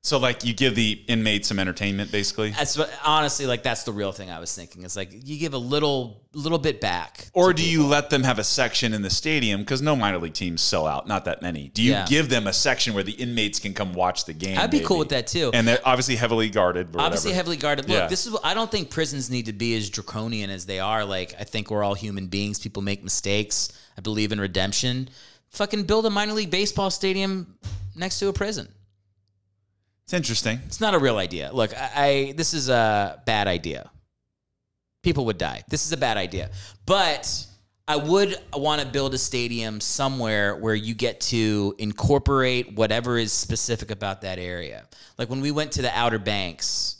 So like you give the inmates some entertainment, basically. That's what, honestly like that's the real thing I was thinking. It's like you give a little little bit back. Or do you let them have a section in the stadium? Because no minor league teams sell out, not that many. Do you Yeah. give them a section where the inmates can come watch the game? I'd be cool with that too. And they're obviously heavily guarded. Obviously whatever. heavily guarded. Look, Yeah. this is what, I don't think prisons need to be as draconian as they are. Like I think we're all human beings. People make mistakes. I believe in redemption. Fucking build a minor league baseball stadium next to a prison. It's interesting. It's not a real idea. Look, I, I this is a bad idea. People would die. This is a bad idea. But I would want to build a stadium somewhere where you get to incorporate whatever is specific about that area. Like when we went to the Outer Banks,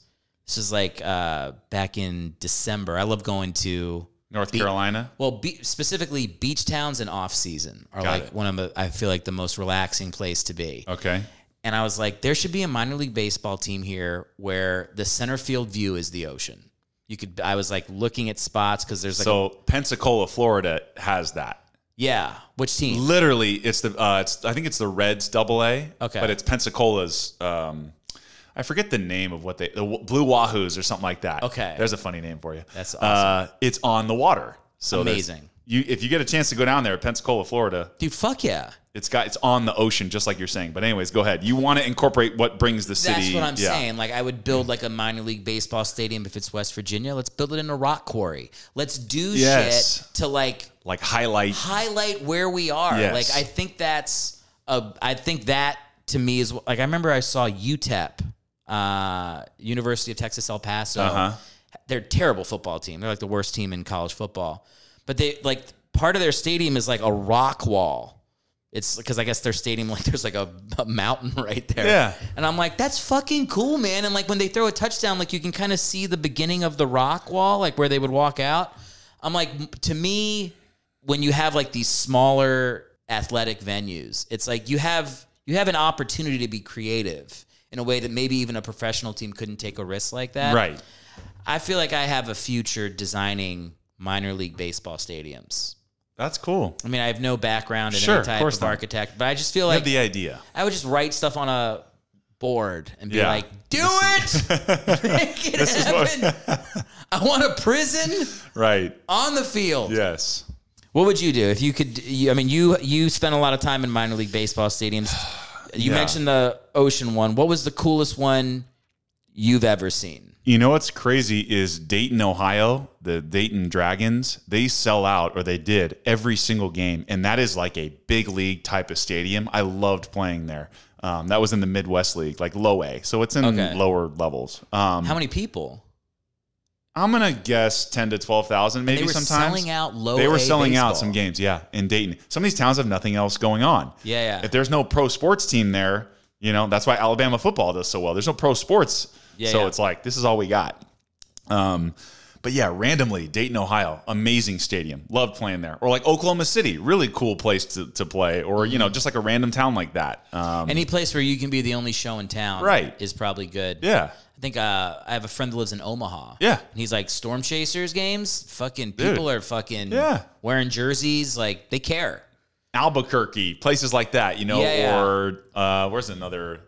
this is like uh, back in December. I love going to North Be- Carolina. well, be, specifically beach towns and off season are Got like it. one of the I feel like the most relaxing place to be. Okay. And I was like, there should be a minor league baseball team here where the center field view is the ocean. You could. I was like looking at spots because there's like, a, So Pensacola, Florida has that. yeah. Which team? Literally, it's the uh, it's I think it's the Reds Double A. Okay. But it's Pensacola's. Um, I forget the name of what they the Blue Wahoos or something like that. Okay. there's a funny name for you. That's Uh, it's on the water. So Amazing. You if you get a chance to go down there, Pensacola, Florida, Dude, fuck yeah. It's got it's on the ocean, just like you're saying. But anyways, go ahead. You want to incorporate what brings the city. That's what I'm yeah. saying. Like I would build like a minor league baseball stadium if it's West Virginia. Let's build it in a rock quarry. Let's do Yes. shit to like Like highlight. highlight where we are. Yes. Like I think that's a I think that to me is like I remember I saw UTEP, uh, University of Texas El Paso. Uh-huh. They're a terrible football team. They're like the worst team in college football. But they like part of their stadium is like a rock wall. It's because I guess their stadium like there's like a, a mountain right there. Yeah. And I'm like, that's fucking cool, man. And like when they throw a touchdown, like you can kind of see the beginning of the rock wall, like where they would walk out. I'm like, to me, when you have like these smaller athletic venues, it's like you have you have an opportunity to be creative in a way that maybe even a professional team couldn't take a risk like that. Right. I feel like I have a future designing minor league baseball stadiums. That's cool. I mean, I have no background in Sure, any type course of architect, but I just feel You like have the idea. I would just write stuff on a board and be Yeah. like, "Do it, make it happen." I want a prison Right. on the field. Yes. What would you do if you could? You, I mean, you you spent a lot of time in minor league baseball stadiums. You Yeah. mentioned the ocean one. What was the coolest one you've ever seen? You know what's crazy is Dayton, Ohio, the Dayton Dragons, they sell out, or they did, every single game. And that is like a big league type of stadium. I loved playing there. Um, that was in the Midwest League, like low A. So it's in Okay. lower levels. Um, How many people? I'm going to guess 10 to 12,000 maybe They were sometimes. selling out low. They were A selling out some games, yeah, in Dayton. Some of these towns have nothing else going on. Yeah, yeah. If there's no pro sports team there, you know, that's why Alabama football does so well. There's no pro sports. Yeah, so yeah. it's like, this is all we got. Um, but yeah, randomly, Dayton, Ohio, amazing stadium. Loved playing there. Or like Oklahoma City, really cool place to, to play. Or, you know, just like a random town like that. Um, Any place where you can be the only show in town, Right. is probably good. yeah. I think uh, I have a friend that lives in Omaha. Yeah. And he's like, Storm Chasers games, fucking people are fucking Yeah. wearing jerseys. Like, they care. Albuquerque, places like that, you know, Yeah, yeah. or uh, where's another,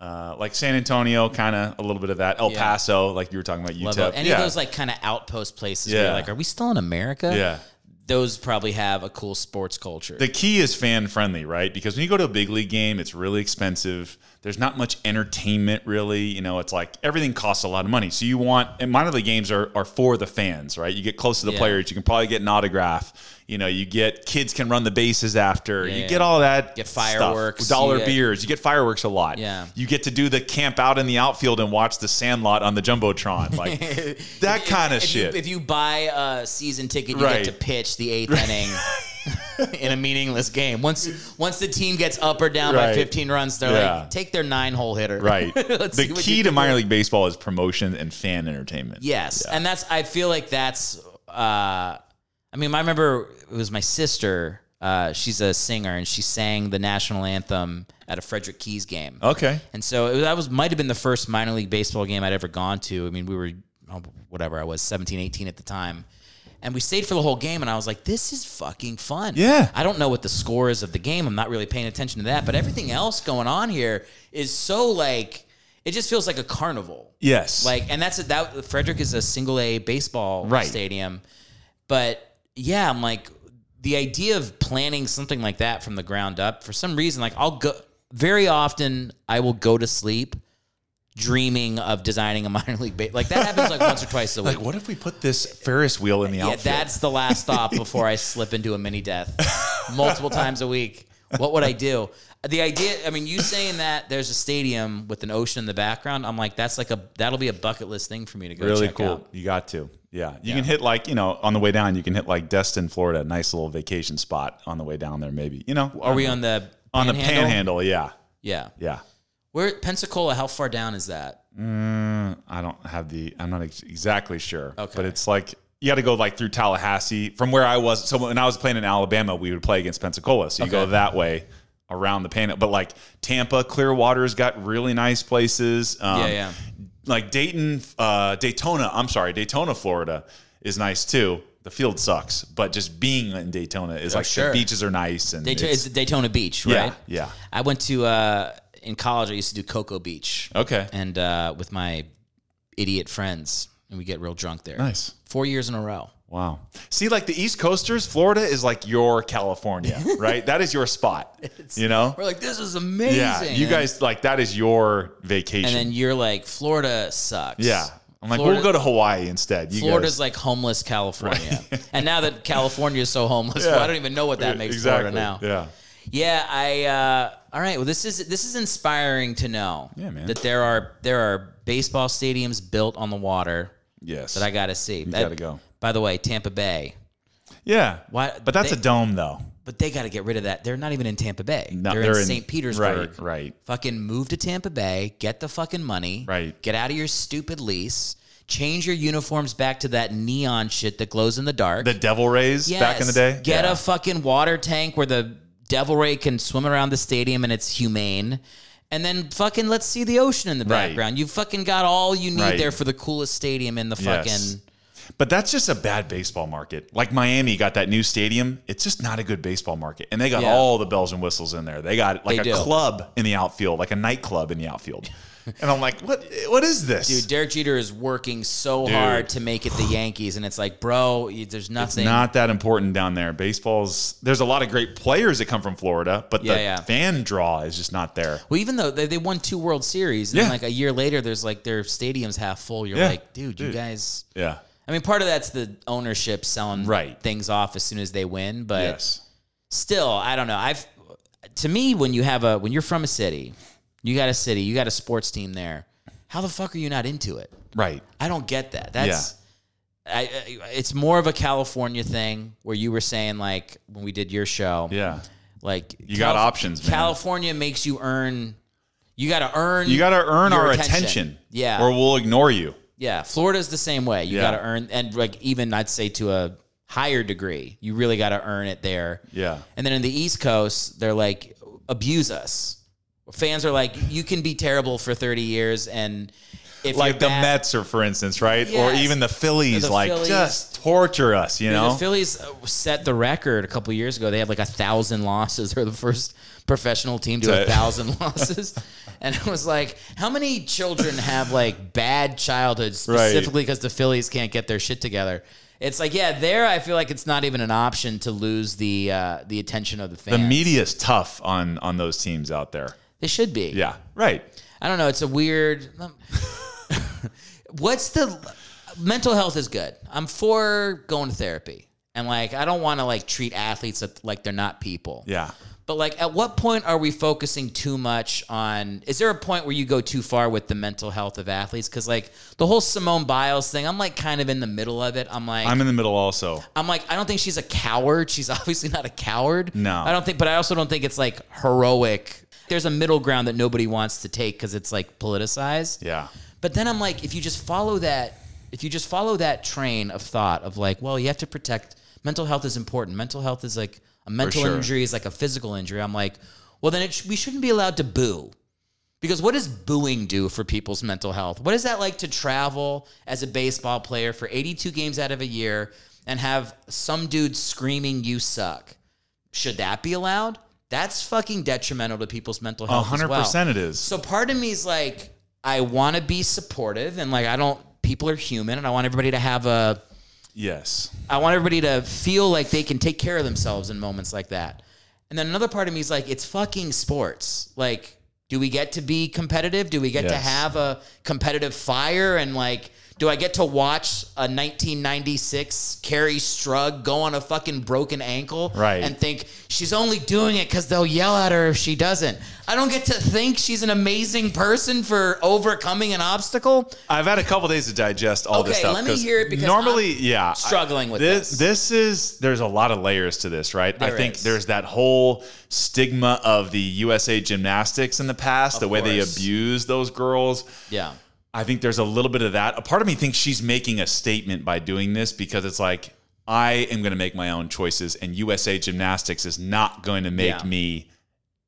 uh, like San Antonio, kind of a little bit of that. El Yeah. Paso, like you were talking about, UTEP. Any yeah. of those like kind of outpost places where Yeah. you're like, are we still in America? Yeah. Those probably have a cool sports culture. The key is fan friendly, right? Because when you go to a big league game, it's really expensive. There's not much entertainment, really. You know, it's like everything costs a lot of money. So you want, and minor league games are, are for the fans, right? You get close to the Yeah. players. You can probably get an autograph. You know, you get kids can run the bases after. Yeah, you yeah. get all that. Get stuff. fireworks. dollar You get- beers. You get fireworks a lot. Yeah. You get to do the camp out in the outfield and watch the Sandlot on the jumbotron, like that kind of shit. You, if you buy a season ticket, you Right. get to pitch the eighth inning in a meaningless game. Once once the team gets up or down by 15 runs, they're Yeah. like, take their nine hole hitter. Right. The key to minor league baseball is promotion and fan entertainment. Yes, Yeah. and that's I feel like that's. Uh, I mean, I remember it was my sister. Uh, she's a singer, and she sang the national anthem at a Frederick Keys game. Okay. And so it, that was might have been the first minor league baseball game I'd ever gone to. I mean, we were oh, whatever I was 17, 18 at the time. And we stayed for the whole game and I was like, this is fucking fun. Yeah. I don't know what the score is of the game. I'm not really paying attention to that, but everything else going on here is so like it just feels like a carnival. Yes. Like and that's that Frederick is a single A baseball Right. stadium. But yeah, I'm like the idea of planning something like that from the ground up for some reason like I'll go very often I will go to sleep dreaming of designing a minor league base. Like that happens like once or twice a week. like, what if we put this Ferris wheel in the yeah, outfield? that's the last stop before I slip into a mini death multiple times a week. What would I do? The idea, I mean, you saying that there's a stadium with an ocean in the background, I'm like, that's like a that'll be a bucket list thing for me to go really check cool. out. You got to. Yeah. You Yeah. can hit like, you know, on the way down, you can hit like Destin, Florida, nice little vacation spot on the way down there, maybe. You know, Are we on the on the panhandle? panhandle? Yeah. Yeah. Yeah. Where Pensacola? How far down is that? Mm, I don't have the, I'm not ex- exactly sure. Okay. But it's like, you got to go like through Tallahassee from where I was. So when I was playing in Alabama, we would play against Pensacola. So you go that way around the panhandle. But like Tampa, Clearwater's got really nice places. Um, Yeah, yeah. Like Dayton, uh, Daytona, I'm sorry, Daytona, Florida is nice too. The field sucks, but just being in Daytona is like sure. the beaches are nice and Daytona, it's- it's Daytona Beach, Yeah, right? yeah. I went to uh, in college I used to do Cocoa Beach. Okay. And uh, with my idiot friends, and we get real drunk there. Nice. Four years in a row. Wow. See, like the East Coasters, Florida is like your California, right? that is your spot. you know? We're like, this is amazing. Yeah. You guys like that is your vacation. and then you're like, Florida sucks. yeah. I'm like, Florida- we'll go to Hawaii instead. You Florida's guys. like homeless California. and now that California is so homeless, Yeah. well, I don't even know what that makes exactly. Florida now. Yeah. Yeah, I uh all right, well this is this is inspiring to know Yeah, man. that there are there are baseball stadiums built on the water Yes. that I got to see. You gotta go. By the way, Tampa Bay. yeah. Why But that's they- a dome though. But they got to get rid of that. They're not even in Tampa Bay. No, they're, they're in St. Petersburg. right, right. Fucking move to Tampa Bay, get the fucking money. Right. Get out of your stupid lease. Change your uniforms back to that neon shit that glows in the dark. The Devil Rays back in the day. Get Yeah. a fucking water tank where the devil ray can swim around the stadium and it's humane. And then fucking let's see the ocean in the Right. background. You fucking got all you need Right. there for the coolest stadium in the fucking Yes. But that's just a bad baseball market. Like Miami got that new stadium. It's just not a good baseball market. And they got Yeah. all the bells and whistles in there. They got like They a do. club in the outfield, like a nightclub in the outfield. and I'm like, what what is this? Dude, Derek Jeter is working so Dude. hard to make it the Yankees, and it's like, bro, you, there's it's nothing. not that important down there. Baseball's there's a lot of great players that come from Florida, but Yeah, the yeah. fan draw is just not there. well, even though they, they won two World Series, and Yeah. then like a year later, there's like their stadium's half full. You're like, dude, you Dude. guys. Yeah. I mean, part of that's the ownership selling Right. things off as soon as they win, but yes. still, I don't know. I've to me when you have a when you're from a city, you got a city, you got a sports team there. How the fuck are you not into it? Right. I don't get that. That's I, I, it's more of a California thing where you were saying like when we did your show, Yeah. like You got options, man. California makes you earn. You got to earn. You got to earn our attention. Yeah, Or we'll ignore you. Yeah. Florida's the same way. You Yeah. got to earn, and like even I'd say to a higher degree, you really got to earn it there. Yeah. And then in the East Coast, they're like, abuse us. Fans are like, you can be terrible for 30 years. And if Like the bad- Mets, or for instance, right? Or even the Phillies, The like Phillies. just torture us, you know? the Phillies uh, set the record a couple years ago. They had like a thousand losses. They're the first professional team to a thousand losses. And it was like, how many children have like bad childhoods specifically because the Phillies can't get their shit together? It's like, yeah, there I feel like it's not even an option to lose the uh, the attention of the fans. the media's tough on on those teams out there. They should be. Yeah, right. I don't know. It's a weird. What's the mental health is good. I'm for going to therapy, and like I don't want to like treat athletes like they're not people. Yeah. But like, at what point are we focusing too much on? Is there a point where you go too far with the mental health of athletes? Because like the whole Simone Biles thing, I'm like kind of in the middle of it. I'm like, I'm in the middle also. I'm like, I don't think she's a coward. She's obviously not a coward. No. I don't think, but I also don't think it's like heroic. There's a middle ground that nobody wants to take because it's like politicized. Yeah. But then I'm like, if you just follow that, if you just follow that train of thought of like, well, you have to protect mental health is important. Mental health is like a mental sure. injury is like a physical injury. I'm like, well, then it sh- we shouldn't be allowed to boo. Because what does booing do for people's mental health? What is that like to travel as a baseball player for 82 games out of a year and have some dude screaming, you suck? Should that be allowed? That's fucking detrimental to people's mental health. as hundred well. percent it is. So part of me is like, I want to be supportive and like, I don't, people are human and I want everybody to have a, Yes. I want everybody to feel like they can take care of themselves in moments like that. And then another part of me is like, it's fucking sports. Like, do we get to be competitive? Do we get to have a competitive fire? And like, do I get to watch a 1996 Kerri Strug go on a fucking broken ankle Right. and think she's only doing it because they'll yell at her if she doesn't? I don't get to think she's an amazing person for overcoming an obstacle. I've had a couple days to digest all this Okay, stuff. let me hear it because normally, I'm yeah, struggling with this. this. This is there's a lot of layers to this, right? I think is. there's that whole stigma of the USA Gymnastics in the past, the way they course. abuse those girls. Yeah. I think there's a little bit of that. A part of me thinks she's making a statement by doing this because it's like I am going to make my own choices, and USA Gymnastics is not going to make Yeah. me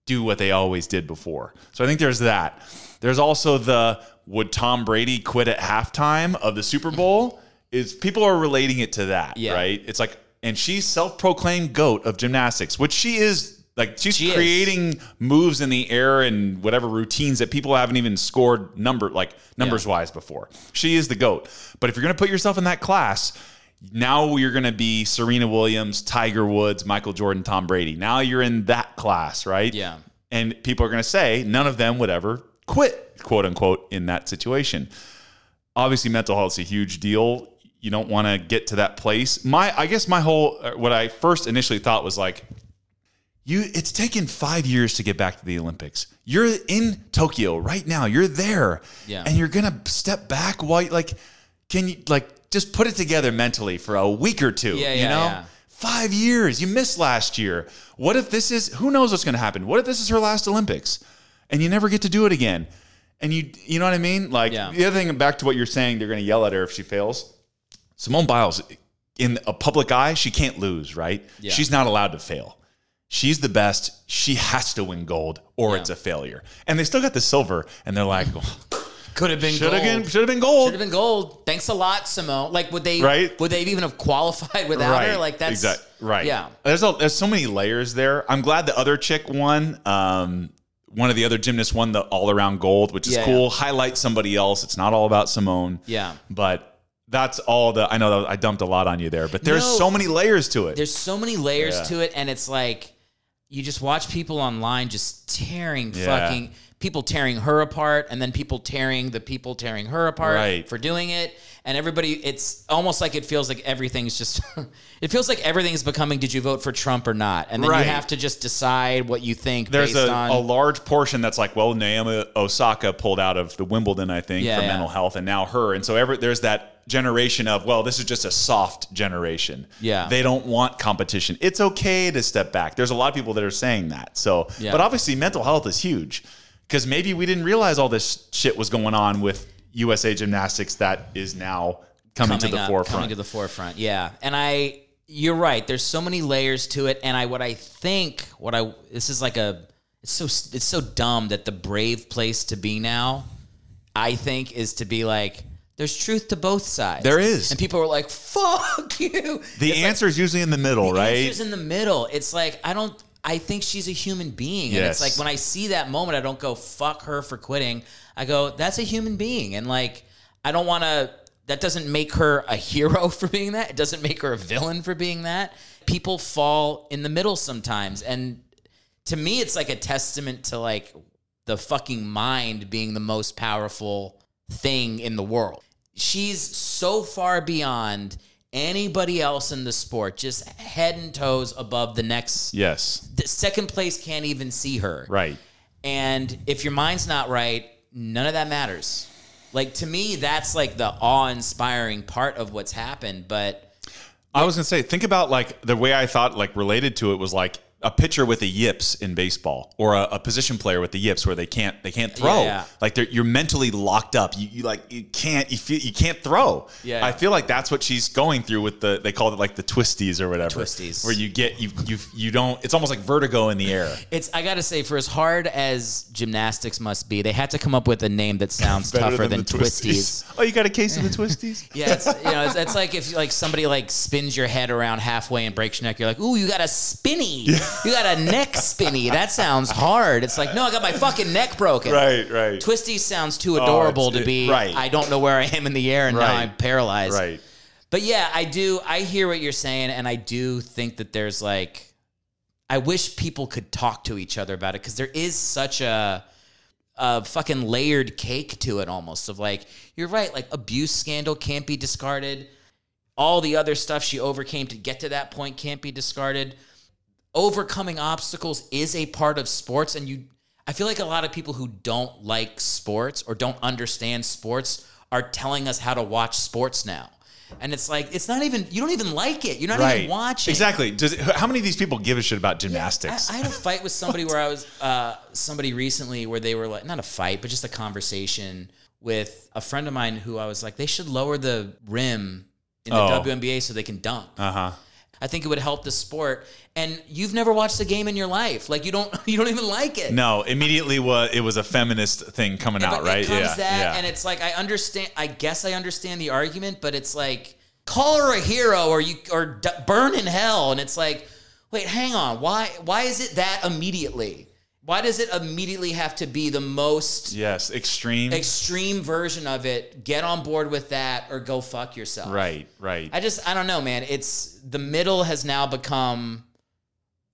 do what they always did before. So I think there's that. There's also the would Tom Brady quit at halftime of the Super Bowl? Is people are relating it to that, Yeah. right? It's like, and she's self-proclaimed goat of gymnastics, which she is Like she's She is. creating moves in the air and whatever routines that people haven't even scored number like numbers wise before. She is the goat. But if you're going to put yourself in that class, now you're going to be Serena Williams, Tiger Woods, Michael Jordan, Tom Brady. Now you're in that class, right? Yeah. And people are going to say none of them would ever quit, quote unquote, in that situation. Obviously, mental health is a huge deal. You don't want to get to that place. My, I guess, my whole uh, what I first initially thought was like, you. It's taken five years to get back to the Olympics. You're in Tokyo right now. You're there, Yeah. and you're gonna step back while you, like, can you like just put it together mentally for a week or two? Yeah, you yeah, know. yeah. Five years. You missed last year. What if this is who knows what's to happen? What if this is her last Olympics and you never get to do it again? And you you know what I mean? Like Yeah. the other thing back to what you're saying, they're to yell at her if she fails. Simone Biles in a public eye, she can't lose, right? Yeah. She's not allowed to fail. She's the best. She has to win gold or Yeah. it's a failure. And they still got the silver and they're like Could have been should have been should have been gold. Should have been gold. Thanks a lot, Simone. Like, would they? Right. Would they even have qualified without her? Like, that's exactly. right. Yeah. There's a, there's so many layers there. I'm glad the other chick won. Um, one of the other gymnasts won the all around gold, which is Yeah, cool. yeah. Highlight somebody else. It's not all about Simone. Yeah. But that's all the. I know that I dumped a lot on you there, but there's No. so many layers to it. There's so many layers Yeah. to it, and it's like you just watch people online just tearing Yeah. fucking people tearing her apart, and then people tearing the people tearing her apart Right. for doing it, and everybody. It's almost like it feels like everything's just. it feels like everything's becoming. Did you vote for Trump or not? And then Right. you have to just decide what you think There's based a, on. a large portion that's like, well, Naomi Osaka pulled out of the Wimbledon, I think, Yeah, for yeah. mental health, and now her. And so every, there's that generation of, well, this is just a soft generation. Yeah. They don't want competition. It's okay to step back. There's a lot of people that are saying that. So, Yeah. but obviously, mental health is huge because maybe we didn't realize all this shit was going on with USA Gymnastics that is now coming, to the up, forefront. Coming to the forefront. Yeah. And I you're right. There's so many layers to it and I what I think what I this is like a it's so it's so dumb that the brave place to be now I think is to be like there's truth to both sides. There is. And people are like fuck you. the answer is usually in the middle, The right? answer's in the middle. It's like I don't. I think she's a human being, and it's like when I see that moment, I don't go "fuck her" for quitting. I go, "That's a human being," and like I don't want to. That doesn't make her a hero for being that. It doesn't make her a villain for being that. People fall in the middle sometimes, and to me, it's like a testament to like the fucking mind being the most powerful thing in the world. She's so far beyond anybody else in the sport, just head and toes above the next. yes. The second place can't even see her. Right. And if your mind's not right, none of that matters. Like to me, that's like the awe-inspiring part of what's happened. But I was gonna say, think about like the way I thought like related to it was like a pitcher with a yips in baseball, or a, a position player with the yips where they can't they can't throw. Yeah, yeah. Like they're, you're mentally locked up. You, you like you can't you feel you can't throw. Yeah. I feel like that's what she's going through with the they call it like the twisties or whatever. Twisties. where you get you you you don't. It's almost like vertigo in the air. it's I gotta say, for as hard as gymnastics must be, they had to come up with a name that sounds tougher than, the twisties. Oh, you got a case of the twisties? Yeah, it's, you know, it's, it's like if like somebody like spins your head around halfway and breaks your neck. You're like, ooh, you got a spinny. You got a neck spinny. That sounds hard. It's like, no, I got my fucking neck broken. right, right, Twisty sounds too oh, adorable it's- to be. it- right. I don't know where I am in the air and now I'm paralyzed. right. But yeah, I do. I hear what you're saying, and I do think that there's like, I wish people could talk to each other about it because there is such a, a fucking layered cake to it almost of like, you're right, like abuse scandal can't be discarded. All the other stuff she overcame to get to that point can't be discarded. Overcoming obstacles is a part of sports, and you. I feel like a lot of people who don't like sports or don't understand sports are telling us how to watch sports now. And it's like it's not even you don't even like it. You're not Right. even watching. Exactly. Does it, how many of these people give a shit about gymnastics? I, I had a fight with somebody where I was uh, somebody recently where they were like not a fight, but just a conversation with a friend of mine who I was like, they should lower the rim in the Oh. WNBA so they can dunk. uh huh. I think it would help the sport. And you've never watched a game in your life. Like you don't you don't even like it. No, immediately was it was a feminist thing coming out, right? Yeah, that, yeah. and it's like I understand. I guess I understand the argument, but it's like call her a hero or you or d- burn in hell, and it's like, wait, hang on. Why why is it that immediately? Why does it immediately have to be the most Yes, extreme. extreme version of it? Get on board with that or go fuck yourself. right, right. I just I don't know, man. It's the middle has now become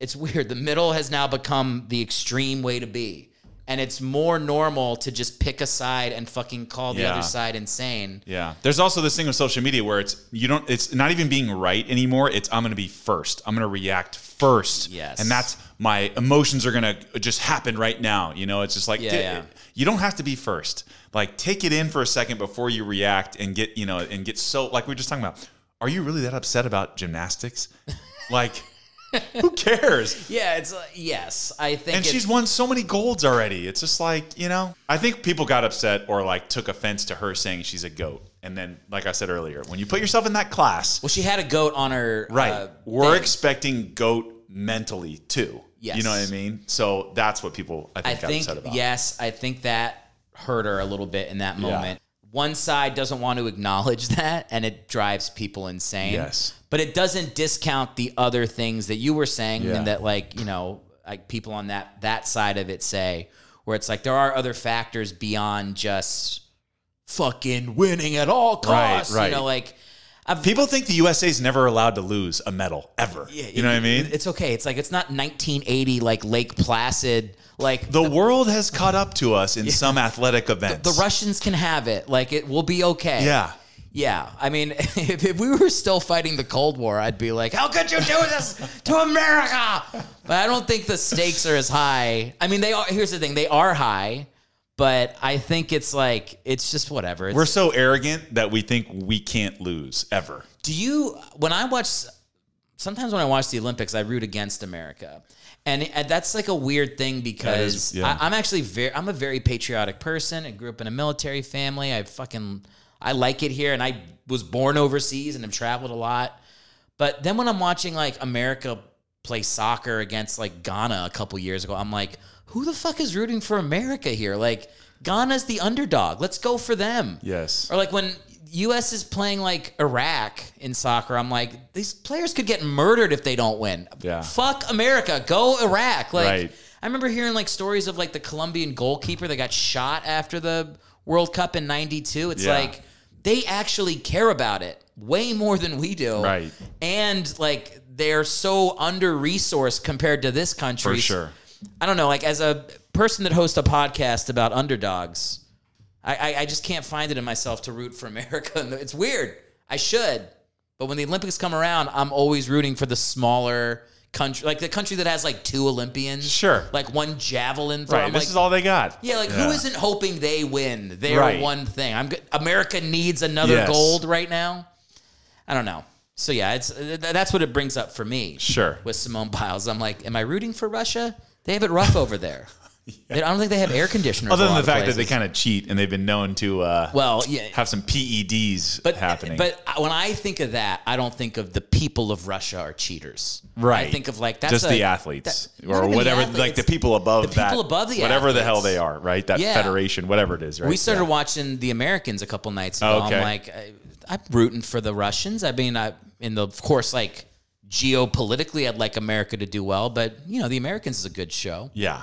it's weird. The middle has now become the extreme way to be. And it's more normal to just pick a side and fucking call the Yeah. other side insane. Yeah. There's also this thing with social media where it's you don't it's not even being right anymore. It's I'm gonna be first. I'm gonna react first. Yes. And that's my emotions are gonna just happen right now. You know, it's just like Yeah, di- yeah. you don't have to be first. Like take it in for a second before you react and get, you know, and get so like we are just talking about. Are you really that upset about gymnastics? like who cares? Yeah, it's like yes. I think And she's won so many golds already. It's just like, you know, I think people got upset or like took offense to her saying she's a goat. And then, like I said earlier, when you put yourself in that class, well, she had a goat on her right, uh, we're thing. expecting goat mentally too. Yes. You know what I mean? So that's what people, I I think, got think upset about. yes, I think that hurt her a little bit in that moment. One side doesn't want to acknowledge that, and it drives people insane. Yes. But it doesn't discount the other things that you were saying, Yeah. and that like you know, like people on that that side of it say, where it's like there are other factors beyond just fucking winning at all costs. right. You know, like. I've, People think the USA is never allowed to lose a medal ever. yeah, you know what I mean? It's okay. It's like it's not 1980 like Lake Placid. Like the world has caught up to us in some athletic events. the Russians can have it. Like it will be okay. Yeah. Yeah. I mean, if, if we were still fighting the Cold War, I'd be like, how could you do this to America? But I don't think the stakes are as high. I mean, they are. Here's the thing: they are high, but I think it's like it's just whatever. It's, We're so arrogant that we think we can't lose ever. Do you when I watch sometimes when I watch the Olympics, I root against America. And and that's like a weird thing because is- yeah. I, I'm actually very I'm a very patriotic person. I grew up in a military family. I fucking I like it here and I was born overseas and have traveled a lot. But then when I'm watching like America play soccer against like Ghana a couple years ago, I'm like, who the fuck is rooting for America here? Like Ghana's the underdog. Let's go for them. Yes. Or like when US is playing like Iraq in soccer, I'm like, these players could get murdered if they don't win. Yeah. Fuck America. Go Iraq. Like Right. I remember hearing like stories of like the Colombian goalkeeper that got shot after the World Cup in ninety-two. It's Yeah. like they actually care about it way more than we do. Right. And like they're so under resourced compared to this country. For sure. I don't know, like as a person that hosts a podcast about underdogs, I, I, I just can't find it in myself to root for America. It's weird. I should. But when the Olympics come around, I'm always rooting for the smaller country, like the country that has like two Olympians. Sure. Like one javelin throw. Right. I'm This like, is all they got. yeah, like who isn't hoping they win their Right. one thing? I'm. America needs another Yes. gold right now. I don't know. So yeah, it's uh, that's what it brings up for me. Sure. With Simone Biles, I'm like, am I rooting for Russia? They have it rough over there. They- I don't think they have air conditioners. Other than the fact that they kind of cheat and they've been known to uh, well, yeah, have some PEDs but happening. But when I think of that, I don't think of the people of Russia are cheaters. right. I think of like that's just a- the athletes that- or whatever, athletes, like the people above that. the people that, above the whatever the hell they are, right? That Yeah. federation, whatever it is, right? We started Yeah. watching the Americans a couple nights ago. Okay. I'm like, I, I'm rooting for the Russians. I mean, I in the of course like geopolitically, I'd like America to do well, but you know, the Americans is a good show. Yeah.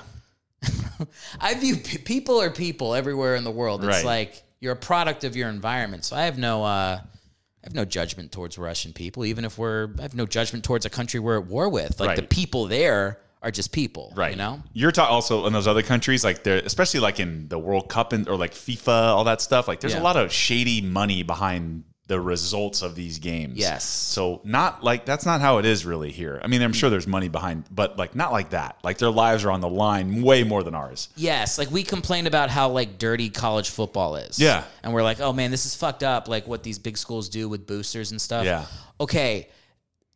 I view p- people are people everywhere in the world. It's Right. like you're a product of your environment. So I have no uh I have no judgment towards Russian people, even if we're I have no judgment towards a country we're at war with. Like the people there are just people. Right. You know? You're ta- also in those other countries, like there, especially like in the World Cup and or like FIFA, all that stuff. Like there's Yeah. a lot of shady money behind the results of these games. Yes. So not like that's not how it is really here. I mean, I'm sure there's money behind, but like not like that. Like their lives are on the line way more than ours. Yes, like we complain about how like dirty college football is. Yeah. And we're like, oh man, this is fucked up, like what these big schools do with boosters and stuff. Yeah. Okay.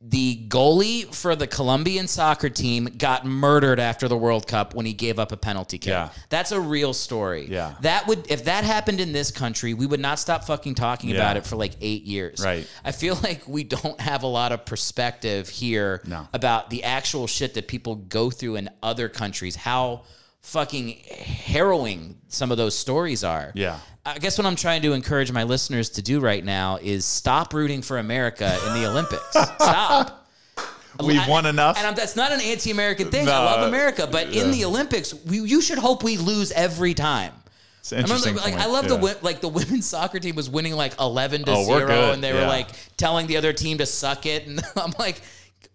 The goalie for the Colombian soccer team got murdered after the World Cup when he gave up a penalty kick. Yeah. That's a real story. Yeah. That would if that happened in this country, we would not stop fucking talking Yeah. about it for like 8 years. Right. I feel like we don't have a lot of perspective here No. about the actual shit that people go through in other countries, how fucking harrowing some of those stories are. Yeah. I guess what I'm trying to encourage my listeners to do right now is stop rooting for America in the Olympics. Stop. We've I- won enough. And I'm, that's not an anti-American thing. I love America, but in the Olympics, we, you should hope we lose every time. It's an I remember, interesting like, I love the yeah. wi- like the women's soccer team was winning like eleven to Oh, 0 and they were like telling the other team to suck it, and I'm like,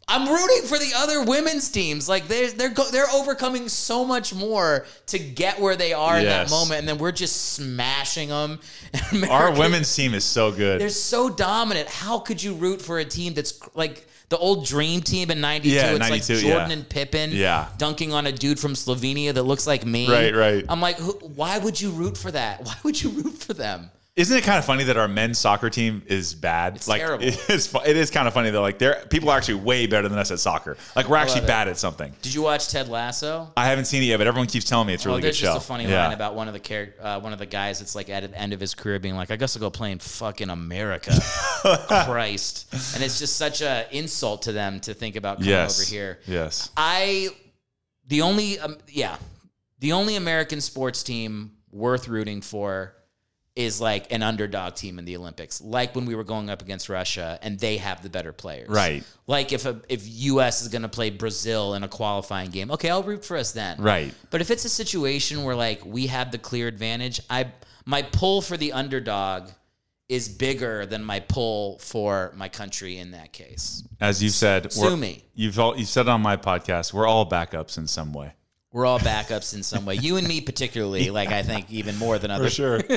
I'm rooting for the other women's teams. Like they're they're go- they're overcoming so much more to get where they are in that Yes. moment, and then we're just smashing them. Our women's team is so good. they're so dominant. How could you root for a team that's like the old dream team in 92? Yeah, it's 92, like Jordan yeah. and Pippen Yeah. dunking on a dude from Slovenia that looks like me. Right, right. I'm like, who, why would you root for that? Why would you root for them? Isn't it kind of funny that our men's soccer team is bad? It's like terrible. it is. fu- It is kind of funny though. like they're people are actually way better than us at soccer. Like we're actually love it. bad at something. Did you watch Ted Lasso? I haven't seen it yet, but everyone keeps telling me it's a really oh, good there's show. just a funny yeah. line about one of the char- uh, one of the guys that's like at the end of his career being like, I guess I'll go play in fucking America. Christ. And it's just such a insult to them to think about coming yes. over here. Yes. I the only um, yeah the only American sports team worth rooting for is like an underdog team in the Olympics, like when we were going up against Russia and they have the better players. Right. Like if a, if US is going to play Brazil in a qualifying game, okay, I'll root for us then. Right. But if it's a situation where like we have the clear advantage, I my pull for the underdog is bigger than my pull for my country in that case. As you said, Sue me. You've all you said on my podcast, we're all backups in some way. We're all backups in some way. You and me particularly, like I think even more than others. For sure.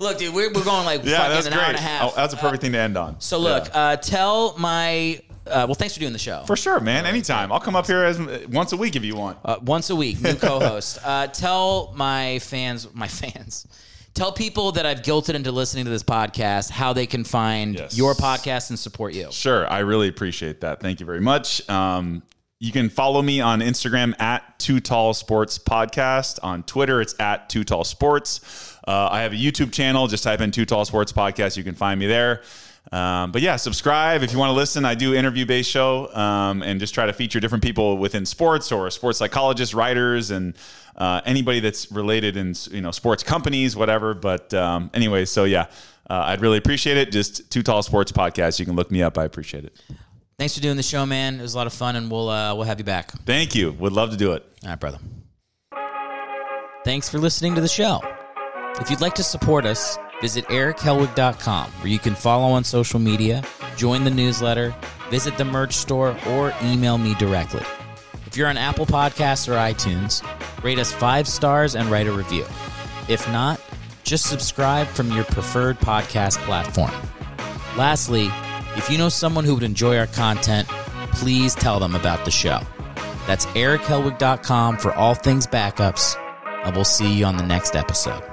Look, dude, we're, we're going like yeah, fucking an great. hour and a half. Oh, that's a perfect thing to end on. so look, Yeah. uh, tell my uh, well, thanks for doing the show. for sure, man. Anytime. I'll come up here as once a week if you want. Uh, once a week, new co-host. uh, tell my fans, my fans, tell people that I've guilted into listening to this podcast how they can find Yes. your podcast and support you. Sure, I really appreciate that. Thank you very much. Um, you can follow me on Instagram at Too Tall Sports Podcast. On Twitter, it's at Too Tall Sports. Uh, I have a YouTube channel. Just type in Too Tall Sports Podcast. You can find me there. Um, but yeah, subscribe if you want to listen. I do interview based show um, and just try to feature different people within sports or sports psychologists, writers, and uh, anybody that's related in you know sports companies, whatever. But um, anyway, so yeah, uh, I'd really appreciate it. Just Too Tall Sports Podcast. You can look me up. I appreciate it. Thanks for doing the show, man. It was a lot of fun, and we'll uh, we'll have you back. Thank you. Would love to do it. All right, brother. Thanks for listening to the show. If you'd like to support us, visit erichellwig.com, where you can follow on social media, join the newsletter, visit the merch store, or email me directly. If you're on Apple Podcasts or iTunes, rate us five stars and write a review. If not, just subscribe from your preferred podcast platform. Lastly, if you know someone who would enjoy our content, please tell them about the show. That's erichellwig.com for all things backups, and we'll see you on the next episode.